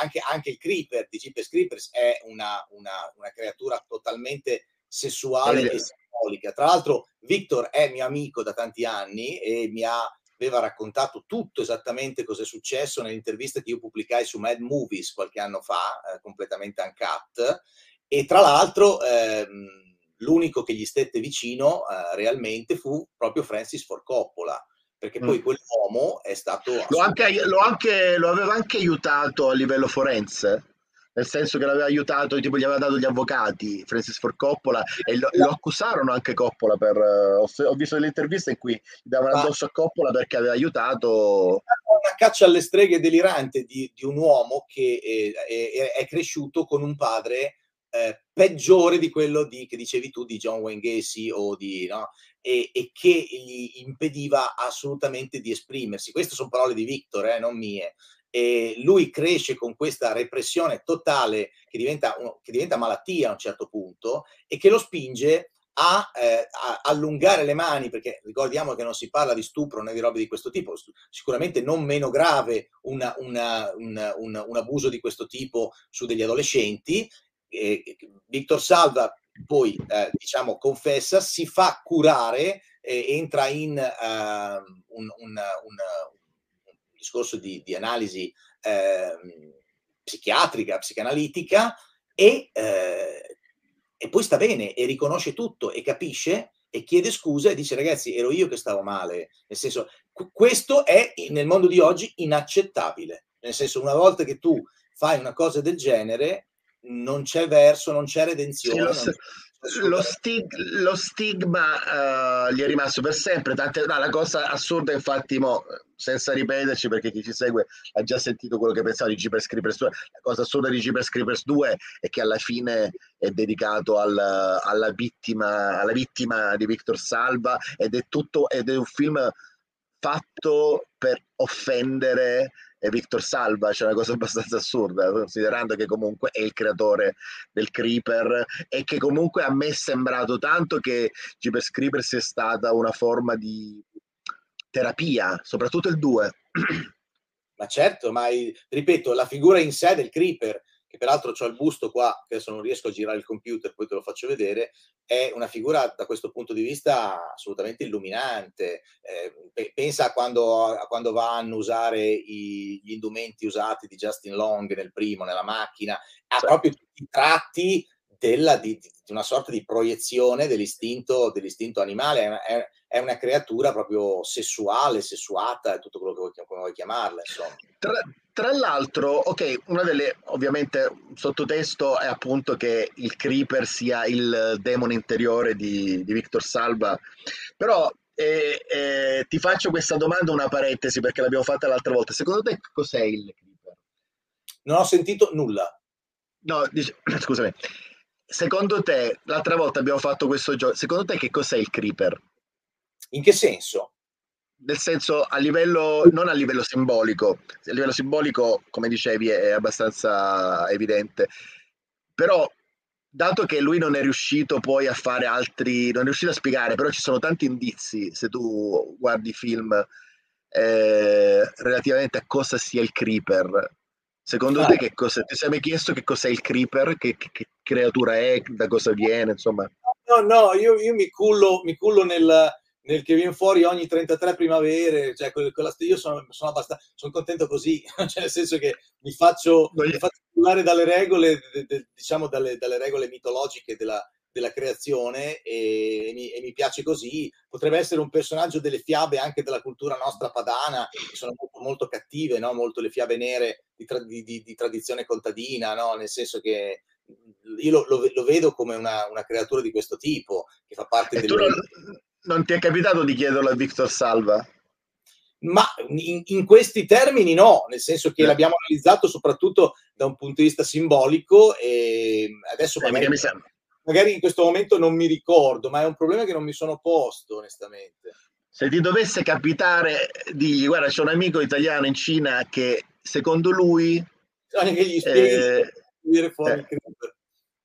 Anche, anche, il Creeper di Jeepers Creepers è una, una, una creatura totalmente sessuale e simbolica. Tra l'altro, Victor è mio amico da tanti anni e mi ha aveva raccontato tutto esattamente cosa è successo nell'intervista che io pubblicai su Mad Movies qualche anno fa, eh, completamente uncut. E tra l'altro, ehm, l'unico che gli stette vicino eh, realmente fu proprio Francis Ford Coppola, perché poi mm. quell'uomo è stato...
Lo, anche, lo, anche, lo aveva anche aiutato a livello forense? Nel senso che l'aveva aiutato, tipo gli aveva dato gli avvocati, Francis Ford Coppola, e lo, lo accusarono anche Coppola per... Ho, ho, visto delle interviste in cui gli davano addosso a Coppola perché aveva aiutato...
Una caccia alle streghe delirante di, di un uomo che è, è, è, cresciuto con un padre eh, peggiore di quello di, che dicevi tu di John Wayne Gacy o di... No? E, e, che gli impediva assolutamente di esprimersi. Queste sono parole di Victor, eh, non mie e lui cresce con questa repressione totale che diventa, che diventa malattia a un certo punto e che lo spinge a, eh, a, allungare le mani, perché ricordiamo che non si parla di stupro né di robe di questo tipo, sicuramente non meno grave una, una, una, un abuso di questo tipo su degli adolescenti. E Victor Salva poi, eh, diciamo, confessa, si fa curare, eh, entra in uh, un, un, un discorso di, di analisi eh, psichiatrica, psicanalitica e, eh, e poi sta bene e riconosce tutto e capisce e chiede scusa e dice ragazzi ero io che stavo male, nel senso questo è nel mondo di oggi inaccettabile, nel senso una volta che tu fai una cosa del genere non c'è verso, non c'è redenzione. Sì,
lo, stig- lo, stigma uh, gli è rimasto per sempre. Tante, no, la cosa assurda, infatti, mo, senza ripeterci, perché chi ci segue ha già sentito quello che pensava di Jeepers Creepers 2. La cosa assurda di Jeepers Creepers 2 è che alla fine è dedicato al, alla, vittima, alla vittima di Victor Salva ed è tutto ed è un film fatto per offendere Victor Salva, c'è una cosa abbastanza assurda, considerando che comunque è il creatore del Creeper e che comunque a me è sembrato tanto che Jeepers Creeper sia stata una forma di terapia, soprattutto il 2.
Ma certo, ma ripeto, la figura in sé del Creeper che peraltro ho il busto qua, che adesso non riesco a girare il computer, poi te lo faccio vedere, è una figura da questo punto di vista assolutamente illuminante. Eh, pensa a quando, a quando, va a annusare i, gli indumenti usati di Justin Long nel primo, nella macchina, ha sì. proprio tutti i tratti della, di, di, una sorta di proiezione dell'istinto, dell'istinto animale. È, è, una creatura proprio sessuale, sessuata, è tutto quello che vuoi, come vuoi chiamarla. Insomma.
Tra, tra l'altro, ok, una delle ovviamente sottotesto è appunto che il Creeper sia il demone interiore di, di Victor Salva, però eh, eh, ti faccio questa domanda, una parentesi perché l'abbiamo fatta l'altra volta. Secondo te cos'è il Creeper?
Non ho sentito nulla.
No, dice, scusami. Secondo te, l'altra volta abbiamo fatto questo gioco, secondo te che cos'è il Creeper?
In che senso?
Nel senso a livello non a livello simbolico. A livello simbolico come dicevi è abbastanza evidente. Però dato che lui non è riuscito poi a fare altri non è riuscito a spiegare però ci sono tanti indizi se tu guardi film eh, relativamente a cosa sia il creeper. Secondo ah. te che cosa ti sei mai chiesto che cos'è il creeper? Che, che, che creatura è? Da cosa viene? Insomma.
No no io, io mi cullo mi cullo nel nel che viene fuori ogni 33 primavere, cioè quella, io sono, sono, abbastanza, sono contento così, cioè nel senso che mi faccio, mi faccio parlare dalle regole, de, de, diciamo dalle, dalle, regole mitologiche della, della creazione e, mi, e, mi, piace così. Potrebbe essere un personaggio delle fiabe anche della cultura nostra padana, che sono molto, molto cattive, no? molto le fiabe nere di, tra, di, di, di tradizione contadina, no? nel senso che io lo, lo- lo vedo come una, una creatura di questo tipo, che fa parte delle...
non, ti è capitato di chiederlo a Victor Salva?
Ma in, in questi termini no, nel senso che
Eh.
l'abbiamo analizzato soprattutto da un punto di vista simbolico e adesso
Eh,
magari, magari in questo momento non mi ricordo, ma è un problema che non mi sono posto onestamente.
Se ti dovesse capitare, digli, guarda, c'è un amico italiano in Cina che secondo lui...
Bisogna che gli spieghi
eh,
dire fuori
eh,
il creeper.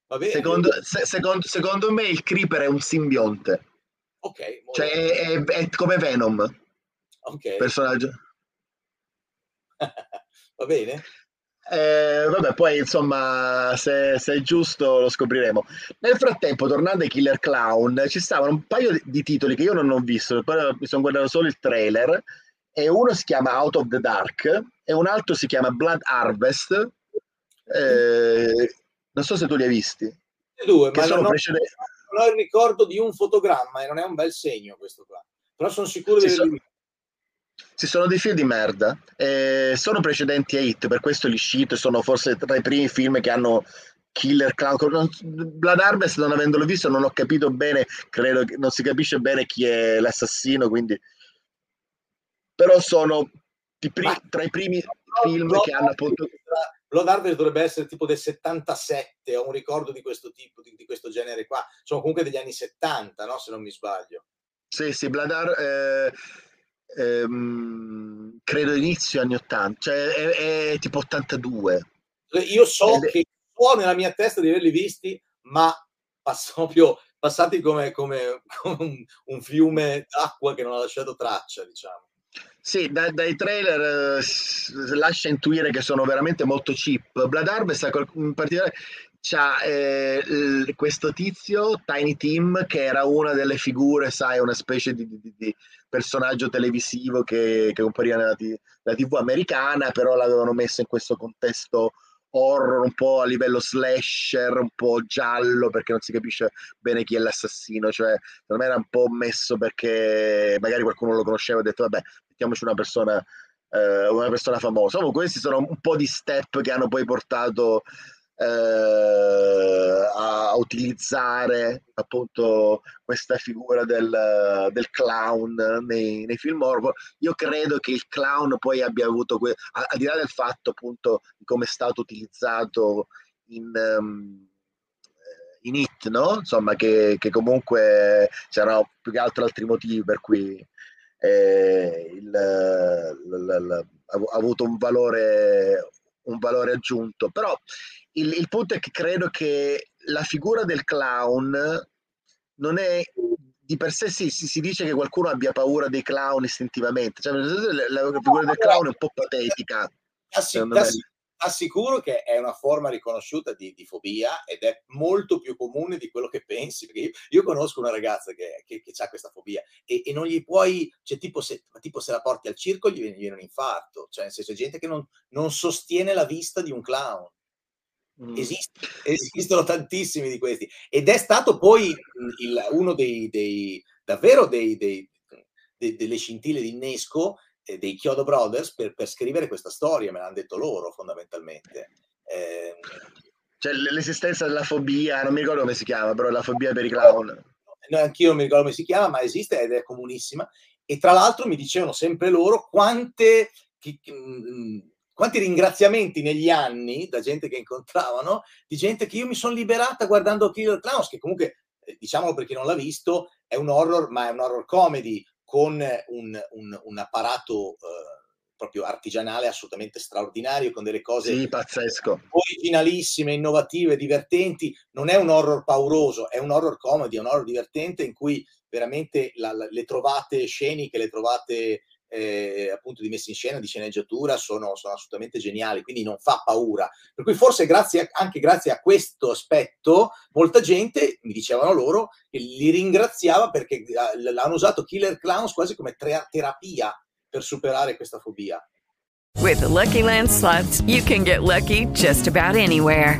Bene?
secondo, se- secondo- secondo me il Creeper è un simbionte,
Ok,
cioè è, è- come Venom,
ok,
personaggio.
va bene?
Eh, vabbè, poi insomma, se, se è giusto lo scopriremo. Nel frattempo, tornando ai Killer Clown, ci stavano un paio di- di titoli che io non ho visto, poi mi sono guardato solo il trailer. E uno si chiama Out of the Dark e un altro si chiama Blood Harvest. Eh, non so se tu li hai visti.
E due,
Che
ma
sono
non
precedenti.
Non ho il ricordo di un fotogramma e non è un bel segno questo qua. Però sono sicuro di averli visti.
Ci sono dei film di merda, eh, sono precedenti a Hit, per questo li cito, sono forse tra i primi film che hanno Killer Clown. Blood Harvest, non avendolo visto, non ho capito bene, credo che non si capisce bene chi è l'assassino, quindi... Però sono i tra i primi film che hanno appunto...
Blood Harvest dovrebbe essere tipo del 77, ho un ricordo di questo tipo, di, di questo genere qua. Sono comunque degli anni 70, no? Se non mi sbaglio.
Sì, sì, Blood Har- eh, ehm, credo inizio anni 80, cioè è, è tipo 82.
Io so
Ed
che so nella mia testa di averli visti, ma proprio passati come, come- come un, un fiume d'acqua che non ha lasciato traccia, diciamo.
Sì, da- dai trailer eh, lascia intuire che sono veramente molto cheap. Blood Harvest in particolare c'ha eh, l- questo tizio, Tiny Tim, che era una delle figure, sai, una specie di, di- di personaggio televisivo che, che compariva nella, t- nella TV americana, però l'avevano messo in questo contesto horror, un po' a livello slasher, un po' giallo, perché non si capisce bene chi è l'assassino, cioè secondo me era un po' messo perché magari qualcuno lo conosceva e ha detto vabbè mettiamoci una persona, eh, una persona famosa. Comunque questi sono un po' di step che hanno poi portato eh, a utilizzare appunto questa figura del, del clown nei, nei film horror. Io credo che il clown poi abbia avuto, que- al di là del fatto appunto di come è stato utilizzato in... ehm, in It, no? Insomma, che, che comunque c'erano più che altro altri motivi per cui eh, il- l- l- l- ha avuto un valore, un valore aggiunto. Però il, il punto è che credo che la figura del clown non è di per sé sì, si, si dice che qualcuno abbia paura dei clown istintivamente, cioè, la, la figura del clown è un po' patetica.
Assi-
secondo me.
assi- assicuro che è una forma riconosciuta di, di fobia ed è molto più comune di quello che pensi. Perché io, io conosco una ragazza che, che, ha questa fobia e, e non gli puoi, cioè, tipo se, tipo se la porti al circo gli viene, gli viene un infarto. Cioè, nel senso, è gente che non, non sostiene la vista di un clown.
Mm.
Esist- esistono tantissimi di questi ed è stato poi il- uno dei, dei- davvero dei, dei- de- delle scintille di innesco dei Chiodo Brothers per, per scrivere questa storia, me l'hanno detto loro fondamentalmente. Ehm,
Cioè, l'esistenza della fobia, non mi ricordo come si chiama, però la fobia per i clown.
no, anch'io non mi ricordo come si chiama, ma esiste ed è comunissima. E tra l'altro mi dicevano sempre loro quante, chi- mh, quanti ringraziamenti negli anni da gente che incontravano, di gente che io mi sono liberata guardando Killer Clowns, che comunque, eh, diciamolo per chi non l'ha visto, è un horror, ma è un horror comedy con un, un- un apparato eh, proprio artigianale assolutamente straordinario, con delle cose
Sì, pazzesco.
originalissime, innovative, divertenti. Non è un horror pauroso, è un horror comedy, è un horror divertente in cui veramente la- la- le trovate sceniche, le trovate eh, appunto di messa in scena, di sceneggiatura sono, sono assolutamente geniali, quindi non fa paura. Per cui forse grazie a- anche grazie a questo aspetto, molta gente, mi dicevano loro, che li ringraziava perché eh, l- hanno usato Killer Clowns quasi come tre- terapia per superare questa fobia.
With the Lucky Land slots, you can get lucky just about anywhere.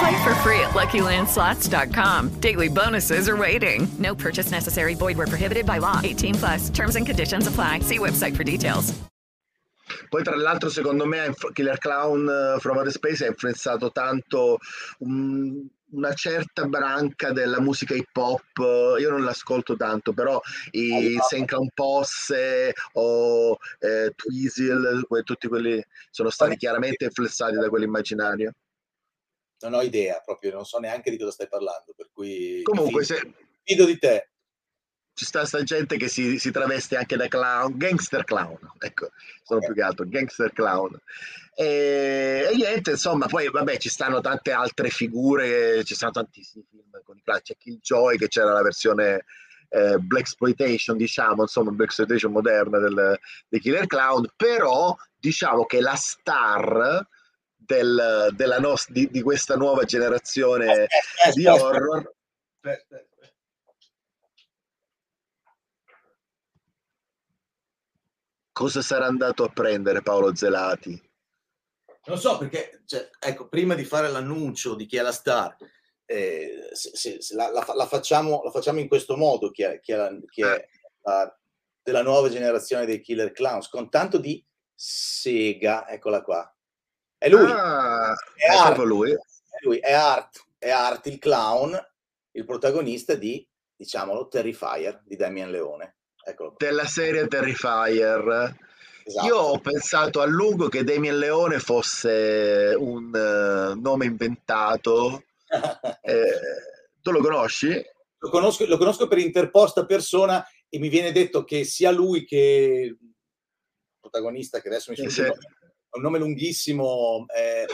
Play for free at LuckyLandSlots.com. Daily bonuses are waiting. No purchase necessary. Void where prohibited by law. 18 plus. Terms and conditions apply. See website for details.
Poi tra l'altro secondo me Killer Clown eh, from Outer Space ha influenzato tanto un- una certa branca della musica hip hop, io non l'ascolto tanto, però i Saint Clown Posse o eh, Tweezil, que- tutti quelli sono stati chiaramente influenzati da quell'immaginario.
Non ho idea proprio, non so neanche di cosa stai parlando, per cui
Comunque
mi
se,
fido, fido di te.
ci sta sta gente che si, si traveste anche da clown, gangster clown, ecco, sono più che altro, gangster clown. E, e niente, insomma, poi vabbè, ci stanno tante altre figure, ci stanno tantissimi film con i clown, c'è Killjoy che c'era la versione eh, Black Exploitation, diciamo, insomma, Black Exploitation moderna del, dei Killer Clown, però diciamo che la star del- della nos- di, di questa nuova generazione
Aspetta,
di
aspetta.
horror
Aspetta, aspetta.
cosa sarà andato a prendere Paolo Zelati?
Non so perché, cioè, ecco, prima di fare l'annuncio di chi è la star, eh, se, se- se la, la la facciamo, la facciamo in questo modo, chi è, chi è la, chi è la- della nuova generazione dei killer clowns, con tanto di sega, eccola qua. È lui,
Ah,
è,
è
Art,
lui.
è lui, è Art, è Art il clown, il protagonista di, diciamolo, Terrifier di Damien Leone. Eccolo
della serie Terrifier.
Esatto.
Io ho pensato a lungo che Damien Leone fosse un eh, nome inventato. Eh, tu lo conosci?
Lo conosco, lo conosco per interposta persona e mi viene detto che sia lui che il protagonista, che adesso mi
Sì,
è un nome lunghissimo, eh,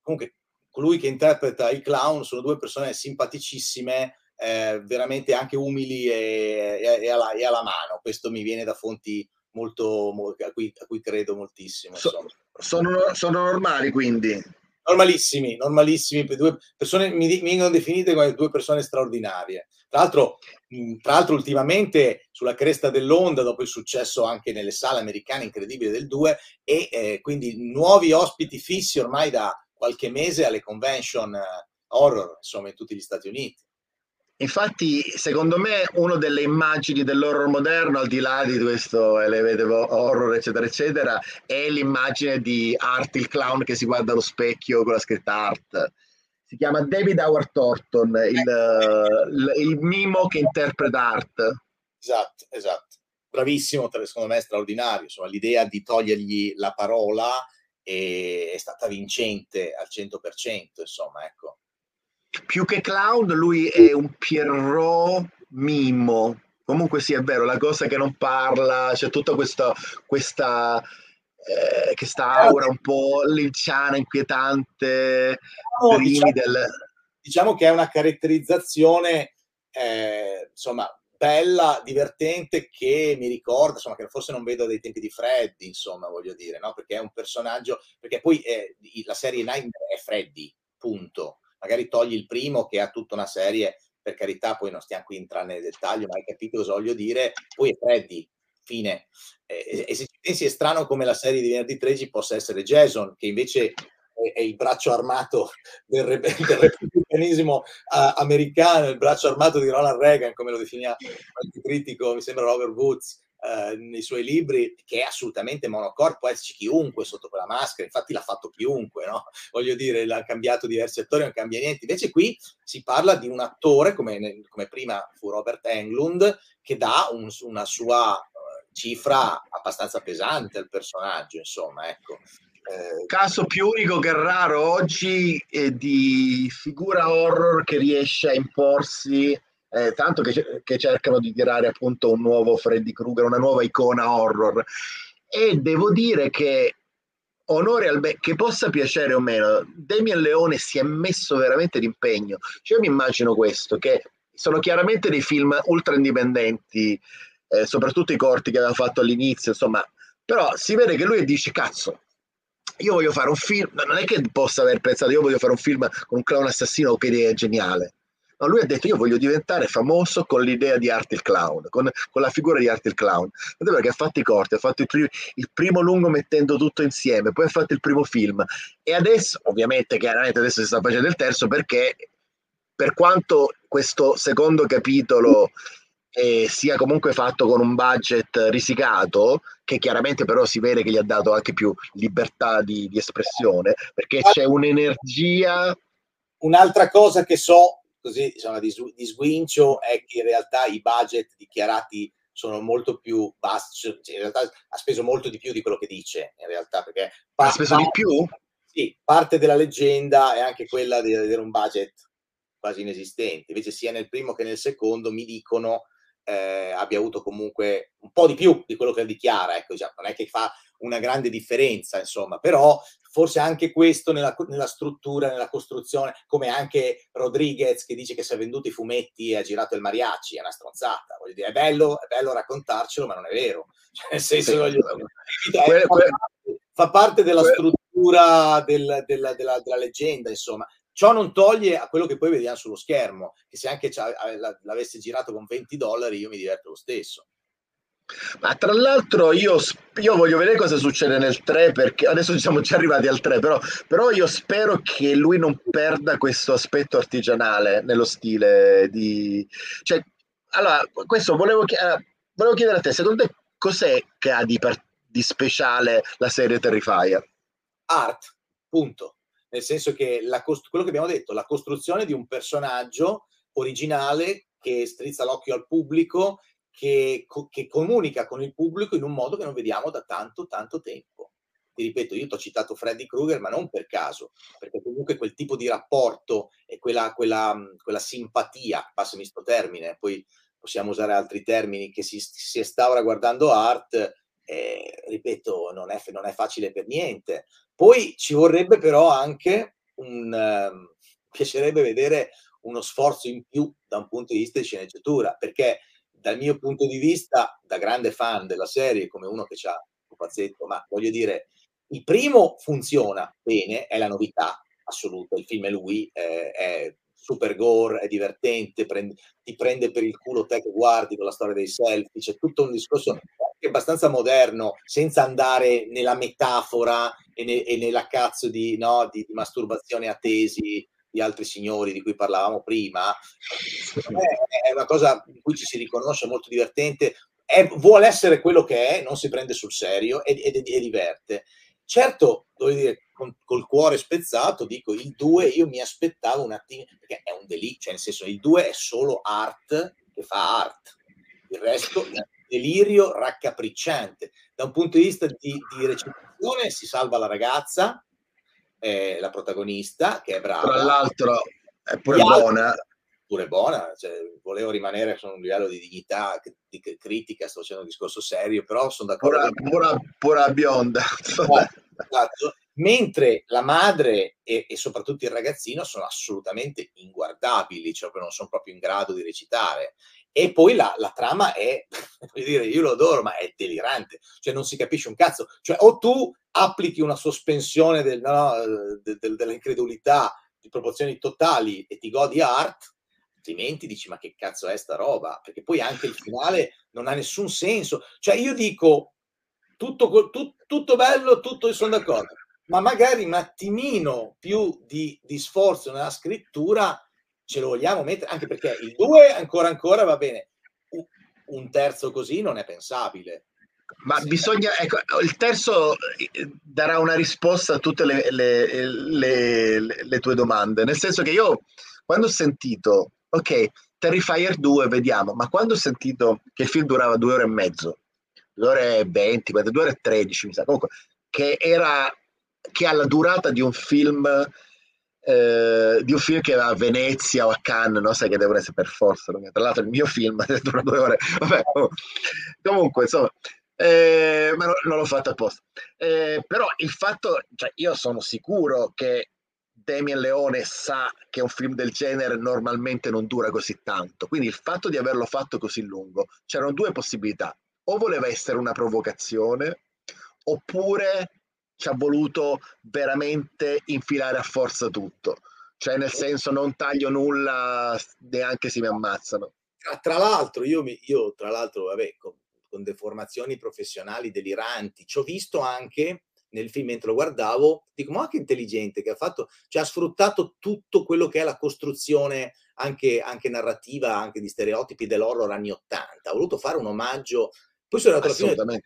comunque colui che interpreta i clown sono due persone simpaticissime, eh, veramente anche umili e, e- e alla, e alla mano. Questo mi viene da fonti molto, mo- a, cui, a cui credo moltissimo.
So- sono, sono normali quindi.
Normalissimi, normalissimi, due persone mi, mi vengono definite come due persone straordinarie. Tra l'altro, tra l'altro, ultimamente sulla cresta dell'onda, dopo il successo anche nelle sale americane incredibile del 2, e eh, quindi nuovi ospiti fissi ormai da qualche mese alle convention eh, horror, insomma, in tutti gli Stati Uniti.
Infatti, secondo me, una delle immagini dell'horror moderno, al di là di questo elevated horror, eccetera, eccetera, è l'immagine di Art il clown che si guarda allo specchio con la scritta Art. Si chiama David Howard Thornton, il, il- il mimo che interpreta Art.
Esatto, esatto. Bravissimo, secondo me è straordinario. Insomma, l'idea di togliergli la parola è, è stata vincente al 100%, insomma, ecco.
Più che clown, lui è un Pierrot mimo. Comunque sì, è vero, la cosa che non parla, c'è tutta questa, questa, eh, questa aura un po' linciana, inquietante,
Diciamo-
primi del...
diciamo che è una caratterizzazione eh, insomma bella, divertente che mi ricorda, insomma, che forse non vedo dai tempi di Freddy, insomma, voglio dire, no? Perché è un personaggio, perché poi eh, la serie Nightmare è Freddy, punto. Magari togli il primo che ha tutta una serie, per carità, poi non stiamo qui entrando nel dettaglio, ma hai capito cosa voglio dire, poi è Freddy, fine. Eh, e se ci pensi è strano come la serie di venerdì 13 possa essere Jason, che invece è, il braccio armato del, repubblicanesimo eh, americano, il braccio armato di Ronald Reagan, come lo definiva qualche critico, mi sembra Robert Woods, eh, nei suoi libri, che è assolutamente monocore, può esserci chiunque sotto quella maschera, infatti l'ha fatto chiunque, no? Voglio dire, l'ha cambiato diversi attori, non cambia niente. Invece qui si parla di un attore, come, come prima fu Robert Englund, che dà un- una sua eh, cifra abbastanza pesante al personaggio, insomma, ecco. Eh,
Caso più unico che raro oggi è di figura horror che riesce a imporsi, eh, tanto che, che cercano di tirare appunto un nuovo Freddy Krueger, una nuova icona horror. E devo dire che onore al me, che possa piacere o meno, Damian Leone si è messo veramente d'impegno. Cioè, io mi immagino questo, che sono chiaramente dei film ultra indipendenti, eh, soprattutto i corti che aveva fatto all'inizio, insomma, però si vede che lui dice, cazzo, io voglio fare un film, non è che possa aver pensato, io voglio fare un film con un clown assassino, che idea geniale. No, lui ha detto io voglio diventare famoso con l'idea di Art il Clown, con, con la figura di Art il Clown. Tanto perché ha fatto i corti, ha fatto il, primo, il primo lungo mettendo tutto insieme, poi ha fatto il primo film. E adesso, ovviamente, chiaramente adesso si sta facendo il terzo perché per quanto questo secondo capitolo eh, sia comunque fatto con un budget risicato, che chiaramente però si vede che gli ha dato anche più libertà di, di espressione, perché c'è un'energia.
Un'altra cosa che so così insomma, di, di sguincio è che in realtà i budget dichiarati sono molto più bassi, cioè in realtà ha speso molto di più di quello che dice, in realtà perché...
Ha speso di più?
Sì, parte della leggenda è anche quella di avere un budget quasi inesistente, invece sia nel primo che nel secondo mi dicono eh, abbia avuto comunque un po' di più di quello che dichiara, ecco, diciamo, non è che fa una grande differenza, insomma, però forse anche questo nella, nella, struttura, nella costruzione, come anche Rodriguez che dice che si è venduto i fumetti e ha girato il mariachi, è una stronzata, voglio dire, è bello, è bello raccontarcelo, ma non è vero, cioè, nel senso, sì, voglio, è, que, fa, parte, fa, parte della que, struttura del, della, della, della leggenda, insomma, Ciò non toglie a quello che poi vediamo sullo schermo, che se anche l'avesse girato con 20 dollari io mi diverto lo stesso.
Ma tra l'altro io, io, voglio vedere cosa succede nel 3 perché adesso siamo già arrivati al 3, però, però, io spero che lui non perda questo aspetto artigianale nello stile di... Cioè, allora, questo volevo, volevo chiedere a te, secondo te cos'è che ha di, di speciale la serie Terrifier?
Art, punto. Nel senso che la, quello che abbiamo detto, la costruzione di un personaggio originale che strizza l'occhio al pubblico che, che, comunica con il pubblico in un modo che non vediamo da tanto, tanto tempo. Ti ripeto, io ti ho citato Freddy Krueger, ma non per caso, perché comunque quel tipo di rapporto e quella, quella, quella simpatia, passami questo termine, poi possiamo usare altri termini, che si, si instaura guardando art, eh, ripeto, non è, non è, facile per niente. Poi ci vorrebbe però anche un... Uh, piacerebbe vedere uno sforzo in più da un punto di vista di sceneggiatura, perché dal mio punto di vista, da grande fan della serie, come uno che ha un pazzetto, ma voglio dire, il primo funziona bene, è la novità assoluta, il film è lui, eh, è super gore, è divertente, prende, ti prende per il culo te che guardi con la storia dei selfie, c'è tutto un discorso anche abbastanza moderno, senza andare nella metafora e, ne, e nella cazzo di, no, di, di masturbazione a tesi di altri signori di cui parlavamo prima, è una cosa in cui ci si riconosce molto divertente, è, vuole essere quello che è, non si prende sul serio e, e, e diverte. Certo, dire, con, col cuore spezzato, dico il 2 io mi aspettavo un attimo, perché è un delitto, cioè nel senso il 2 è solo art che fa art, il resto è delirio raccapricciante. Da un punto di vista di, di recitazione si salva la ragazza, eh, la protagonista, che è brava.
Tra l'altro è pure buona.
Pure buona, cioè, volevo rimanere su un livello di dignità, di critica, sto facendo un discorso serio, però sono d'accordo.
Pura, pura, pura bionda.
Esatto. Mentre la madre e, e, soprattutto il ragazzino sono assolutamente inguardabili, cioè non sono proprio in grado di recitare. E poi la, la trama è, voglio dire, io lo adoro, ma è delirante, cioè non si capisce un cazzo. Cioè o tu applichi una sospensione del, no, de, de, dell'incredulità di proporzioni totali e ti godi art, altrimenti dici ma che cazzo è sta roba? Perché poi anche il finale non ha nessun senso. Cioè io dico tutto, tutto, tutto bello, tutto sono d'accordo, ma magari un attimino più di, di sforzo nella scrittura ce lo vogliamo mettere, anche perché il 2 ancora ancora va bene, un terzo così non è pensabile.
Ma sì. bisogna, ecco, il terzo eh, darà una risposta a tutte le, le, le, le, tue domande, nel senso che io quando ho sentito, ok, Terrifier 2, vediamo, ma quando ho sentito che il film durava due ore e mezzo, due ore e venti, due ore e tredici, mi sa, comunque, che era, che ha la durata di un film eh, di un film che era a Venezia o a Cannes, no? sai che devono essere per forza. No? Tra l'altro il mio film dura due ore. Vabbè, oh. Comunque, insomma, Eh, ma no, non l'ho fatto apposta. Eh, però il fatto, cioè io sono sicuro che Damien Leone sa che un film del genere normalmente non dura così tanto, quindi il fatto di averlo fatto così lungo, c'erano due possibilità, o voleva essere una provocazione, oppure ci ha voluto veramente infilare a forza tutto, cioè nel senso non taglio nulla neanche se mi ammazzano.
Tra, tra l'altro, io, mi, io tra l'altro, vabbè, con, con deformazioni professionali deliranti, ci ho visto anche nel film mentre lo guardavo, dico ma che intelligente che ha fatto, cioè ha sfruttato tutto quello che è la costruzione anche, anche narrativa, anche di stereotipi dell'horror anni 80, ha voluto fare un omaggio, poi sono andato alla fine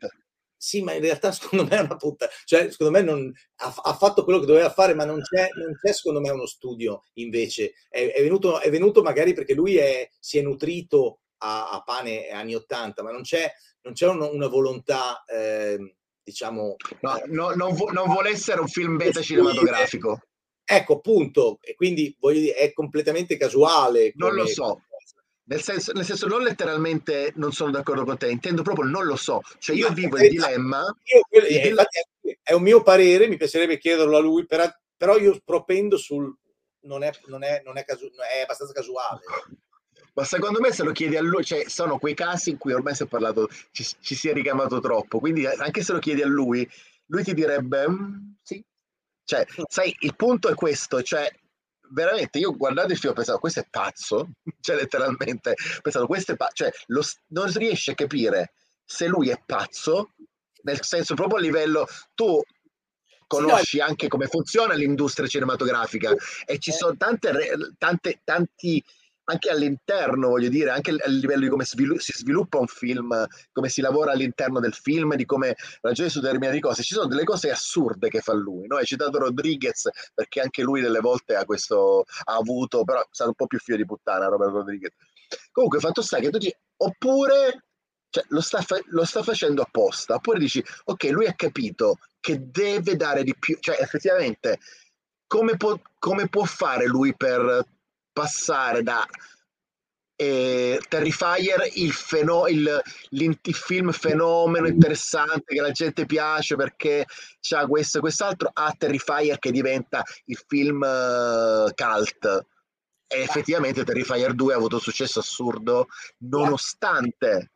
sì, ma in realtà secondo me è una puttana, cioè secondo me non, ha, ha, fatto quello che doveva fare, ma non c'è, non c'è secondo me uno studio invece, è, è, venuto, è venuto, magari perché lui è, si è nutrito a, a, pane anni 80, ma non c'è, non c'è un, una volontà, eh, diciamo...
No, no, non, vo- non vuole essere un film beta cinematografico.
Ecco, appunto, e quindi voglio dire, è completamente casuale.
Come... Non lo so, nel senso, nel senso, non letteralmente non sono d'accordo con te, intendo proprio non lo so. Cioè io Ma vivo il dilemma...
Io, il dilemma... È un mio parere, mi piacerebbe chiederlo a lui, però, però io propendo sul... Non è, non è, non è, casu... è abbastanza casuale.
Ma secondo me se lo chiedi a lui, cioè sono quei casi in cui ormai si è parlato, ci, ci si è ricamato troppo, quindi anche se lo chiedi a lui, lui ti direbbe mm, sì. Cioè, sai, il punto è questo, cioè veramente io guardando il film ho pensato questo è pazzo? Cioè letteralmente ho pensato questo è pazzo cioè lo, non riesce a capire se lui è pazzo nel senso proprio a livello tu conosci sì, no, anche come funziona l'industria cinematografica e ci sono tante, tante tanti anche all'interno, voglio dire, anche a livello di come si sviluppa un film, come si lavora all'interno del film, di come ragioni su determinate cose. Ci sono delle cose assurde che fa lui. No? Hai citato Rodriguez perché anche lui delle volte ha, questo, ha avuto, però è stato un po' più figlio di puttana Robert Rodriguez. Comunque, fatto sta che tu dici, oppure cioè, lo, sta fa- lo sta facendo apposta, oppure dici, ok, lui ha capito che deve dare di più, cioè effettivamente come può, come può fare lui per passare da eh, Terrifier, il, feno- il, il, film fenomeno interessante che la gente piace perché c'ha questo e quest'altro, a Terrifier che diventa il film uh, cult. E effettivamente Terrifier 2 ha avuto successo assurdo nonostante...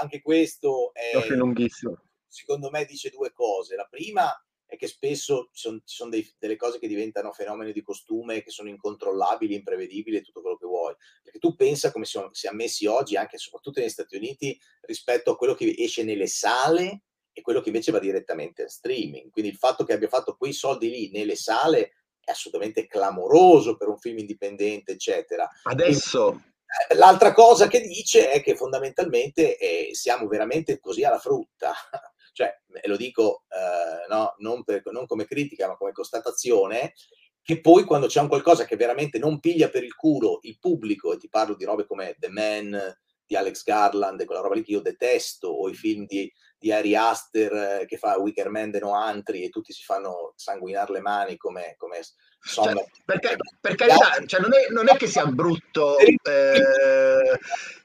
Anche questo è...
è lunghissimo.
Secondo me dice due cose. La prima è che spesso ci sono, ci sono dei, delle cose che diventano fenomeni di costume che sono incontrollabili, imprevedibili e tutto quello che vuoi. Perché tu pensa come siamo, siamo messi oggi, anche e soprattutto negli Stati Uniti, rispetto a quello che esce nelle sale e quello che invece va direttamente a streaming. Quindi il fatto che abbia fatto quei soldi lì nelle sale è assolutamente clamoroso per un film indipendente, eccetera.
Adesso.
Eh, l'altra cosa che dice è che fondamentalmente eh, siamo veramente così alla frutta cioè, e lo dico eh, no, non, per, non come critica, ma come constatazione, che poi quando c'è un qualcosa che veramente non piglia per il culo il pubblico, e ti parlo di robe come The Man di Alex Garland, e quella roba lì che io detesto, o i film di, di Ari Aster eh, che fa Wicker Man de No Antri e tutti si fanno sanguinare le mani come... come
cioè, perché, per carità, cioè non, è, non, è, che sia brutto... Eh,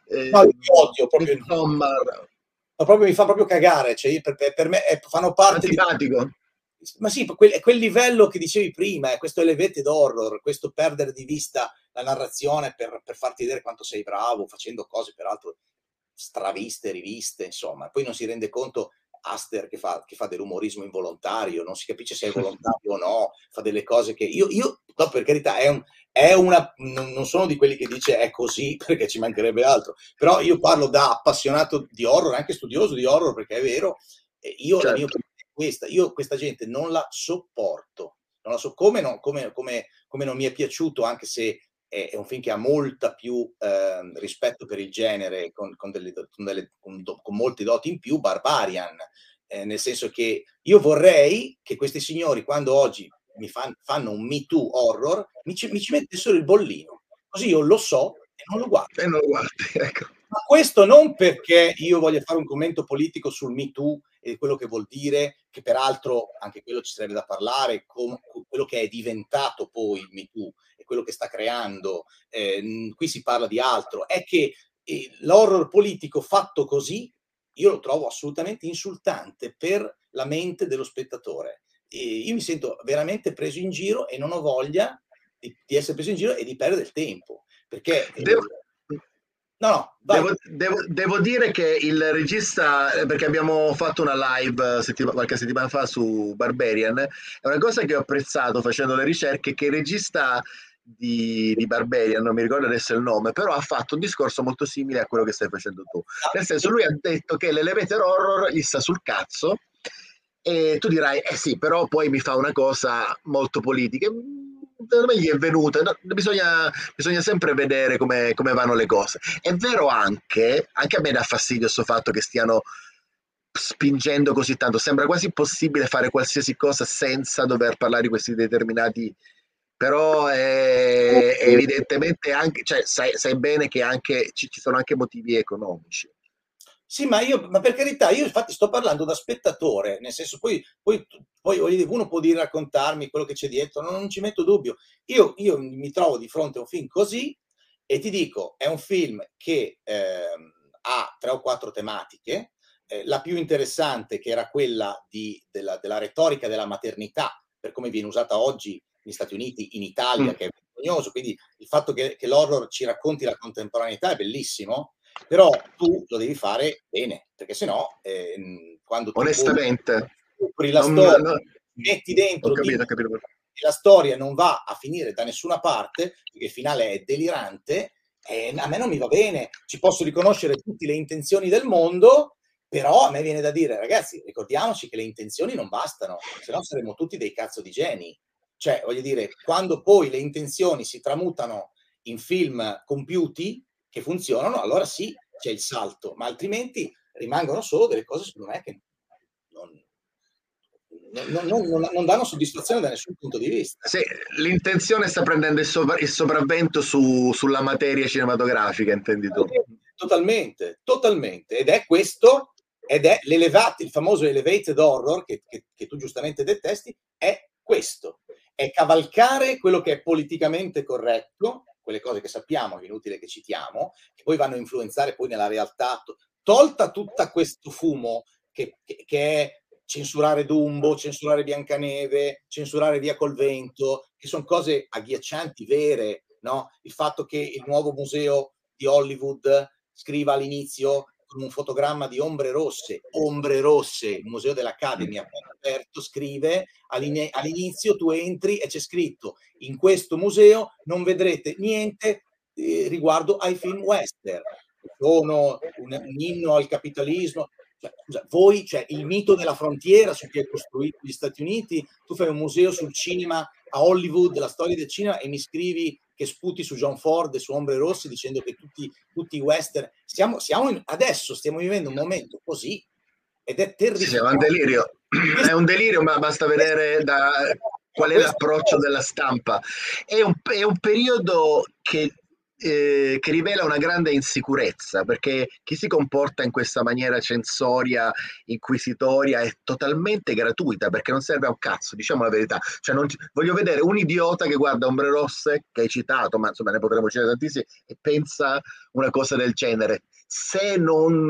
eh, no, odio proprio... Insomma, ma proprio mi fa proprio cagare, cioè per, per me è, fanno parte
Antipatico.
di... Ma sì, quel, quel livello che dicevi prima, è questo elevated horror, questo perdere di vista la narrazione per, per farti vedere quanto sei bravo, facendo cose peraltro straviste, riviste, insomma. Poi non si rende conto Aster che fa, che fa, dell'umorismo involontario, non si capisce se è volontario o no, fa delle cose che io, io no, per carità, è, un, una, non sono di quelli che dice è così perché ci mancherebbe altro, però io parlo da appassionato di horror, anche studioso di horror perché è vero, io certo. la mia opinione è questa, io questa gente non la sopporto, non la so come, no, come, come, come non mi è piaciuto anche se è, un film che ha molta più eh, rispetto per il genere, con, con, delle, con, delle, con, con molti doti in più, Barbarian, eh, nel senso che io vorrei che questi signori, quando oggi mi fan, fanno un Me Too horror, mi ci, mi ci mettessero il bollino, così io lo so e non lo guardo.
E non lo guardi, ecco.
Ma questo non perché io voglia fare un commento politico sul Me Too e quello che vuol dire, che peraltro anche quello ci sarebbe da parlare, con quello che è diventato poi il Me Too e quello che sta creando, eh, qui si parla di altro, è che eh, l'horror politico fatto così io lo trovo assolutamente insultante per la mente dello spettatore. Io mi sento veramente preso in giro e non ho voglia di, di essere preso in giro e di perdere il tempo. Perché...
Devo,
No, no,
devo, devo, devo, dire che il regista, eh, perché abbiamo fatto una live settima, qualche settimana fa su Barbarian, è una cosa che ho apprezzato facendo le ricerche, che il regista di, di, Barbarian, non mi ricordo adesso il nome, però ha fatto un discorso molto simile a quello che stai facendo tu. Nel senso, lui ha detto che l'elevator horror gli sta sul cazzo e tu dirai, eh sì, però poi mi fa una cosa molto politica secondo me gli è venuta. No, bisogna, bisogna, sempre vedere come, come, vanno le cose. È vero anche, anche a me dà fastidio questo fatto che stiano spingendo così tanto. Sembra quasi impossibile fare qualsiasi cosa senza dover parlare di questi determinati. Però è, è evidentemente anche, cioè, sai, sai, bene che anche, ci, ci sono anche motivi economici.
Sì, ma io, ma per carità, io infatti sto parlando da spettatore, nel senso, poi, poi, poi uno può dire raccontarmi quello che c'è dietro, non, non ci metto dubbio. Io, io, mi trovo di fronte a un film così e ti dico, è un film che eh, ha tre o quattro tematiche, eh, la più interessante che era quella di, della, della, retorica della maternità, per come viene usata oggi negli Stati Uniti, in Italia, mm. che è vergognoso, quindi il fatto che, che l'horror ci racconti la contemporaneità è bellissimo, però tu lo devi fare bene, perché sennò eh, quando tu
onestamente
apri la non, storia, non, metti dentro capito, capito. e la storia non va a finire da nessuna parte, perché il finale è delirante, eh, a me non mi va bene, ci posso riconoscere tutte le intenzioni del mondo, però a me viene da dire, ragazzi, ricordiamoci che le intenzioni non bastano, se no saremo tutti dei cazzo di geni. Cioè, voglio dire, quando poi le intenzioni si tramutano in film compiuti, che funzionano, allora sì, c'è il salto, ma altrimenti rimangono solo delle cose, secondo me, che non, non, non, non danno soddisfazione da nessun punto di vista.
Sì, l'intenzione sta prendendo il, sovra- il sopravvento su, sulla materia cinematografica, intendi tu?
Totalmente, totalmente. Ed è questo, ed è l'elevato, il famoso elevated horror che, che, che tu giustamente detesti, è questo. È cavalcare quello che è politicamente corretto quelle cose che sappiamo, è inutile che citiamo, che poi vanno a influenzare poi nella realtà, tolta tutto questo fumo che, che, che è censurare Dumbo, censurare Biancaneve, censurare Via col Vento, che sono cose agghiaccianti, vere, no? Il fatto che il nuovo museo di Hollywood scriva all'inizio con un fotogramma di ombre rosse, ombre rosse, il museo dell'Academy appena aperto, scrive all'inizio tu entri e c'è scritto in questo museo non vedrete niente eh, riguardo ai film western, sono un, un inno al capitalismo, cioè, scusa, voi, cioè il mito della frontiera su cui è costruito gli Stati Uniti, tu fai un museo sul cinema a Hollywood, la storia del cinema e mi scrivi che sputi su John Ford e su Ombre Rosse dicendo che tutti, tutti i western siamo, siamo in, adesso stiamo vivendo un momento così ed è terribile.
Sì, è un delirio, è un delirio, ma basta vedere da, qual è l'approccio della stampa. È un, è un periodo che eh, che rivela una grande insicurezza, perché chi si comporta in questa maniera censoria, inquisitoria, è totalmente gratuita, perché non serve a un cazzo, diciamo la verità. Cioè, non, voglio vedere un idiota che guarda Ombre Rosse, che hai citato, ma insomma ne potremmo citare tantissimi, e pensa una cosa del genere. Se non...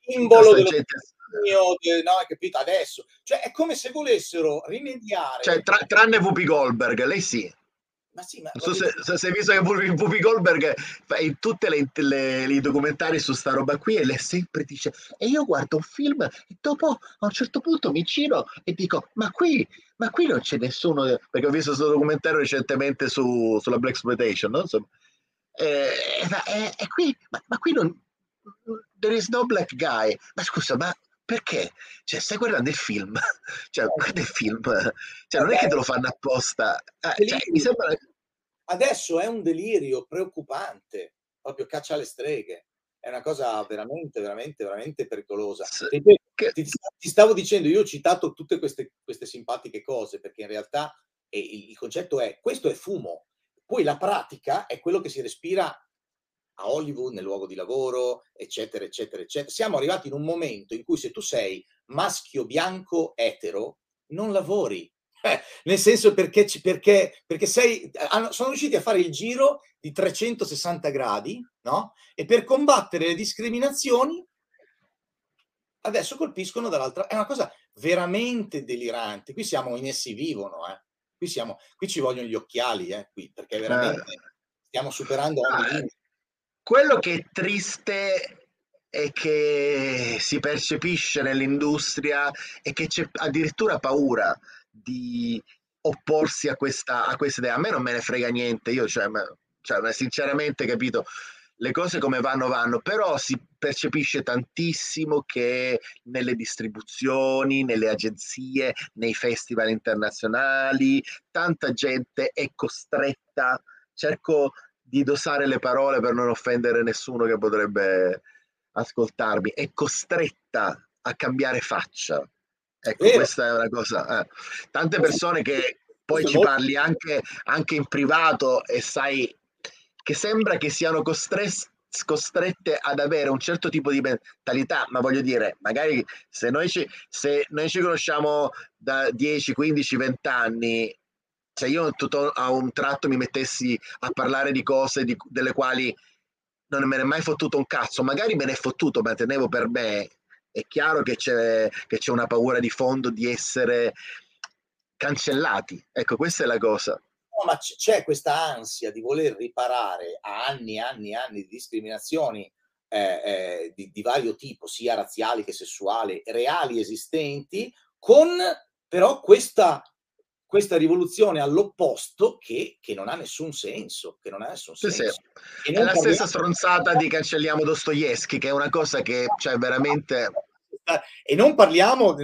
Simbolo dello... gente mio, no, hai capito adesso? Cioè, è come se volessero rimediare.
Cioè, tra, tranne Whoopi Goldberg, lei sì.
Ma sì, ma
non so se, hai visto che Whoopi Goldberg fa in tutti i documentari su sta roba qui e lei sempre dice e io guardo un film e dopo a un certo punto mi giro e dico ma qui, ma qui non c'è nessuno perché ho visto questo documentario recentemente su, sulla Black Exploitation no? Insomma, e, e, e qui, ma, ma qui non there is no black guy ma scusa ma perché? Cioè, stai guardando il film, cioè, guarda il film, cioè, non è che te lo fanno apposta. Eh, cioè, sembra...
Adesso è un delirio preoccupante, proprio caccia alle streghe. È una cosa veramente, veramente, veramente pericolosa. Ti, ti, ti stavo dicendo, io ho citato tutte queste, queste simpatiche cose, perché in realtà eh, il concetto è, questo è fumo. Poi la pratica è quello che si respira a Hollywood, nel luogo di lavoro, eccetera, eccetera, eccetera. Siamo arrivati in un momento in cui se tu sei maschio bianco etero, non lavori. Eh, nel senso perché, perché, perché sei, sono riusciti a fare il giro di 360 gradi, no? E per combattere le discriminazioni adesso colpiscono dall'altra. È una cosa veramente delirante. Qui siamo in essi vivono, eh. Qui, siamo, qui ci vogliono gli occhiali, eh, qui, perché veramente eh. stiamo superando ogni
ah, Quello che è triste è che si percepisce nell'industria e che c'è addirittura paura di opporsi a questa, a questa idea. A me non me ne frega niente, io cioè, cioè sinceramente capito le cose come vanno vanno, però si percepisce tantissimo che nelle distribuzioni, nelle agenzie, nei festival internazionali, tanta gente è costretta, cerco di dosare le parole per non offendere nessuno che potrebbe ascoltarmi, è costretta a cambiare faccia. Ecco, eh. questa è una cosa. Eh. Tante persone che poi ci parli anche, anche in privato e sai che sembra che siano costrette costrette ad avere un certo tipo di mentalità, ma voglio dire, magari se noi ci, se noi ci conosciamo da 10, 15, 20 anni, se io tutto, a un tratto mi mettessi a parlare di cose di, delle quali non me ne è mai fottuto un cazzo, magari me ne è fottuto, ma tenevo per me, è chiaro che c'è, che c'è una paura di fondo di essere cancellati. Ecco, questa è la cosa.
No, ma c'è questa ansia di voler riparare a anni e anni e anni di discriminazioni eh, eh, di, di, vario tipo, sia razziali che sessuali, reali esistenti, con però questa, questa rivoluzione all'opposto che, che, non ha nessun senso. Che non ha nessun senso. Sì,
sì. È la stessa stronzata di cancelliamo Dostoevsky, che è una cosa che cioè, veramente...
E non parliamo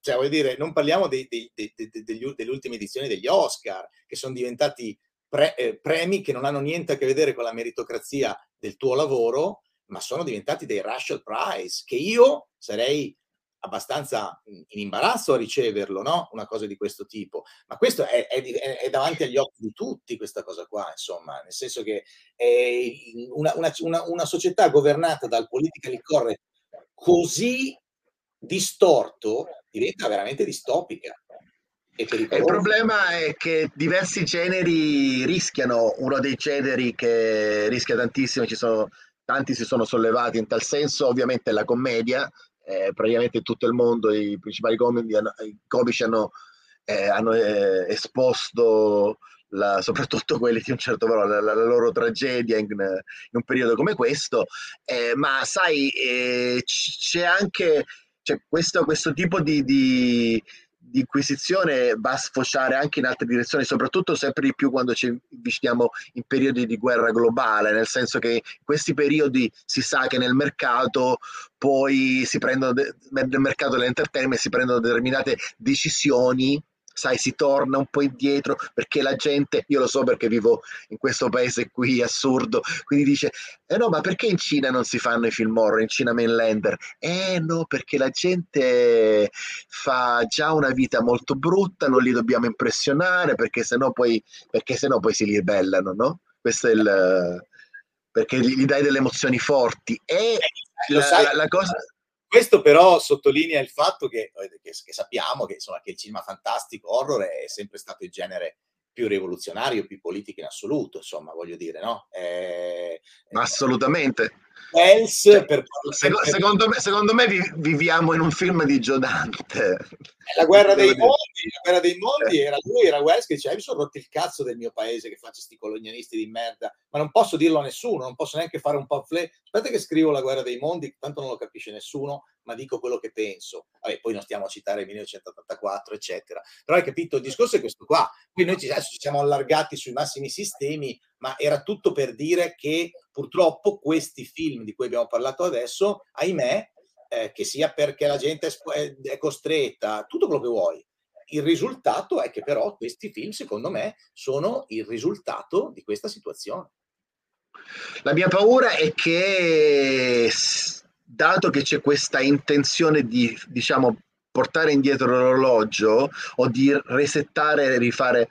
cioè, voglio dire, non parliamo dei, dei, dei, degli, delle ultime edizioni degli Oscar, che sono diventati pre, eh, premi che non hanno niente a che vedere con la meritocrazia del tuo lavoro, ma sono diventati dei Russell Prize, che io sarei abbastanza in imbarazzo a riceverlo, no? Una cosa di questo tipo. Ma questo è, è, è, davanti agli occhi di tutti, questa cosa qua, insomma, nel senso che è una, una, una, una società governata dal politically correct così distorto diventa veramente distopica.
Il problema è che diversi generi rischiano, uno dei generi che rischia tantissimo, ci sono, tanti si sono sollevati in tal senso, ovviamente la commedia, eh, praticamente tutto il mondo i principali comici hanno, comici hanno, eh, hanno eh, esposto la, soprattutto quelli di un certo valore, la, la loro tragedia in, in, un periodo come questo, eh, ma sai, eh, c'è anche cioè, questo, questo tipo di, di, di, inquisizione va a sfociare anche in altre direzioni, soprattutto sempre di più quando ci avviciniamo in periodi di guerra globale, nel senso che in questi periodi si sa che nel mercato poi si prendono, nel mercato dell'entertainment si prendono determinate decisioni sai, si torna un po' indietro perché la gente, io lo so perché vivo in questo paese qui assurdo, quindi dice, eh no, ma perché in Cina non si fanno i film horror, in Cina mainlander? Eh no, perché la gente fa già una vita molto brutta, non li dobbiamo impressionare perché sennò poi, perché sennò poi si ribellano, no? Questo è il... perché gli dai delle emozioni forti e
eh, la, la, la cosa questo però sottolinea il fatto che, eh, che, che sappiamo che, insomma, che il cinema fantastico, horror, è sempre stato il genere più rivoluzionario, più politico in assoluto, insomma, voglio dire, no?
Eh, Assolutamente.
Wells,
cioè, per, secondo, secondo, me, secondo me viviamo in un film di Giodante.
La guerra dei mondi, la guerra dei mondi era lui, era Wells che diceva: Mi sono rotto il cazzo del mio paese che faccio sti colonialisti di merda, ma non posso dirlo a nessuno, non posso neanche fare un pamphlet. Aspetta che scrivo la guerra dei mondi, tanto non lo capisce nessuno, ma dico quello che penso. Vabbè, poi non stiamo a citare il 1984, eccetera. Però hai capito, il discorso è questo qua. Qui noi ci, ci siamo allargati sui massimi sistemi, ma era tutto per dire che purtroppo questi film di cui abbiamo parlato adesso, ahimè, eh, che sia perché la gente è, è costretta, tutto quello che vuoi. Il risultato è che però questi film, secondo me, sono il risultato di questa situazione.
La mia paura è che, dato che c'è questa intenzione di, diciamo, portare indietro l'orologio o di resettare e rifare.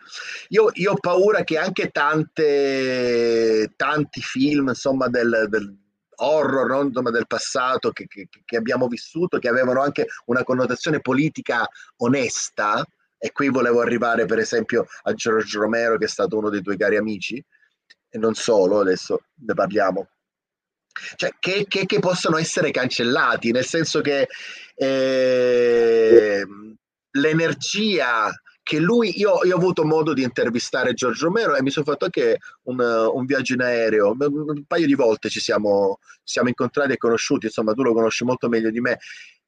Io, io, ho paura che anche tante, tanti film, insomma, del, del horror no? insomma, del passato che, che, che, abbiamo vissuto, che avevano anche una connotazione politica onesta, e qui volevo arrivare per esempio a George Romero, che è stato uno dei tuoi cari amici, e non solo, adesso ne parliamo. Cioè, che, che, che possono essere cancellati, nel senso che eh, l'energia che lui, io, io, ho avuto modo di intervistare Giorgio Romero e mi sono fatto anche un, un, viaggio in aereo, un paio di volte ci siamo, siamo, incontrati e conosciuti, insomma tu lo conosci molto meglio di me,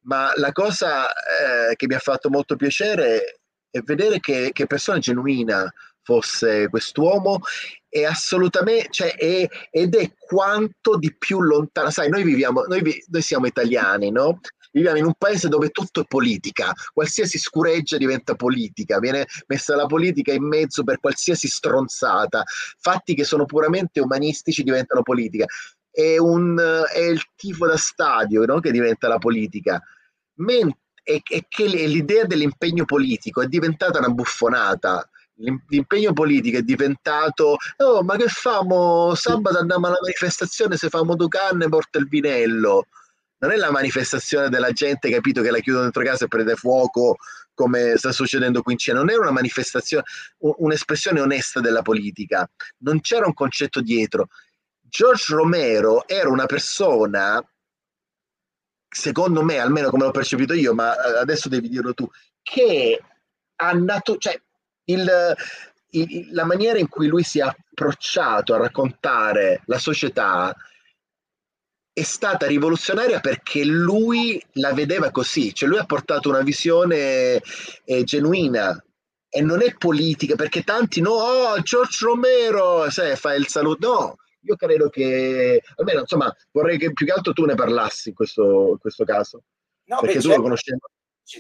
ma la cosa eh, che mi ha fatto molto piacere è vedere che, che persona genuina fosse quest'uomo è assolutamente, cioè è, ed è quanto di più lontano, sai, noi viviamo, noi, noi siamo italiani, no? Viviamo in un paese dove tutto è politica, qualsiasi scureggia diventa politica, viene messa la politica in mezzo per qualsiasi stronzata, fatti che sono puramente umanistici diventano politica. È, un, è il tifo da stadio no? che diventa la politica. Mentre è che l'idea dell'impegno politico è diventata una buffonata l'impegno politico è diventato oh ma che famo? Sabato andiamo alla manifestazione se famo due canne porta il vinello. Non è la manifestazione della gente capito che la chiudono dentro casa e prende fuoco come sta succedendo qui in Cina. Non era una manifestazione un'espressione onesta della politica. Non c'era un concetto dietro. George Romero era una persona secondo me almeno come l'ho percepito io ma eh, adesso devi dirlo tu che ha nato cioè il, il, la maniera in cui lui si è approcciato a raccontare la società è stata rivoluzionaria perché lui la vedeva così, cioè lui ha portato una visione eh, genuina e non è politica perché tanti no, oh, George Romero, sai, fa il saluto, no, io credo che, almeno insomma, vorrei che più che altro tu ne parlassi in questo, in questo caso, no, perché beh, tu certo. lo conoscevi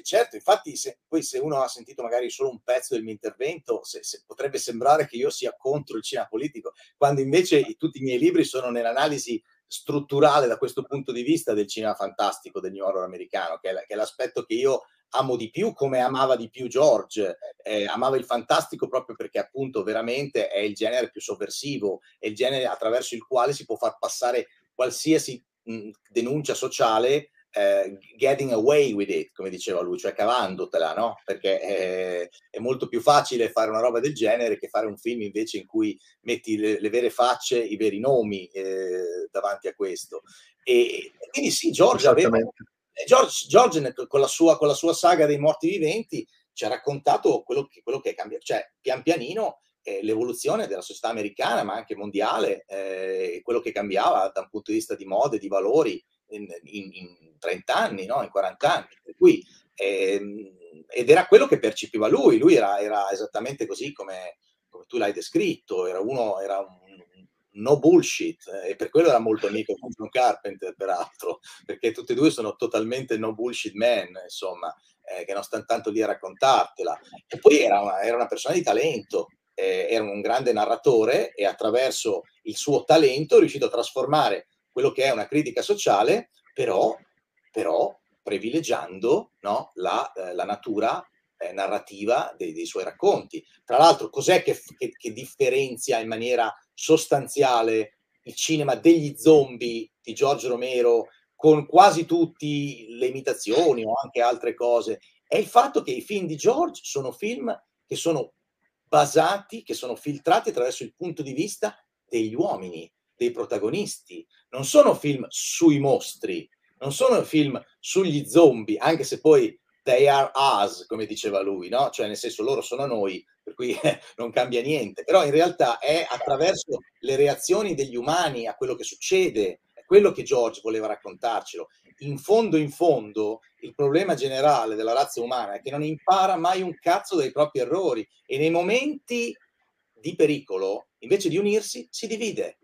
certo, infatti, se, poi se uno ha sentito magari solo un pezzo del mio intervento, se, se potrebbe sembrare che io sia contro il cinema politico, quando invece tutti i miei libri sono nell'analisi strutturale da questo punto di vista del cinema fantastico, del new horror americano, che è, che è l'aspetto che io amo di più, come amava di più George. Eh, amava il fantastico proprio perché appunto veramente è il genere più sovversivo, è il genere attraverso il quale si può far passare qualsiasi mh, denuncia sociale eh, getting away with it, come diceva lui, cioè cavandotela, no? Perché è, è, molto più facile fare una roba del genere che fare un film invece in cui metti le, le vere facce, i veri nomi eh, davanti a questo. E, quindi sì, George aveva... George, George con, la sua, con la sua saga dei morti viventi ci ha raccontato quello che, quello che è cambiato, cioè pian pianino eh, l'evoluzione della società americana, ma anche mondiale, eh, quello che cambiava da un punto di vista di mode, di valori, in, in, in 30 anni, no? in 40 anni. Per cui, ehm, ed era quello che percepiva lui, lui era, era esattamente così come, come, tu l'hai descritto, era uno, era un no bullshit e per quello era molto amico con John Carpenter peraltro perché tutti e due sono totalmente no bullshit man insomma eh, che non stanno tanto lì a raccontartela e poi era una, era una persona di talento eh, era un grande narratore e attraverso il suo talento è riuscito a trasformare quello che è una critica sociale, però, però privilegiando no, la, eh, la, natura eh, narrativa dei, dei, suoi racconti. Tra l'altro, cos'è che, che, che, differenzia in maniera sostanziale il cinema degli zombie di Giorgio Romero con quasi tutte le imitazioni o anche altre cose? È il fatto che i film di George sono film che sono basati, che sono filtrati attraverso il punto di vista degli uomini, dei protagonisti, non sono film sui mostri, non sono film sugli zombie, anche se poi they are us, come diceva lui, no? Cioè nel senso loro sono noi, per cui non cambia niente, però in realtà è attraverso le reazioni degli umani a quello che succede, è quello che George voleva raccontarcelo. In fondo, in fondo, il problema generale della razza umana è che non impara mai un cazzo dai propri errori e nei momenti di pericolo, invece di unirsi, si divide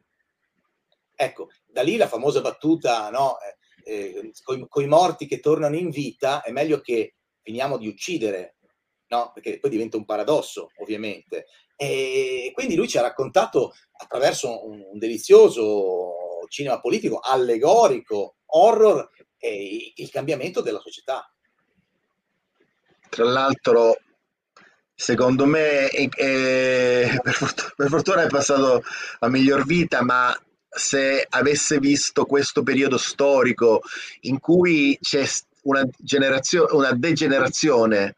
Ecco, da lì la famosa battuta, no? Eh, con i morti che tornano in vita, è meglio che finiamo di uccidere, no? Perché poi diventa un paradosso, ovviamente. E quindi lui ci ha raccontato attraverso un, un delizioso cinema politico, allegorico, horror, eh, il cambiamento della società.
Tra l'altro, secondo me, eh, per, fortuna, per, fortuna, è passato a miglior vita, ma se avesse visto questo periodo storico in cui c'è una, una degenerazione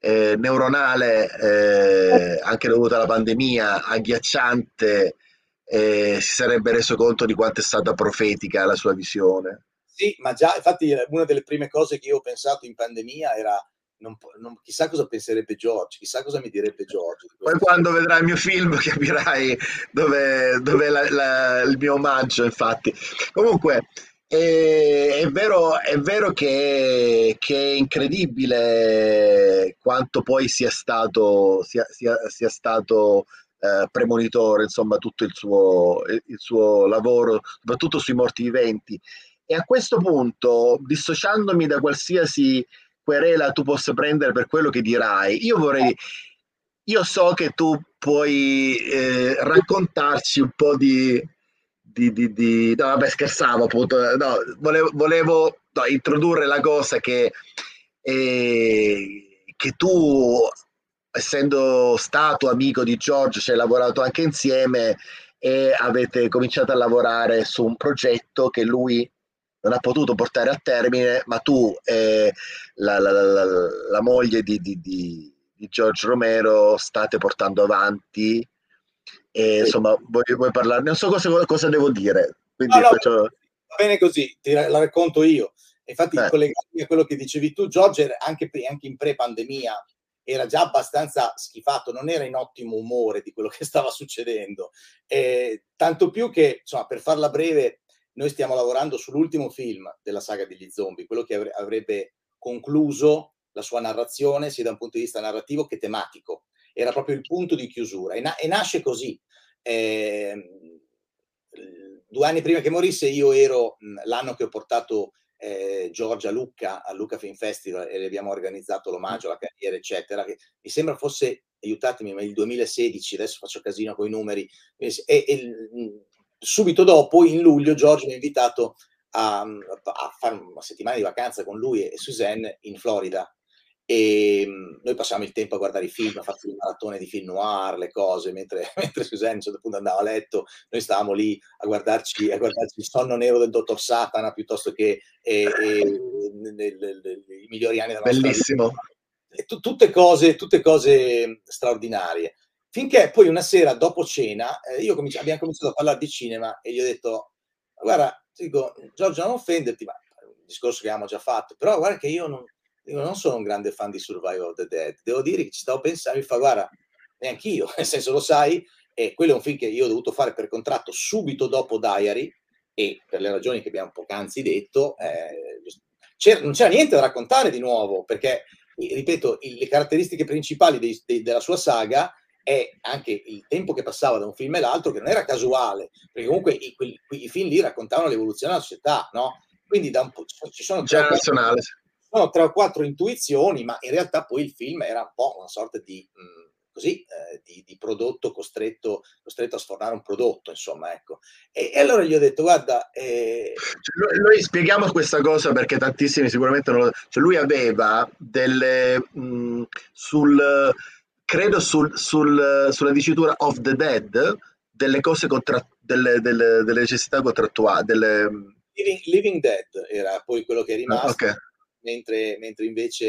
eh, neuronale, eh, anche dovuta alla pandemia, agghiacciante, eh, si sarebbe reso conto di quanto è stata profetica la sua visione.
Sì, ma già, infatti, una delle prime cose che io ho pensato in pandemia era non, non, chissà cosa penserebbe George, chissà cosa mi direbbe George.
Poi quando vedrai il mio film capirai dove, dove è la, la, il mio omaggio, infatti. Comunque, è, è, vero, è vero che, che, è incredibile quanto poi sia stato, sia, sia, sia stato eh, premonitore, insomma, tutto il suo, il suo lavoro, soprattutto sui morti viventi. E a questo punto, dissociandomi da qualsiasi querela tu possa prendere per quello che dirai. Io vorrei, io so che tu puoi eh, raccontarci un po' di, di, di, di, no vabbè scherzavo appunto, no, volevo, volevo no, introdurre la cosa che, eh, che tu essendo stato amico di George ci hai lavorato anche insieme e avete cominciato a lavorare su un progetto che lui non ha potuto portare a termine, ma tu e la, la, la, la moglie di, di, di, di, George Romero state portando avanti. E, insomma, vuoi, vuoi parlarne? Non so cosa, cosa devo dire. Quindi no, no, faccio...
Va bene così, ti la racconto io. Infatti, eh. collegandomi a quello che dicevi tu, George, anche, anche in pre-pandemia, era già abbastanza schifato, non era in ottimo umore di quello che stava succedendo. Eh, tanto più che, insomma, per farla breve, noi stiamo lavorando sull'ultimo film della saga degli zombie, quello che avrebbe concluso la sua narrazione sia da un punto di vista narrativo che tematico. Era proprio il punto di chiusura e, na- e nasce così. Eh, due anni prima che morisse io ero l'anno che ho portato eh, Giorgia Lucca al Lucca Film Festival e le abbiamo organizzato l'omaggio alla carriera, eccetera, che mi sembra fosse, aiutatemi, ma il 2016, adesso faccio casino con i numeri, e, e, subito dopo, in luglio, George mi ha invitato a, a, fare una settimana di vacanza con lui e Suzanne in Florida. E mm, noi passavamo il tempo a guardare i film, a farci il maratone di film noir, le cose, mentre, mentre Suzanne a un certo punto andava a letto, noi stavamo lì a guardarci, a guardarci il sonno nero del dottor Satana piuttosto che e, e, le, le, i migliori anni della
nostra Bellissimo.
vita. tutte cose, tutte cose straordinarie. Finché poi una sera dopo cena, eh, cominci- abbiamo cominciato a parlare di cinema e gli ho detto, guarda, dico, Giorgio non offenderti, ma un discorso che abbiamo già fatto, però guarda che io non, io non sono un grande fan di Survival of the Dead, devo dire che ci stavo pensando, mi fa, guarda, neanche io, nel senso lo sai, e quello è un film che io ho dovuto fare per contratto subito dopo Diary e per le ragioni che abbiamo poc'anzi detto, eh, c'era, non c'era niente da raccontare di nuovo, perché, ripeto, il, le caratteristiche principali dei, dei, della sua saga è anche il tempo che passava da un film all'altro, che non era casuale, perché comunque i, quelli, i film lì raccontavano l'evoluzione della società, no? Quindi da un po', ci sono tre, quattro, sono tre o quattro intuizioni, ma in realtà poi il film era un po' una sorta di, mh, mm, così, eh, di, di, prodotto costretto, costretto a sfornare un prodotto, insomma, ecco. E, e allora gli ho detto, guarda... Eh...
Cioè, noi spieghiamo questa cosa perché tantissimi sicuramente non lo... Cioè lui aveva delle... Mh, sul credo sul, sul, sulla dicitura of the dead delle cose contra, delle, delle, delle, necessità contrattuali delle...
Living, Living, Dead era poi quello che è rimasto ah, okay. mentre, mentre, invece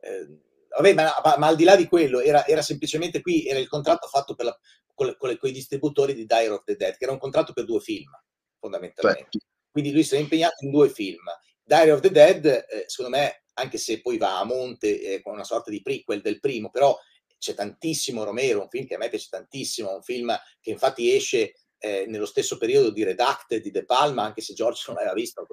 eh, vabbè ma, ma, al di là di quello era, era, semplicemente qui era il contratto fatto per la, con, con, con, i distributori di Dire of the Dead che era un contratto per due film fondamentalmente Beh. quindi lui si è impegnato in due film Dire of the Dead eh, secondo me anche se poi va a monte eh, con una sorta di prequel del primo, però c'è tantissimo Romero, un film che a me piace tantissimo, un film che infatti esce eh, nello stesso periodo di Redacted di De Palma, anche se George non l'aveva visto,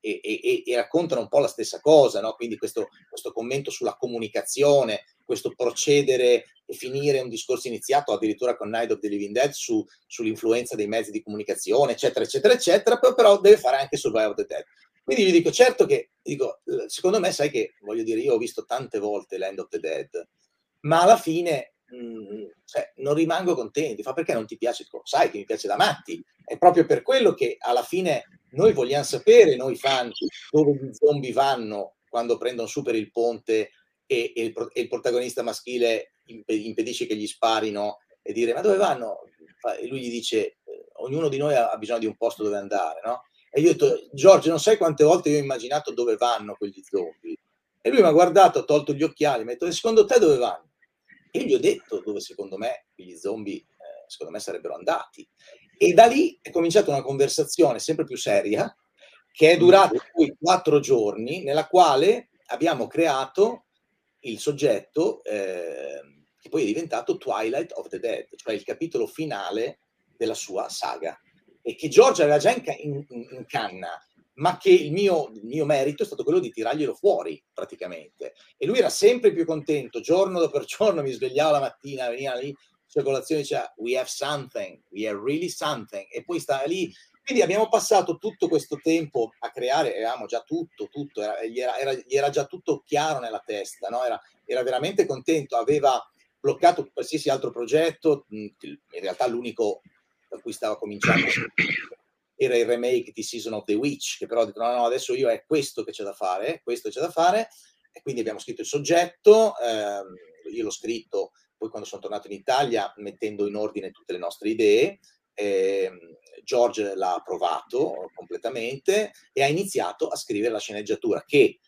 e, e, e raccontano un po' la stessa cosa, no? quindi questo, questo, commento sulla comunicazione, questo procedere e finire un discorso iniziato addirittura con Night of the Living Dead su, sull'influenza dei mezzi di comunicazione, eccetera, eccetera, eccetera, però, deve fare anche Survival of the Dead. Quindi gli dico, certo che, dico, secondo me, sai che, voglio dire, io ho visto tante volte Land of the Dead, ma alla fine mh, mm, cioè, non rimango contento. Fa perché non ti piace? Dico, sai che mi piace da matti. È proprio per quello che alla fine noi vogliamo sapere, noi fan, dove gli zombie vanno quando prendono su per il ponte e, e, il, e il, protagonista maschile impedisce che gli sparino e dire ma dove vanno? E lui gli dice ognuno di noi ha bisogno di un posto dove andare, no? E io ho detto, Giorgio, non sai quante volte io ho immaginato dove vanno quegli zombie? E lui mi ha guardato, ha tolto gli occhiali, mi ha detto, secondo te dove vanno? E io gli ho detto dove secondo me gli zombie eh, secondo me sarebbero andati. E da lì è cominciata una conversazione sempre più seria, che è durata poi quattro giorni, nella quale abbiamo creato il soggetto eh, che poi è diventato Twilight of the Dead, cioè il capitolo finale della sua saga. E che George aveva già in, in, in canna, ma che il mio, il mio, merito è stato quello di tirarglielo fuori praticamente. E lui era sempre più contento, giorno dopo giorno mi svegliava la mattina, veniva lì, sua colazione diceva we have something, we have really something, e poi stava lì. Quindi abbiamo passato tutto questo tempo a creare, avevamo già tutto, tutto, era, gli, era, era, gli, era, già tutto chiaro nella testa, no? era, era veramente contento, aveva bloccato qualsiasi altro progetto, in realtà l'unico da cui stava cominciando era il remake di Season of the Witch, che però detto no, no, adesso io è questo che c'è da fare, questo c'è da fare, e quindi abbiamo scritto il soggetto, ehm, io l'ho scritto poi quando sono tornato in Italia mettendo in ordine tutte le nostre idee, ehm, George l'ha approvato completamente e ha iniziato a scrivere la sceneggiatura che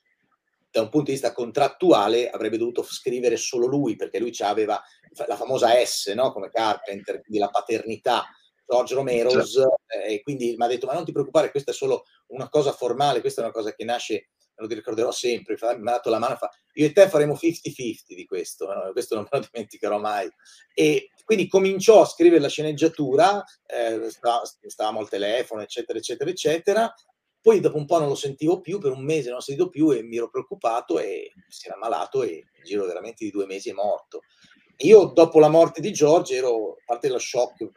da un punto di vista contrattuale avrebbe dovuto scrivere solo lui perché lui aveva la famosa S no? come Carpenter, quindi la paternità George Romero's, certo. eh, e quindi mi ha detto: Ma non ti preoccupare, questa è solo una cosa formale, questa è una cosa che nasce, me lo ricorderò sempre. mi ha dato la mano, fa, io e te faremo 50-50 di questo, no? questo non me lo dimenticherò mai. E quindi cominciò a scrivere la sceneggiatura, eh, stavamo al telefono, eccetera, eccetera, eccetera. Poi dopo un po' non lo sentivo più, per un mese non l'ho sentito più e mi ero preoccupato e si era ammalato e in giro veramente di due mesi è morto. Io dopo la morte di George ero, a parte lo shock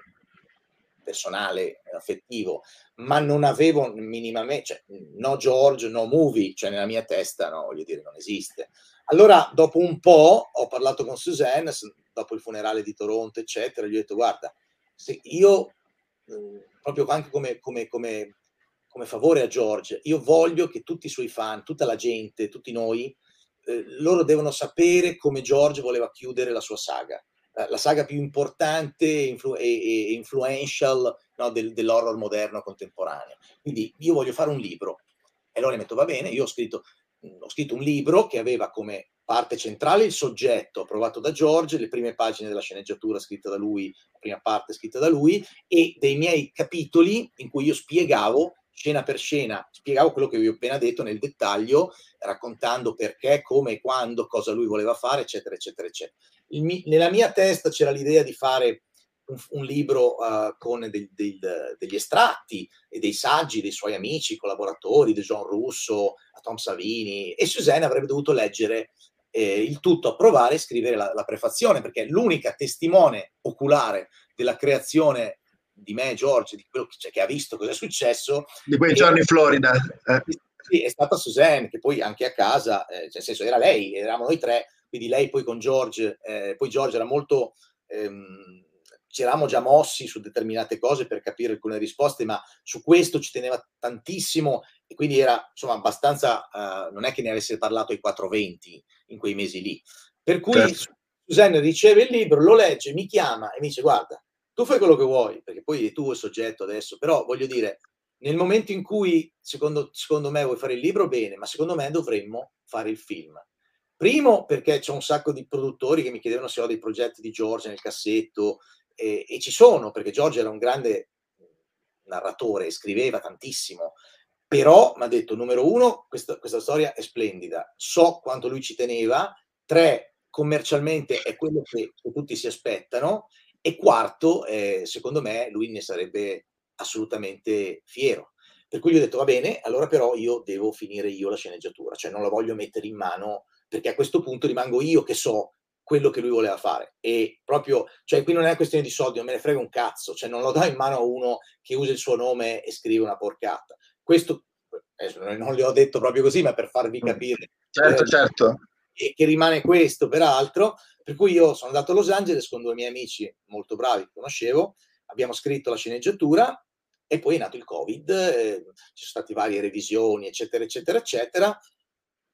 personale, affettivo, ma non avevo minimamente, cioè, no George, no movie, cioè nella mia testa, no, voglio dire, non esiste. Allora, dopo un po', ho parlato con Suzanne, dopo il funerale di Toronto, eccetera, gli ho detto, guarda, se io, proprio anche come, come, come, come favore a George, io voglio che tutti i suoi fan, tutta la gente, tutti noi, eh, loro devono sapere come George voleva chiudere la sua saga la saga più importante influ- e, e influential no, del, dell'horror moderno contemporaneo. Quindi io voglio fare un libro. E allora metto, va bene, io ho scritto, ho scritto un libro che aveva come parte centrale il soggetto approvato da George, le prime pagine della sceneggiatura scritta da lui, la prima parte scritta da lui, e dei miei capitoli in cui io spiegavo scena per scena, spiegavo quello che vi ho appena detto nel dettaglio, raccontando perché, come, quando, cosa lui voleva fare, eccetera, eccetera, eccetera. Il, nella mia testa c'era l'idea di fare un, un libro uh, con del, del, degli estratti e dei saggi dei suoi amici, collaboratori, di John Russo, a Tom Savini, e Suzanne avrebbe dovuto leggere eh, il tutto, approvare e scrivere la, la prefazione, perché l'unica testimone oculare della creazione di me, George, di quello che, cioè, che ha visto cosa è successo.
Di quei giorni in Florida.
Eh. Sì, è stata Suzanne, che poi anche a casa, eh, cioè, nel senso era lei, eravamo noi tre, quindi lei poi con George, eh, poi George era molto, ehm, ci eravamo già mossi su determinate cose per capire alcune risposte, ma su questo ci teneva tantissimo e quindi era insomma abbastanza, uh, non è che ne avesse parlato ai 420 in quei mesi lì. Per cui certo. Susanne riceve il libro, lo legge, mi chiama e mi dice guarda, tu fai quello che vuoi, perché poi tu il soggetto adesso, però voglio dire, nel momento in cui secondo, secondo me vuoi fare il libro, bene, ma secondo me dovremmo fare il film. Primo perché c'è un sacco di produttori che mi chiedevano se ho dei progetti di George nel cassetto e, e ci sono, perché George era un grande narratore, scriveva tantissimo, però mi ha detto, numero uno, questa, questa storia è splendida, so quanto lui ci teneva, tre, commercialmente è quello che, che tutti si aspettano, e quarto, eh, secondo me, lui ne sarebbe assolutamente fiero. Per cui gli ho detto, va bene, allora però io devo finire io la sceneggiatura, cioè non la voglio mettere in mano perché a questo punto rimango io che so quello che lui voleva fare. E proprio, cioè, qui non è una questione di soldi, non me ne frega un cazzo, cioè non lo do in mano a uno che usa il suo nome e scrive una porcata. Questo eh, non le ho detto proprio così, ma per farvi mm. capire.
Certo, eh, certo.
E che rimane questo, peraltro. Per cui io sono andato a Los Angeles con due miei amici molto bravi che conoscevo, abbiamo scritto la sceneggiatura e poi è nato il Covid, eh, ci sono state varie revisioni, eccetera, eccetera, eccetera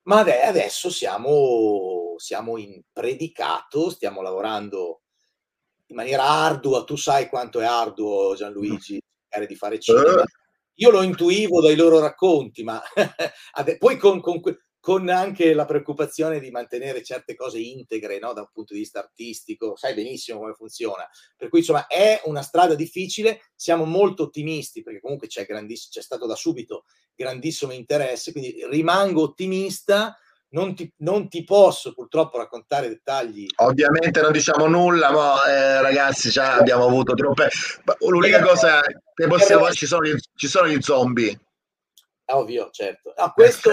ma adesso siamo, siamo in predicato, stiamo lavorando in maniera ardua, tu sai quanto è arduo Gianluigi cercare di fare cinema. Eh. Io lo intuivo dai loro racconti, ma poi con, con, con anche la preoccupazione di mantenere certe cose integre no? da un punto di vista artistico, sai benissimo come funziona. Per cui insomma è una strada difficile, siamo molto ottimisti perché comunque c'è, c'è stato da subito grandissimo interesse, quindi rimango ottimista. Non ti, non ti, posso purtroppo raccontare dettagli.
Ovviamente non diciamo nulla, ma eh, ragazzi, già abbiamo avuto troppe. L'unica cosa che possiamo ci sono, gli, ci sono gli zombie.
Ovvio, certo. No, questo,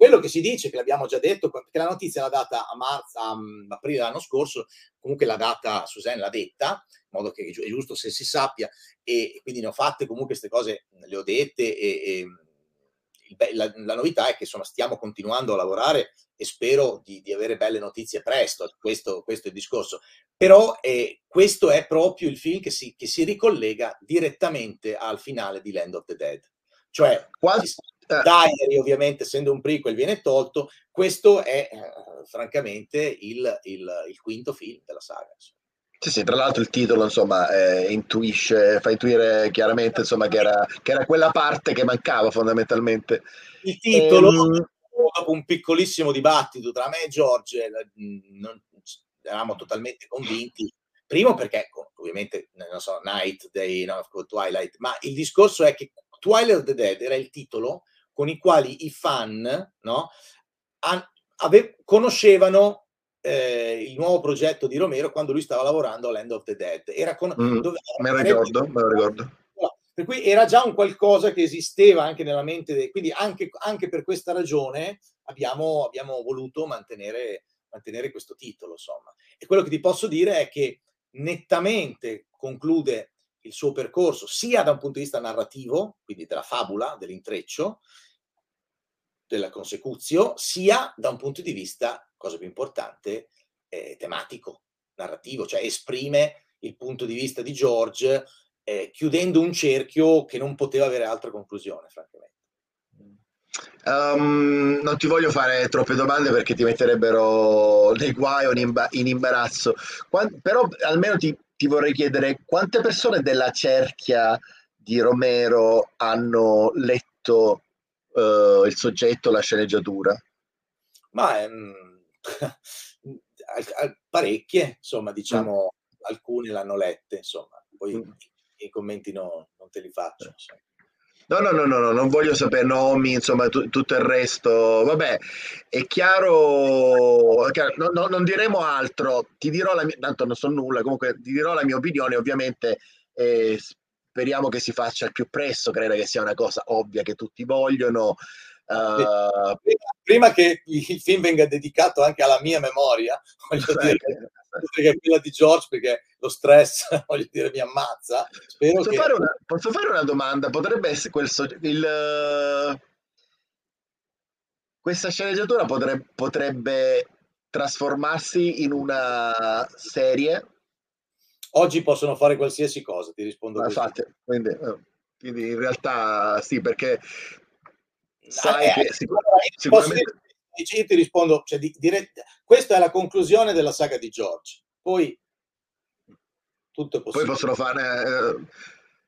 quello che si dice, che l'abbiamo già detto, perché la notizia l'ha data a marzo, a aprile dell'anno scorso, comunque la data Suzanne l'ha detta, in modo che è giusto se si sappia, e quindi ne ho fatte comunque queste cose, le ho dette, e, e la, la, novità è che insomma, stiamo continuando a lavorare e spero di, di avere belle notizie presto, questo, questo è il discorso. Però eh, questo è proprio il film che si, che si ricollega direttamente al finale di Land of the Dead. Cioè, Quasi. Diary ovviamente essendo un prequel viene tolto, questo è eh, francamente il, il, il, quinto film della saga.
Sì, sì, tra l'altro il titolo insomma eh, intuisce, fa intuire chiaramente insomma, che, era, che era quella parte che mancava fondamentalmente.
Il titolo, ehm... dopo un piccolissimo dibattito tra me e George, non, eravamo totalmente convinti Primo perché, ecco, ovviamente, non so, Night, Day, no, Twilight, ma il discorso è che Twilight of the Dead era il titolo con i quali i fan no, ave- conoscevano eh, il nuovo progetto di Romero quando lui stava lavorando a Land of the Dead. Era con,
mm, dove, me, lo ricordo, me lo ricordo.
Per cui era già un qualcosa che esisteva anche nella mente, de- quindi anche, anche, per questa ragione abbiamo, abbiamo voluto mantenere, mantenere questo titolo. Insomma. E quello che ti posso dire è che nettamente conclude il suo percorso sia da un punto di vista narrativo, quindi della fabula, dell'intreccio, della consecuzio, sia da un punto di vista, cosa più importante, eh, tematico, narrativo, cioè esprime il punto di vista di George eh, chiudendo un cerchio che non poteva avere altra conclusione, francamente.
Um, non ti voglio fare troppe domande perché ti metterebbero nei guai o in, imba- in imbarazzo, Quant- però almeno ti, ti vorrei chiedere quante persone della cerchia di Romero hanno letto uh, il soggetto, la sceneggiatura?
Ma ehm, parecchie, insomma, diciamo, mm. alcune l'hanno lette, insomma, poi mm. i commenti no, non te li faccio. Insomma.
No, no, no, no, no, non voglio sapere nomi, insomma, tu, tutto il resto. Vabbè, è chiaro, è chiaro no, no, non diremo altro, ti dirò la mia, tanto non so nulla, comunque ti dirò la mia opinione, ovviamente eh, speriamo che si faccia al più presto, credo che sia una cosa ovvia che tutti vogliono.
Uh, prima, che il film venga dedicato anche alla mia memoria, voglio dire, che quella di George, perché lo stress, voglio dire, mi ammazza.
Posso, che... fare una, posso fare una domanda? Potrebbe essere quel so- il, questa sceneggiatura potrebbe, potrebbe trasformarsi in una serie?
Oggi possono fare qualsiasi cosa, ti rispondo.
Infatti, quindi, eh, quindi, in realtà sì, perché sai eh, che sicuramente... sicuramente...
Io ti rispondo, cioè, di, dirett- questa è la conclusione della saga di George. Poi tutto è possibile.
Poi possono fare...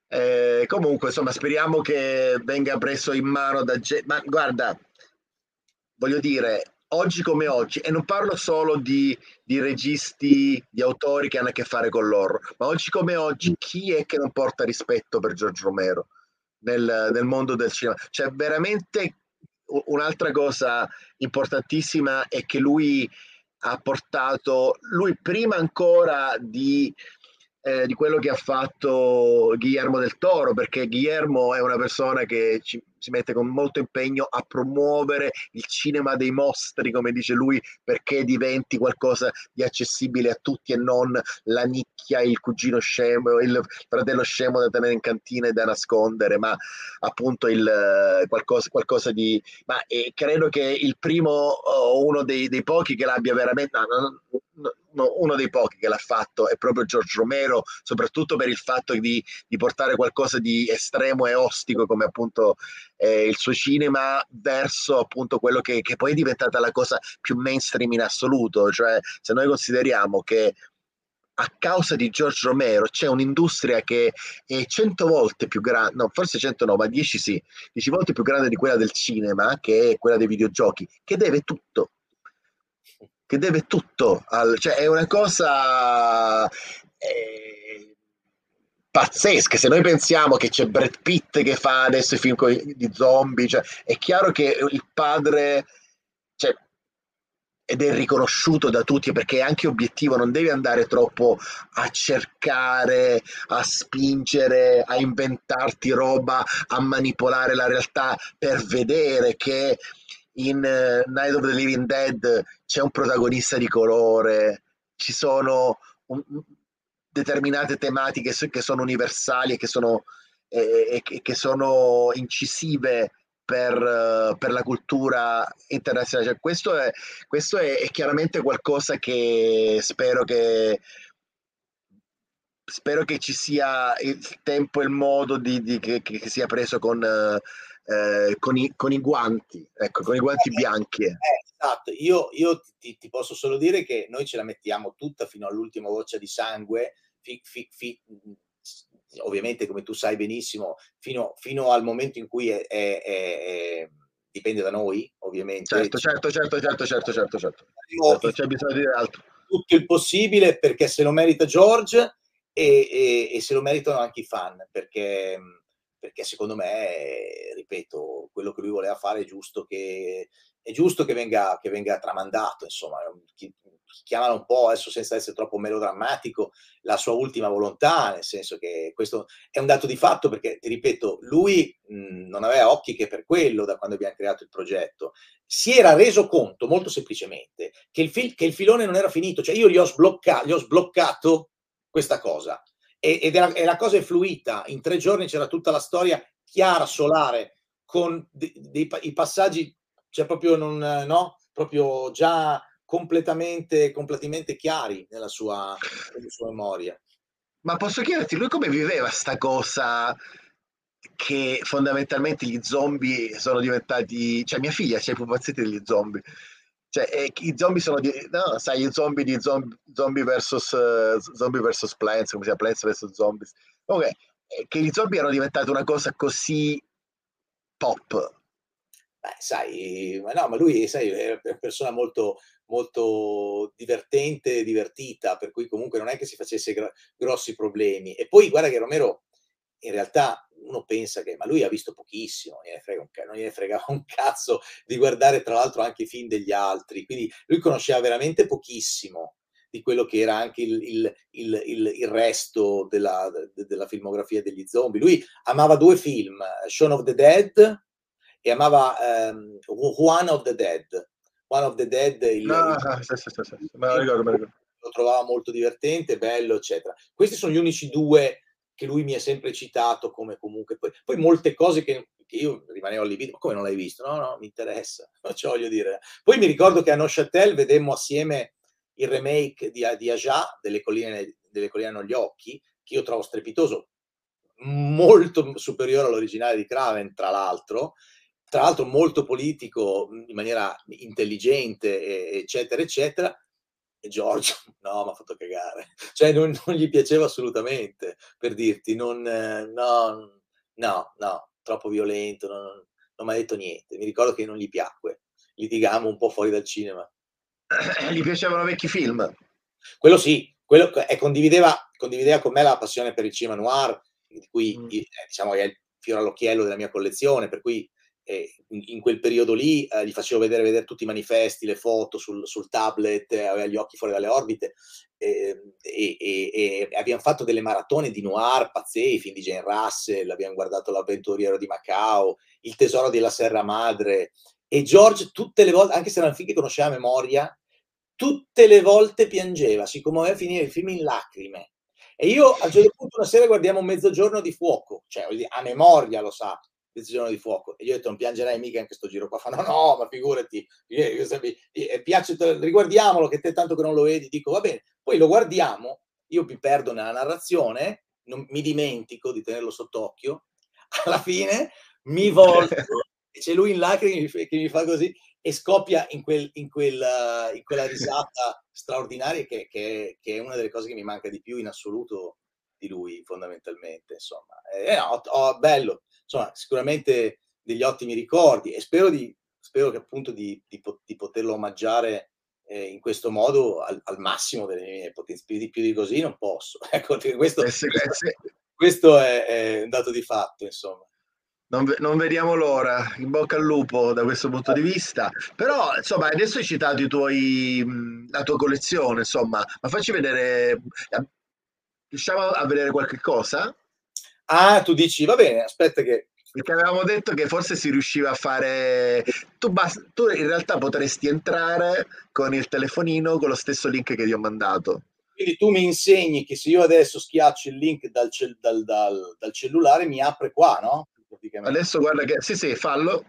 Eh, eh, comunque, insomma, speriamo che venga preso in mano da gente. Ma guarda, voglio dire, oggi come oggi, e non parlo solo di, di, registi, di autori che hanno a che fare con loro, ma oggi come oggi, chi è che non porta rispetto per Giorgio Romero nel, nel mondo del cinema? Cioè, veramente un'altra cosa importantissima è che lui ha portato, lui prima ancora di eh, di quello che ha fatto Guillermo del Toro, perché Guillermo è una persona che ci, si mette con molto impegno a promuovere il cinema dei mostri, come dice lui, perché diventi qualcosa di accessibile a tutti e non la nicchia, il cugino scemo, il fratello scemo da tenere in cantina e da nascondere, ma appunto il, qualcosa, qualcosa di... Ma eh, credo che il primo o uno dei, dei pochi che l'abbia veramente... No, no, uno dei pochi che l'ha fatto è proprio George Romero, soprattutto per il fatto di, di portare qualcosa di estremo e ostico come appunto eh, il suo cinema verso appunto quello che, che poi è diventata la cosa più mainstream in assoluto, cioè se noi consideriamo che a causa di George Romero c'è un'industria che è cento volte più grande, no, forse cento no, ma dieci sì, dieci volte più grande di quella del cinema, che è quella dei videogiochi, che deve tutto. Che deve tutto, al, cioè è una cosa eh, pazzesca. Se noi pensiamo che c'è Brad Pitt che fa adesso i film di zombie, cioè, è chiaro che il padre, cioè, ed è riconosciuto da tutti perché è anche obiettivo, non devi andare troppo a cercare, a spingere, a inventarti roba, a manipolare la realtà per vedere che in uh, Night of the Living Dead c'è un protagonista di colore, ci sono un, determinate tematiche che sono universali e che sono, e, e che sono incisive per, per, la cultura internazionale. Cioè, questo è, questo è, è chiaramente qualcosa che spero che spero che ci sia il tempo e il modo di, di, che, che, sia preso con, eh, con, i, con, i, guanti, ecco, con i guanti
eh,
bianchi.
Eh, esatto, io, io ti, ti, posso solo dire che noi ce la mettiamo tutta fino all'ultima goccia di sangue, fi, fi, fi, ovviamente come tu sai benissimo, fino, fino al momento in cui è, è, è, dipende da noi, ovviamente.
Certo, certo, certo, certo, certo, certo, certo. certo c'è bisogno di altro.
Tutto il possibile perché se lo merita George e, e, e se lo meritano anche i fan, perché, perché secondo me, ripeto, quello che lui voleva fare è giusto che, è giusto che venga, che venga tramandato, insomma, chi, chiamala un po' adesso senza essere troppo melodrammatico, la sua ultima volontà, nel senso che questo è un dato di fatto perché, ti ripeto, lui mh, non aveva occhi che per quello da quando abbiamo creato il progetto. Si era reso conto molto semplicemente che il, fil- che il filone non era finito, cioè io gli ho, sblocca- gli ho sbloccato questa cosa e, ed era, e la cosa è fluita, in tre giorni c'era tutta la storia chiara, solare, con dei, dei, i passaggi, cioè proprio non, no? Proprio già completamente, completamente chiari nella sua, nella sua memoria.
Ma posso chiederti, lui come viveva sta cosa che fondamentalmente gli zombie sono diventati... Cioè mia figlia c'è i pupazzetti degli zombie. Cioè, eh, i zombie sono di... No, sai, i zombie di zombie, zombie versus... Uh, zombie versus plants, come si chiama? Plants versus zombies. Comunque, eh, che gli zombie erano diventati una cosa così pop.
Beh, sai, ma no, ma lui, sai, è una persona molto, molto divertente e divertita, per cui comunque non è che si facesse gr- grossi problemi. E poi guarda che Romero in realtà uno pensa che, ma lui ha visto pochissimo, non gliene, frega un, non gliene fregava un cazzo di guardare tra l'altro anche i film degli altri, quindi lui conosceva veramente pochissimo di quello che era anche il, il, il, il resto della, de, della, filmografia degli zombie. Lui amava due film, Shaun of the Dead e amava um, One of the Dead, One of the Dead, il,
ah, il, sì, sì, sì, sì. Me lo ricordo, me lo ricordo.
Lo trovava molto divertente, bello, eccetera. Questi sono gli unici due che lui mi ha sempre citato come comunque. Poi, poi molte cose che, che io rimanevo allibito, ma come non l'hai visto? No, no, mi interessa, non ci voglio dire. Poi mi ricordo che a Neuchâtel vedemmo assieme il remake di, di Aja, delle colline, delle colline hanno gli occhi, che io trovo strepitoso, molto superiore all'originale di Craven, tra l'altro, tra l'altro molto politico in maniera intelligente, eccetera, eccetera. E Giorgio, no, mi ha fatto cagare. Cioè, non, non, gli piaceva assolutamente, per dirti, non, no, no, no, troppo violento, non, non mi ha detto niente. Mi ricordo che non gli piacque. Litigammo un po' fuori dal cinema.
Gli piacevano vecchi film?
Quello sì, quello, eh, condivideva, condivideva con me la passione per il cinema noir, di cui mm. eh, diciamo è il fiore all'occhiello della mia collezione, per cui in, quel periodo lì eh, gli facevo vedere, vedere, tutti i manifesti, le foto sul, sul tablet, eh, aveva gli occhi fuori dalle orbite ehm, e, e, e, abbiamo fatto delle maratone di noir pazzeschi, film di Jane Russell, abbiamo guardato L'avventuriero di Macao, Il tesoro della Serra Madre e George tutte le volte, anche se erano film che conosceva a memoria, tutte le volte piangeva, si commuoveva a finire il film in lacrime. E io a un certo punto una sera guardiamo Mezzogiorno di fuoco, cioè a memoria lo sa, decisione di fuoco. E io ho detto, non piangerai mica in questo giro qua. Fa, no, no, ma figurati, piace, riguardiamolo, che te tanto che non lo vedi. Dico, va bene. Poi lo guardiamo, io mi perdo nella narrazione, non, mi dimentico di tenerlo sott'occhio. Alla fine mi volto e c'è lui in lacrime che mi, fa- così e scoppia in, quel, in, quel, uh, in quella risata straordinaria che, che, che, è una delle cose che mi manca di più in assoluto di lui fondamentalmente insomma eh, no, oh, bello insomma sicuramente degli ottimi ricordi e spero, di, spero che appunto di, di, di poterlo omaggiare eh, in questo modo al, al, massimo delle mie potenze più di, più di così non posso ecco questo,
eh sì, eh sì.
questo è, è un dato di fatto insomma
non, non, vediamo l'ora, in bocca al lupo da questo punto di vista. Però, insomma, adesso hai citato i tuoi, la tua collezione, insomma, ma facci vedere, riusciamo a vedere qualche cosa?
Ah, tu dici, va bene, aspetta che...
Perché avevamo detto che forse si riusciva a fare... Tu, bast... tu in realtà potresti entrare con il telefonino con lo stesso link che ti ho mandato.
Quindi tu mi insegni che se io adesso schiaccio il link dal, cell- dal, dal, dal cellulare mi apre qua, no?
Adesso guarda che sì, sì, fallo.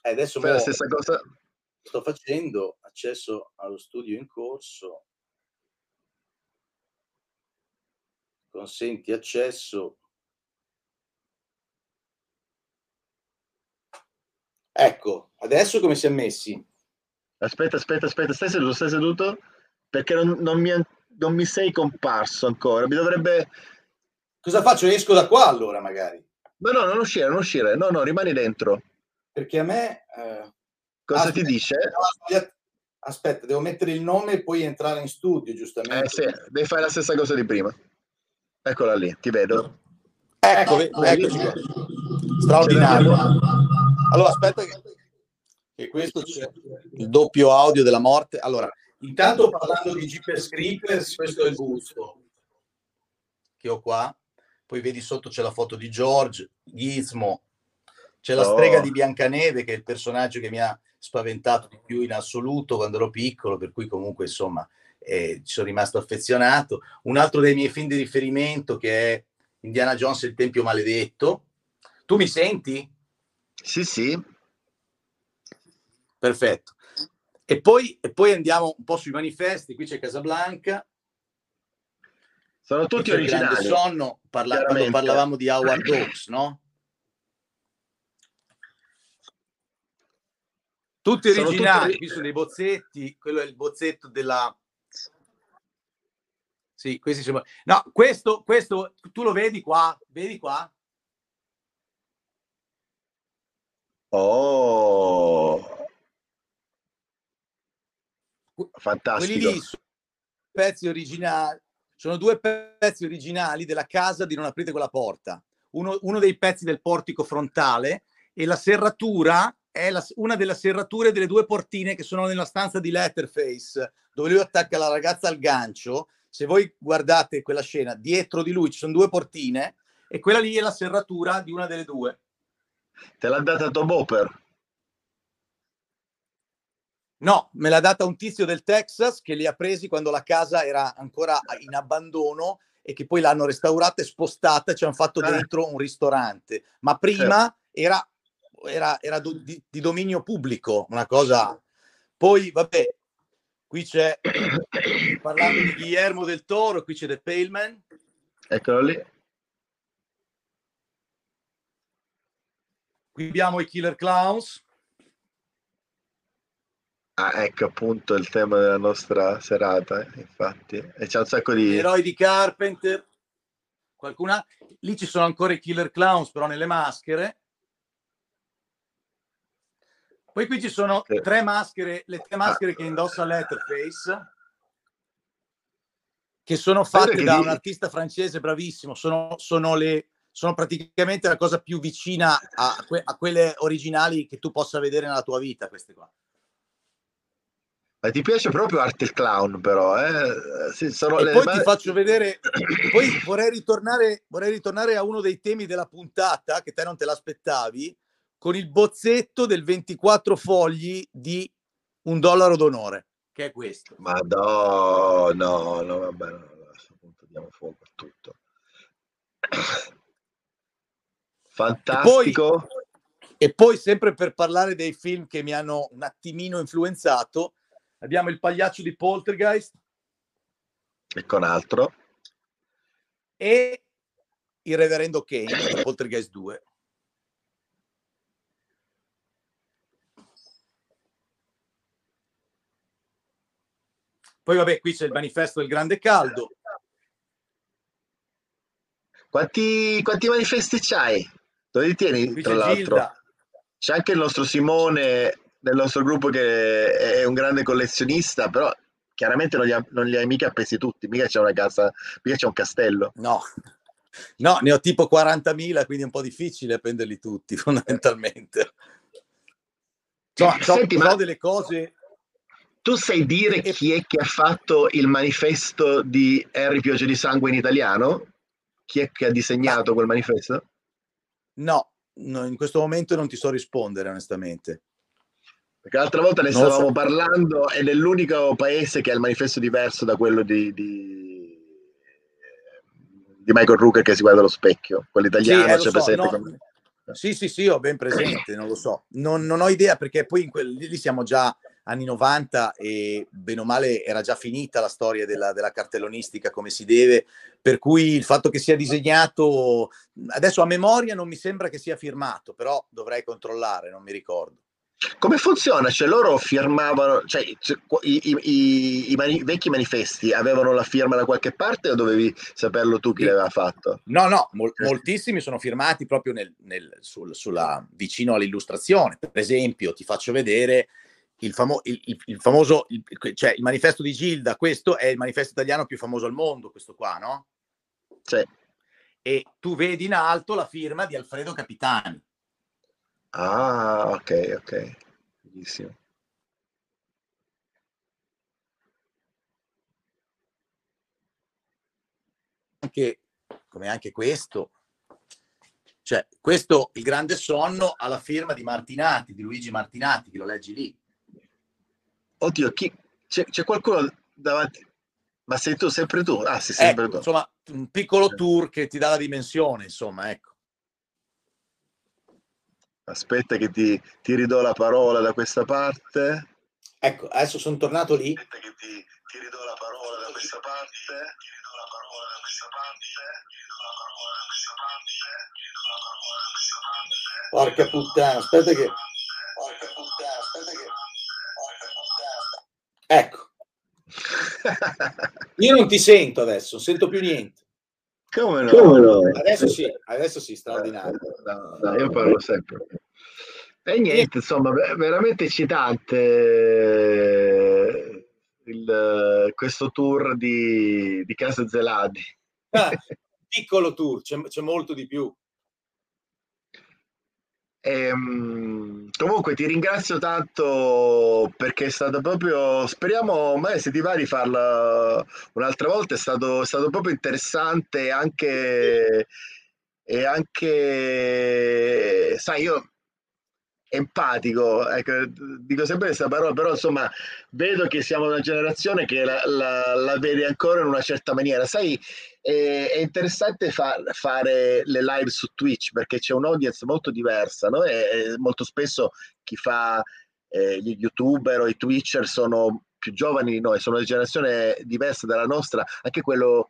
Eh, adesso
fai la stessa cosa.
Sto facendo accesso allo studio in corso. Consenti accesso. Ecco, adesso come si è messi?
Aspetta, aspetta, aspetta, stai seduto, stai seduto? Perché non, non, mi, non mi sei comparso ancora. Mi dovrebbe...
Cosa faccio? Esco da qua allora magari.
No, no, non uscire, non uscire. No, no, rimani dentro.
Perché a me... Eh...
Cosa aspetta, ti dice?
Aspetta, devo mettere il nome e poi entrare in studio, giustamente.
Eh sì, devi fare la stessa cosa di prima. Eccola lì, ti vedo.
Ecco, ecco eccoci qua. Straordinario. Allora, aspetta che, che questo c'è il doppio audio della morte. Allora, intanto parlando di Jeepers Creepers, questo è il gusto che ho qua poi vedi sotto c'è la foto di George, Gizmo, c'è la oh. strega di Biancaneve che è il personaggio che mi ha spaventato di più in assoluto quando ero piccolo, per cui comunque insomma eh, ci sono rimasto affezionato. Un altro dei miei film di riferimento che è Indiana Jones e il Tempio Maledetto. Tu mi senti?
Sì, sì.
Perfetto. E poi, e poi andiamo un po' sui manifesti, qui c'è Casablanca,
sono tutti originali.
Grande sonno, parla- quando parlavamo di Howard Hawks, no? Tutti originali, qui sono dei bozzetti, quello è il bozzetto della... Sì, questi sono... No, questo, questo, tu lo vedi qua? Vedi qua?
Oh! Fantastico.
Quelli lì sono pezzi originali, sono due pezzi originali della casa di Non aprite quella porta. Uno, uno dei pezzi del portico frontale e la serratura è la, una delle serrature delle due portine che sono nella stanza di Letterface, dove lui attacca la ragazza al gancio. Se voi guardate quella scena, dietro di lui ci sono due portine e quella lì è la serratura di una delle due.
Te l'ha data Tom Hopper?
No, me l'ha data un tizio del Texas che li ha presi quando la casa era ancora in abbandono e che poi l'hanno restaurata e spostata e ci hanno fatto eh. dentro un ristorante. Ma prima era, era, era di, di, dominio pubblico, una cosa... Poi, vabbè, qui c'è, parlando di Guillermo del Toro, qui c'è The Paleman.
Eccolo lì.
Qui abbiamo i Killer Clowns.
Ah, ecco appunto il tema della nostra serata, infatti. E c'è un sacco di...
Gli eroi di Carpenter. Qualcuna... Lì ci sono ancora i Killer Clowns, però nelle maschere. Poi qui ci sono tre maschere, le tre maschere ah. che indossa Letterface, che sono fatte da un artista francese bravissimo. Sono, sono, le, sono praticamente la cosa più vicina a, que- a quelle originali che tu possa vedere nella tua vita, queste qua.
Ma ti piace proprio Art il Clown, però, eh?
Sì, e le... poi ti faccio vedere, poi vorrei ritornare, vorrei ritornare a uno dei temi della puntata, che te non te l'aspettavi, con il bozzetto del 24 fogli di Un dollaro d'onore, che è questo.
Ma no, no, no, vabbè, no, a questo punto diamo fuoco a tutto. Fantastico.
E poi, e poi, sempre per parlare dei film che mi hanno un attimino influenzato, abbiamo Il pagliaccio di Poltergeist.
E con altro.
E Il reverendo Kane, Poltergeist 2. Poi vabbè, qui c'è il manifesto del grande caldo.
Quanti, quanti manifesti c'hai? Dove li tieni, tra l'altro? C'è anche il nostro Simone nel nostro gruppo che è un grande collezionista, però chiaramente non li, ha, non li hai mica appesi tutti, mica c'è una casa, mica c'è un castello.
No. No, ne ho tipo 40.000, quindi è un po' difficile prenderli tutti, fondamentalmente. So,
Senti, ma
delle cose...
tu sai dire chi è che ha fatto il manifesto di Harry Pioggia di Sangue in italiano? Chi è che ha disegnato quel manifesto?
No, no, in questo momento non ti so rispondere, onestamente.
Perché l'altra volta ne
Non
stavamo
so.
parlando ed è l'unico paese che ha il manifesto diverso da quello di, di, di Michael Rooker che si guarda allo specchio. Quello
Sì,
italiano
eh, lo
c'è
so,
presente.
no,
come-
Sì, sì, sì, ho ben presente, non lo so. Non, non ho idea perché poi in quel- lì siamo già anni 90 e bene o male era già finita la storia della, della cartellonistica come si deve, per cui il fatto che sia disegnato, adesso a memoria non mi sembra che sia firmato, però dovrei controllare, non mi ricordo.
Come funziona? Cioè loro firmavano, cioè i, i- i- mani- vecchi manifesti avevano la firma da qualche parte o dovevi saperlo tu chi l'aveva fatto?
No, no, mol- moltissimi sono firmati proprio nel- nel- sul- sulla, vicino all'illustrazione. Per esempio, ti faccio vedere il, famo- il- il- famoso, cioè il manifesto di Gilda, questo è il manifesto italiano più famoso al mondo, questo qua, no?
Sì.
E tu vedi in alto la firma di Alfredo Capitani.
Ah, ok, ok. Benissimo.
Anche, come anche questo. Cioè, questo, Il Grande Sonno, ha la firma di Martinati, di Luigi Martinati, che lo leggi lì.
Oddio, chi... c'è, c'è qualcuno davanti? Ma sei tu, sempre tu? Ah, sei sempre
Ecco,
tu.
insomma, un piccolo tour che ti dà la dimensione, insomma, ecco.
Aspetta che ti, ti ridò la parola da questa parte.
Ecco, adesso sono tornato lì.
Aspetta che ti, ti ridò la parola da questa parte. Ti ridò la parola da questa parte. Ti ridò la parola da questa parte. Ti ridò la parola da questa parte.
Porca puttana, aspetta che...
Porca
Ecco, io non ti sento adesso, non sento più niente.
Come no?
Adesso sì, adesso sì, straordinario.
No, no, io parlo sempre. E niente, insomma, ve- veramente eccitante eh, il- questo tour di, di Casa Zeladi.
Ah, piccolo tour, c'è, c'è molto di più.
Ehm, comunque ti ringrazio tanto perché è stato proprio, speriamo, magari se ti va di farla un'altra volta, è stato, è stato proprio interessante anche, e anche, sai, io empatico, ecco, dico sempre questa parola, però insomma vedo che siamo una generazione che la, la- la vede ancora in una certa maniera. Sai, è, è interessante fa- fare le live su Twitch perché c'è un'audience molto diversa, no? E, molto spesso chi fa eh, gli youtuber o i twitcher sono più giovani di noi, sono una generazione diversa dalla nostra, anche quello,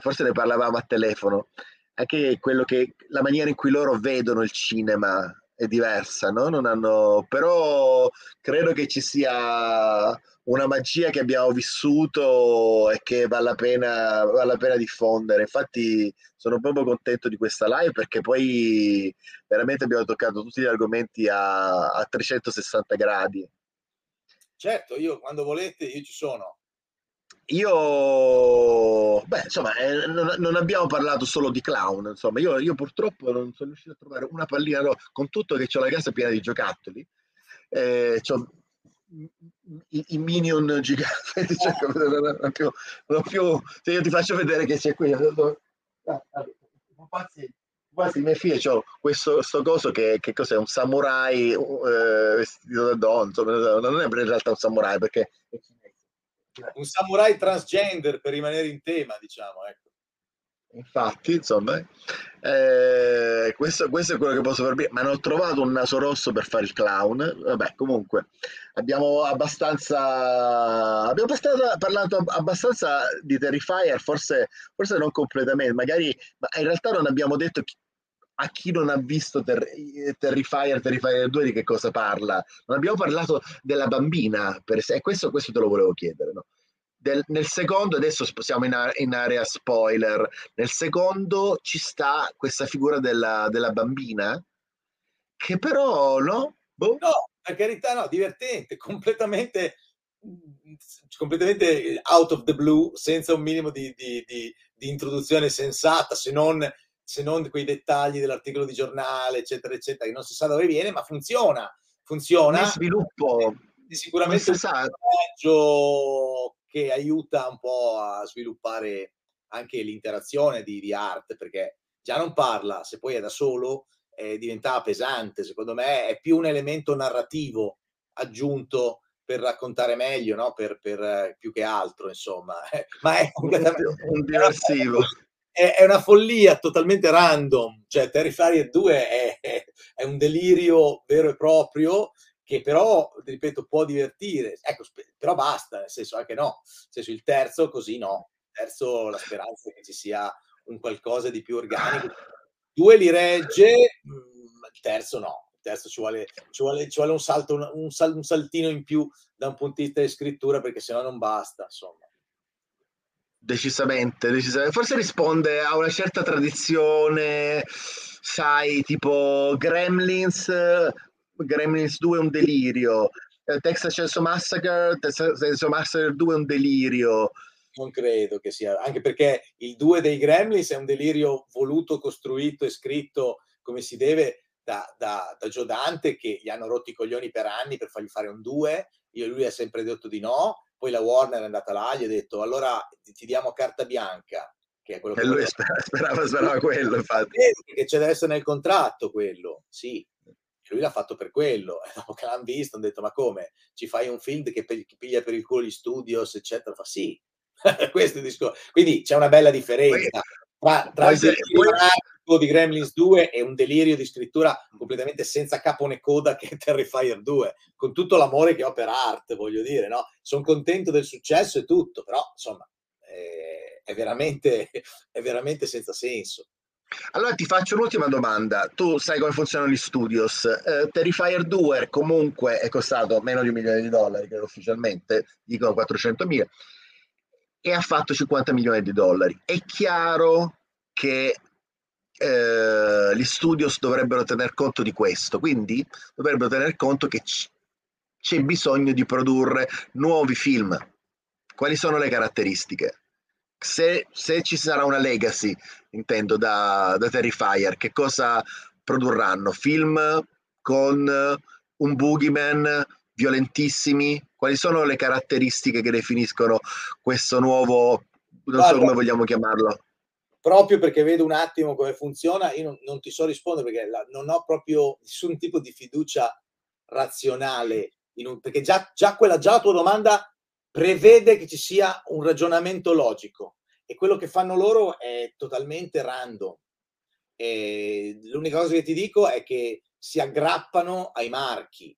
forse ne parlavamo a telefono, anche quello che, la maniera in cui loro vedono il cinema è diversa, no? Hanno, però credo che ci sia una magia che abbiamo vissuto e che vale la pena, vale la pena diffondere. Infatti sono proprio contento di questa live perché poi veramente abbiamo toccato tutti gli argomenti a, a 360 gradi.
Certo, io quando volete, io ci sono.
Io, beh, insomma, eh, non, non abbiamo parlato solo di clown, insomma, io, io purtroppo non sono riuscito a trovare una pallina, no, con tutto che ho la casa piena di giocattoli, eh, i, i minion giganti, cioè, non, non più, non più- se io ti faccio vedere che c'è qui, ah, pupazzi, pupazzi, mia figlia, c'ho questo sto coso che, che cos'è, un samurai eh, vestito da donna, insomma, non è in realtà un samurai perché è cinese.
Un samurai transgender per rimanere in tema, diciamo, ecco.
Infatti, insomma, eh, questo, questo è quello che posso farvi, ma non ho trovato un naso rosso per fare il clown. Vabbè, comunque, abbiamo abbastanza, abbiamo abbastanza- parlato ab- abbastanza di Terrifier, forse, forse non completamente, magari, ma in realtà non abbiamo detto chi- a chi non ha visto Ter- Terrifier, Terrifier 2 di che cosa parla. Non abbiamo parlato della bambina, per se- e questo, questo te lo volevo chiedere. No? Del- nel secondo, adesso siamo in, a- in area spoiler, nel secondo ci sta questa figura della, della bambina che però, no? Boh.
No, per carità, no, divertente, completamente, completamente out of the blue, senza un minimo di, di- di- di introduzione sensata, se non, se non quei dettagli dell'articolo di giornale, eccetera, eccetera, che non si sa dove viene, ma funziona, funziona.
Nel sviluppo
È sicuramente un personaggio che aiuta un po' a sviluppare anche l'interazione di, di Art, perché già non parla, se poi è da solo, eh, diventava pesante. Secondo me è più un elemento narrativo aggiunto per raccontare meglio, no? per, per, eh, più che altro, insomma. Ma è completamente
un diversivo.
è, è una follia totalmente random. Cioè, Terrifier 2 è, è- un delirio vero e proprio che però, ripeto, può divertire. Ecco, però basta, nel senso anche no. Nel senso, il terzo così no. Il terzo la speranza è che ci sia un qualcosa di più organico. Due li regge, mm, il terzo no. Terzo ci vuole, ci vuole, ci vuole un, salto, un, un saltino in più da un punto di vista di scrittura perché sennò non basta, insomma.
Decisamente, decisamente. Forse risponde a una certa tradizione, sai, tipo Gremlins, Gremlins 2 è un delirio, eh, Texas Chainsaw Massacre, Texas Chainsaw Massacre 2 è un delirio.
Non credo che sia, anche perché il 2 dei Gremlins è un delirio voluto, costruito e scritto come si deve da, da, da Joe Dante che gli hanno rotto i coglioni per anni per fargli fare un 2, io e lui ha sempre detto di no, poi la Warner è andata là, gli ha detto allora ti, diamo carta bianca, che è quello che
E lui sperava, sperava, sperava quello, infatti.
Perché c'è essere nel contratto quello, sì. Lui l'ha fatto per quello. E dopo che l'hanno visto, hanno detto: Ma come? Ci fai un film che, pe- che piglia per il culo gli studios, eccetera? Fa sì. Questo è il discorso. Quindi c'è una bella differenza tra, tra
poi
il
poi-
narrativo di Gremlins 2 e un delirio di scrittura completamente senza capo né coda che è Terrifier 2, con tutto l'amore che ho per Art, voglio dire, no? Sono contento del successo e tutto, però insomma eh, è, veramente, è veramente senza senso.
Allora ti faccio un'ultima domanda. Tu sai come funzionano gli studios. Eh, Terrifier 2 comunque è costato meno di un milione di dollari, credo ufficialmente, dicono 400 mila, e ha fatto 50 milioni di dollari. È chiaro che eh, gli studios dovrebbero tener conto di questo, quindi dovrebbero tener conto che c'è bisogno di produrre nuovi film. Quali sono le caratteristiche? Se, se ci sarà una legacy, intendo, da, da Terrifier, che cosa produrranno? Film con un boogeyman violentissimi? Quali sono le caratteristiche che definiscono questo nuovo, non so
Guarda.
come vogliamo chiamarlo?
Proprio perché vedo un attimo come funziona, io non, non ti so rispondere perché la- non ho proprio nessun tipo di fiducia razionale, un- perché già, già, quella, già la tua domanda prevede che ci sia un ragionamento logico e quello che fanno loro è totalmente random. E l'unica cosa che ti dico è che si aggrappano ai marchi,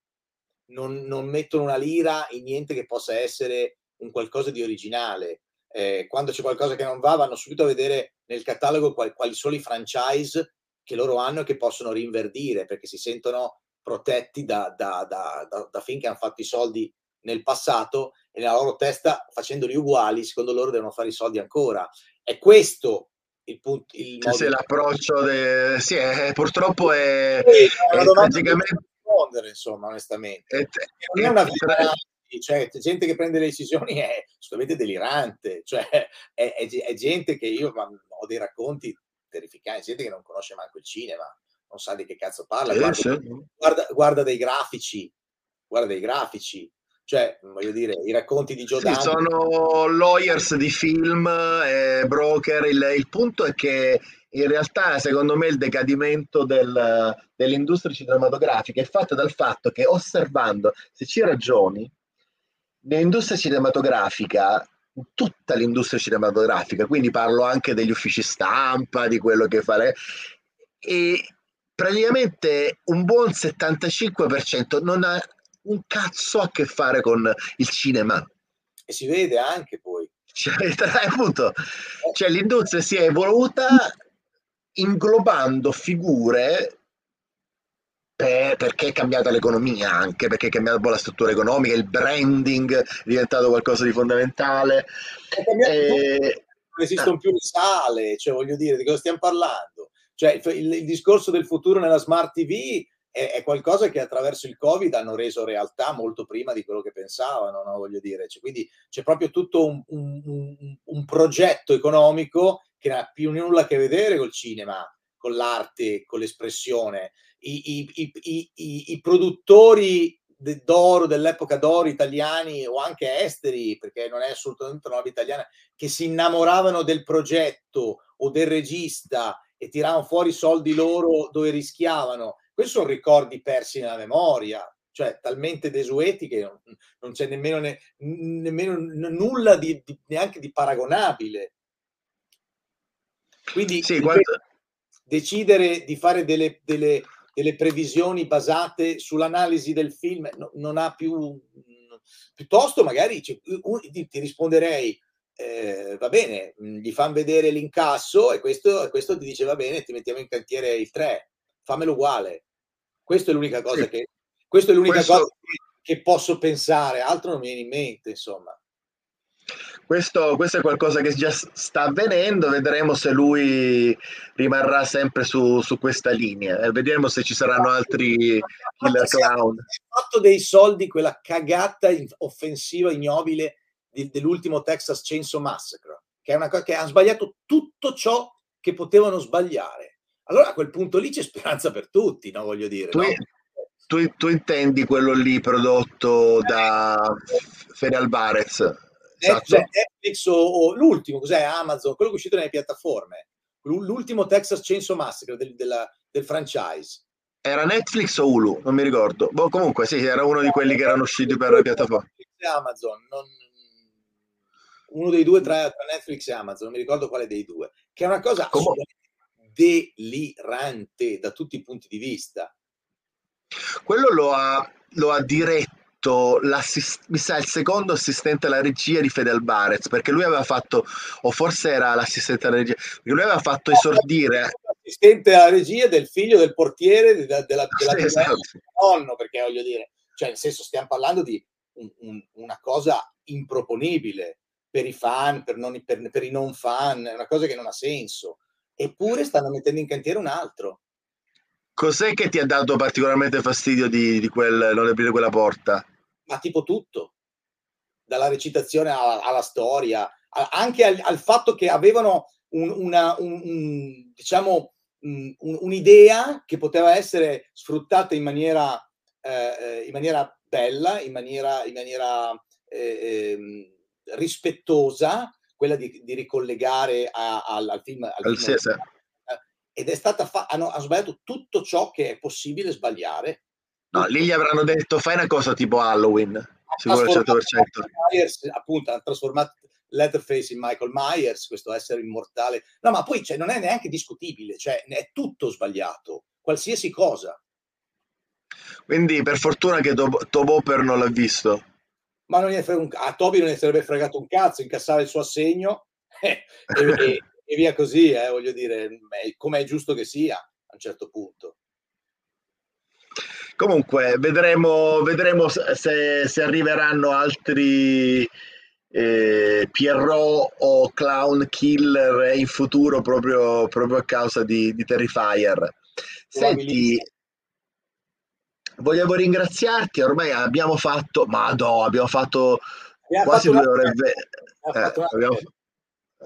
non, non mettono una lira in niente che possa essere un qualcosa di originale. Eh, quando c'è qualcosa che non va, vanno subito a vedere nel catalogo qual- quali sono i franchise che loro hanno e che possono rinverdire perché si sentono protetti da, da, da, da, che hanno fatto i soldi nel passato e nella loro testa, facendoli uguali, secondo loro devono fare i soldi ancora. È questo il punto. Il modo
se
di-
l'approccio, de- sì, è- purtroppo è,
Sì, è
è
non rispondere, insomma, onestamente.
è-
non è una vita reale, cioè gente che prende le decisioni è assolutamente delirante, cioè è, è ge- è gente che io ma, ho dei racconti terrificanti, gente che non conosce manco il cinema, non sa di che cazzo parla,
Sì,
guarda,
sì.
guarda- guarda dei grafici, guarda dei grafici, cioè voglio dire, i racconti di Joe
Sì, sono lawyers di film, e broker. Il, il punto è che in realtà, secondo me, il decadimento del- dell'industria cinematografica è fatto dal fatto che osservando, se ci ragioni, nell'industria cinematografica, tutta l'industria cinematografica, quindi parlo anche degli uffici stampa, di quello che fa le- e praticamente un buon 75% non ha un cazzo a che fare con il cinema.
e si vede anche poi.
Cioè, tra- appunto, cioè, l'industria si è evoluta inglobando figure per- perché è cambiata l'economia anche, perché è cambiata un po' la struttura economica, il branding è diventato qualcosa di fondamentale. E-
tutto, non esistono più le sale, cioè voglio dire, di cosa stiamo parlando? Cioè il, il- il discorso del futuro nella smart TV è, è qualcosa che attraverso il Covid hanno reso realtà molto prima di quello che pensavano, no? voglio dire. Cioè, quindi c'è proprio tutto un, un- un- un progetto economico che non ha più nulla a che vedere col cinema, con l'arte, con l'espressione. I, i- i- produttori d'oro dell'epoca d'oro italiani o anche esteri, perché non è assolutamente una roba italiana, che si innamoravano del progetto o del regista e tiravano fuori i soldi loro dove rischiavano. Questi sono ricordi persi nella memoria, cioè talmente desueti che non, non c'è nemmeno, ne- nemmeno nulla di, di- neanche di paragonabile. Quindi
Sì, quando-
decidere di fare delle, delle- delle previsioni basate sull'analisi del film no- non ha più piuttosto magari cioè, ti, risponderei eh, va bene mh, gli fanno vedere l'incasso e questo, e questo ti dice va bene ti mettiamo in cantiere il 3 fammelo uguale questa è l'unica cosa
Sì.
che questa è l'unica
Questo-
cosa che, che posso pensare altro non mi viene in mente insomma
Questo, questo è qualcosa che già sta avvenendo, vedremo se lui rimarrà sempre su, su questa linea e vedremo se ci saranno altri killer clown.
ha fatto dei soldi quella cagata offensiva ignobile di- dell'ultimo Texas Chainsaw Massacre che è una cosa che ha sbagliato tutto ciò che potevano sbagliare allora a quel punto lì c'è speranza per tutti no voglio dire
Tu,
no?
tu- tu intendi quello lì prodotto da Fede Alvarez?
Net-
Esatto.
cioè, Netflix o, o l'ultimo, cos'è? Amazon, quello che è uscito nelle piattaforme. L'u- L'ultimo Texas Chainsaw Massacre del, della- del franchise.
Era Netflix o Hulu? Non mi ricordo. Boh, comunque sì, era uno di quelli che erano usciti per le piattaforme.
Netflix e Amazon, non- uno dei due tra, Netflix e Amazon, non mi ricordo quale dei due, che è una cosa delirante da tutti i punti di vista.
Quello lo ha, lo ha diretto, l'assis- mi sa, il secondo assistente alla regia di Fede Alvarez, perché lui aveva fatto, o forse era l'assistente alla regia, perché lui aveva fatto esordire...
Assistente alla regia del figlio del portiere della, della, della
Sì, esatto.
nonno, perché voglio dire, cioè nel senso stiamo parlando di un- un- una cosa improponibile per i fan, per, non i- per- per i non fan, è una cosa che non ha senso. Eppure stanno mettendo in cantiere un altro.
Cos'è che ti ha dato particolarmente fastidio di, di quel non aprire quella porta?
Ma tipo tutto, dalla recitazione alla, alla storia, a- anche al, al fatto che avevano un- una, un- un, diciamo, un- un- un'idea che poteva essere sfruttata in maniera, eh, eh, in maniera bella, in maniera, in maniera eh, ehm, rispettosa, quella di, di ricollegare a- al, al film. al
Al-
film
sì, sì.
ed è stata fa- hanno, hanno sbagliato tutto ciò che è possibile sbagliare.
No, lì gli avranno detto fai una cosa tipo Halloween, sicuro al
trasformato
100%.
Michael Myers, appunto, ha trasformato Letterface in Michael Myers, questo essere immortale. No, ma poi cioè, non è neanche discutibile, cioè è tutto sbagliato, qualsiasi cosa.
Quindi per fortuna che Tob- non l'ha visto.
Ma non un, a Toby non gli sarebbe fregato un cazzo, incassare il suo assegno e, e- e via così, eh, voglio dire, come è giusto che sia a un certo punto.
Comunque, vedremo, vedremo se, se- arriveranno altri eh, Pierrot o Clown Killer in futuro proprio, proprio a causa di, di Terrifier. Senti, volevo ringraziarti, ormai abbiamo fatto, ma no, abbiamo fatto
Abbiamo
quasi
fatto
due ore eh,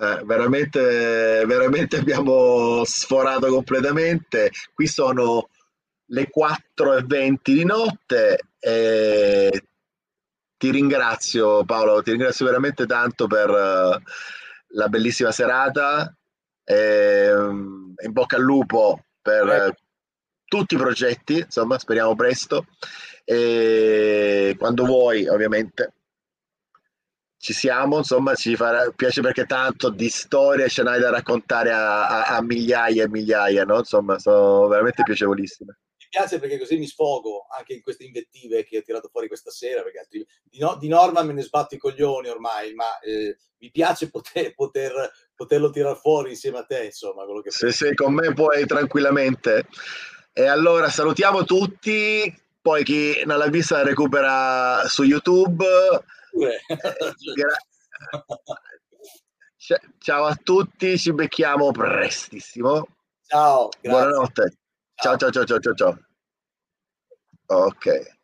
eh, veramente, veramente abbiamo sforato completamente. Qui sono le 4.20 di notte e ti ringrazio Paolo, ti ringrazio veramente tanto per eh, la bellissima serata e mm, in bocca al lupo per eh, tutti i progetti, insomma, speriamo presto e quando vuoi ovviamente ci siamo, insomma, ci farà piace perché tanto di storie ce n'hai da raccontare a, a- a migliaia e migliaia, no? Insomma, sono veramente piacevolissime.
Piace perché così mi sfogo anche in queste invettive che ho tirato fuori questa sera, perché altri- di, no- di norma me ne sbatto i coglioni ormai, ma eh, mi piace poter, poter, poterlo tirare fuori insieme a te, insomma, quello che
Se sei con me puoi tranquillamente. E allora salutiamo tutti, poi chi non l'ha vista recupera su YouTube. Cia- Ciao a tutti, ci becchiamo prestissimo.
Ciao, grazie.
Buonanotte. Ciao ciao ciao ciao ciao ciao. Ok.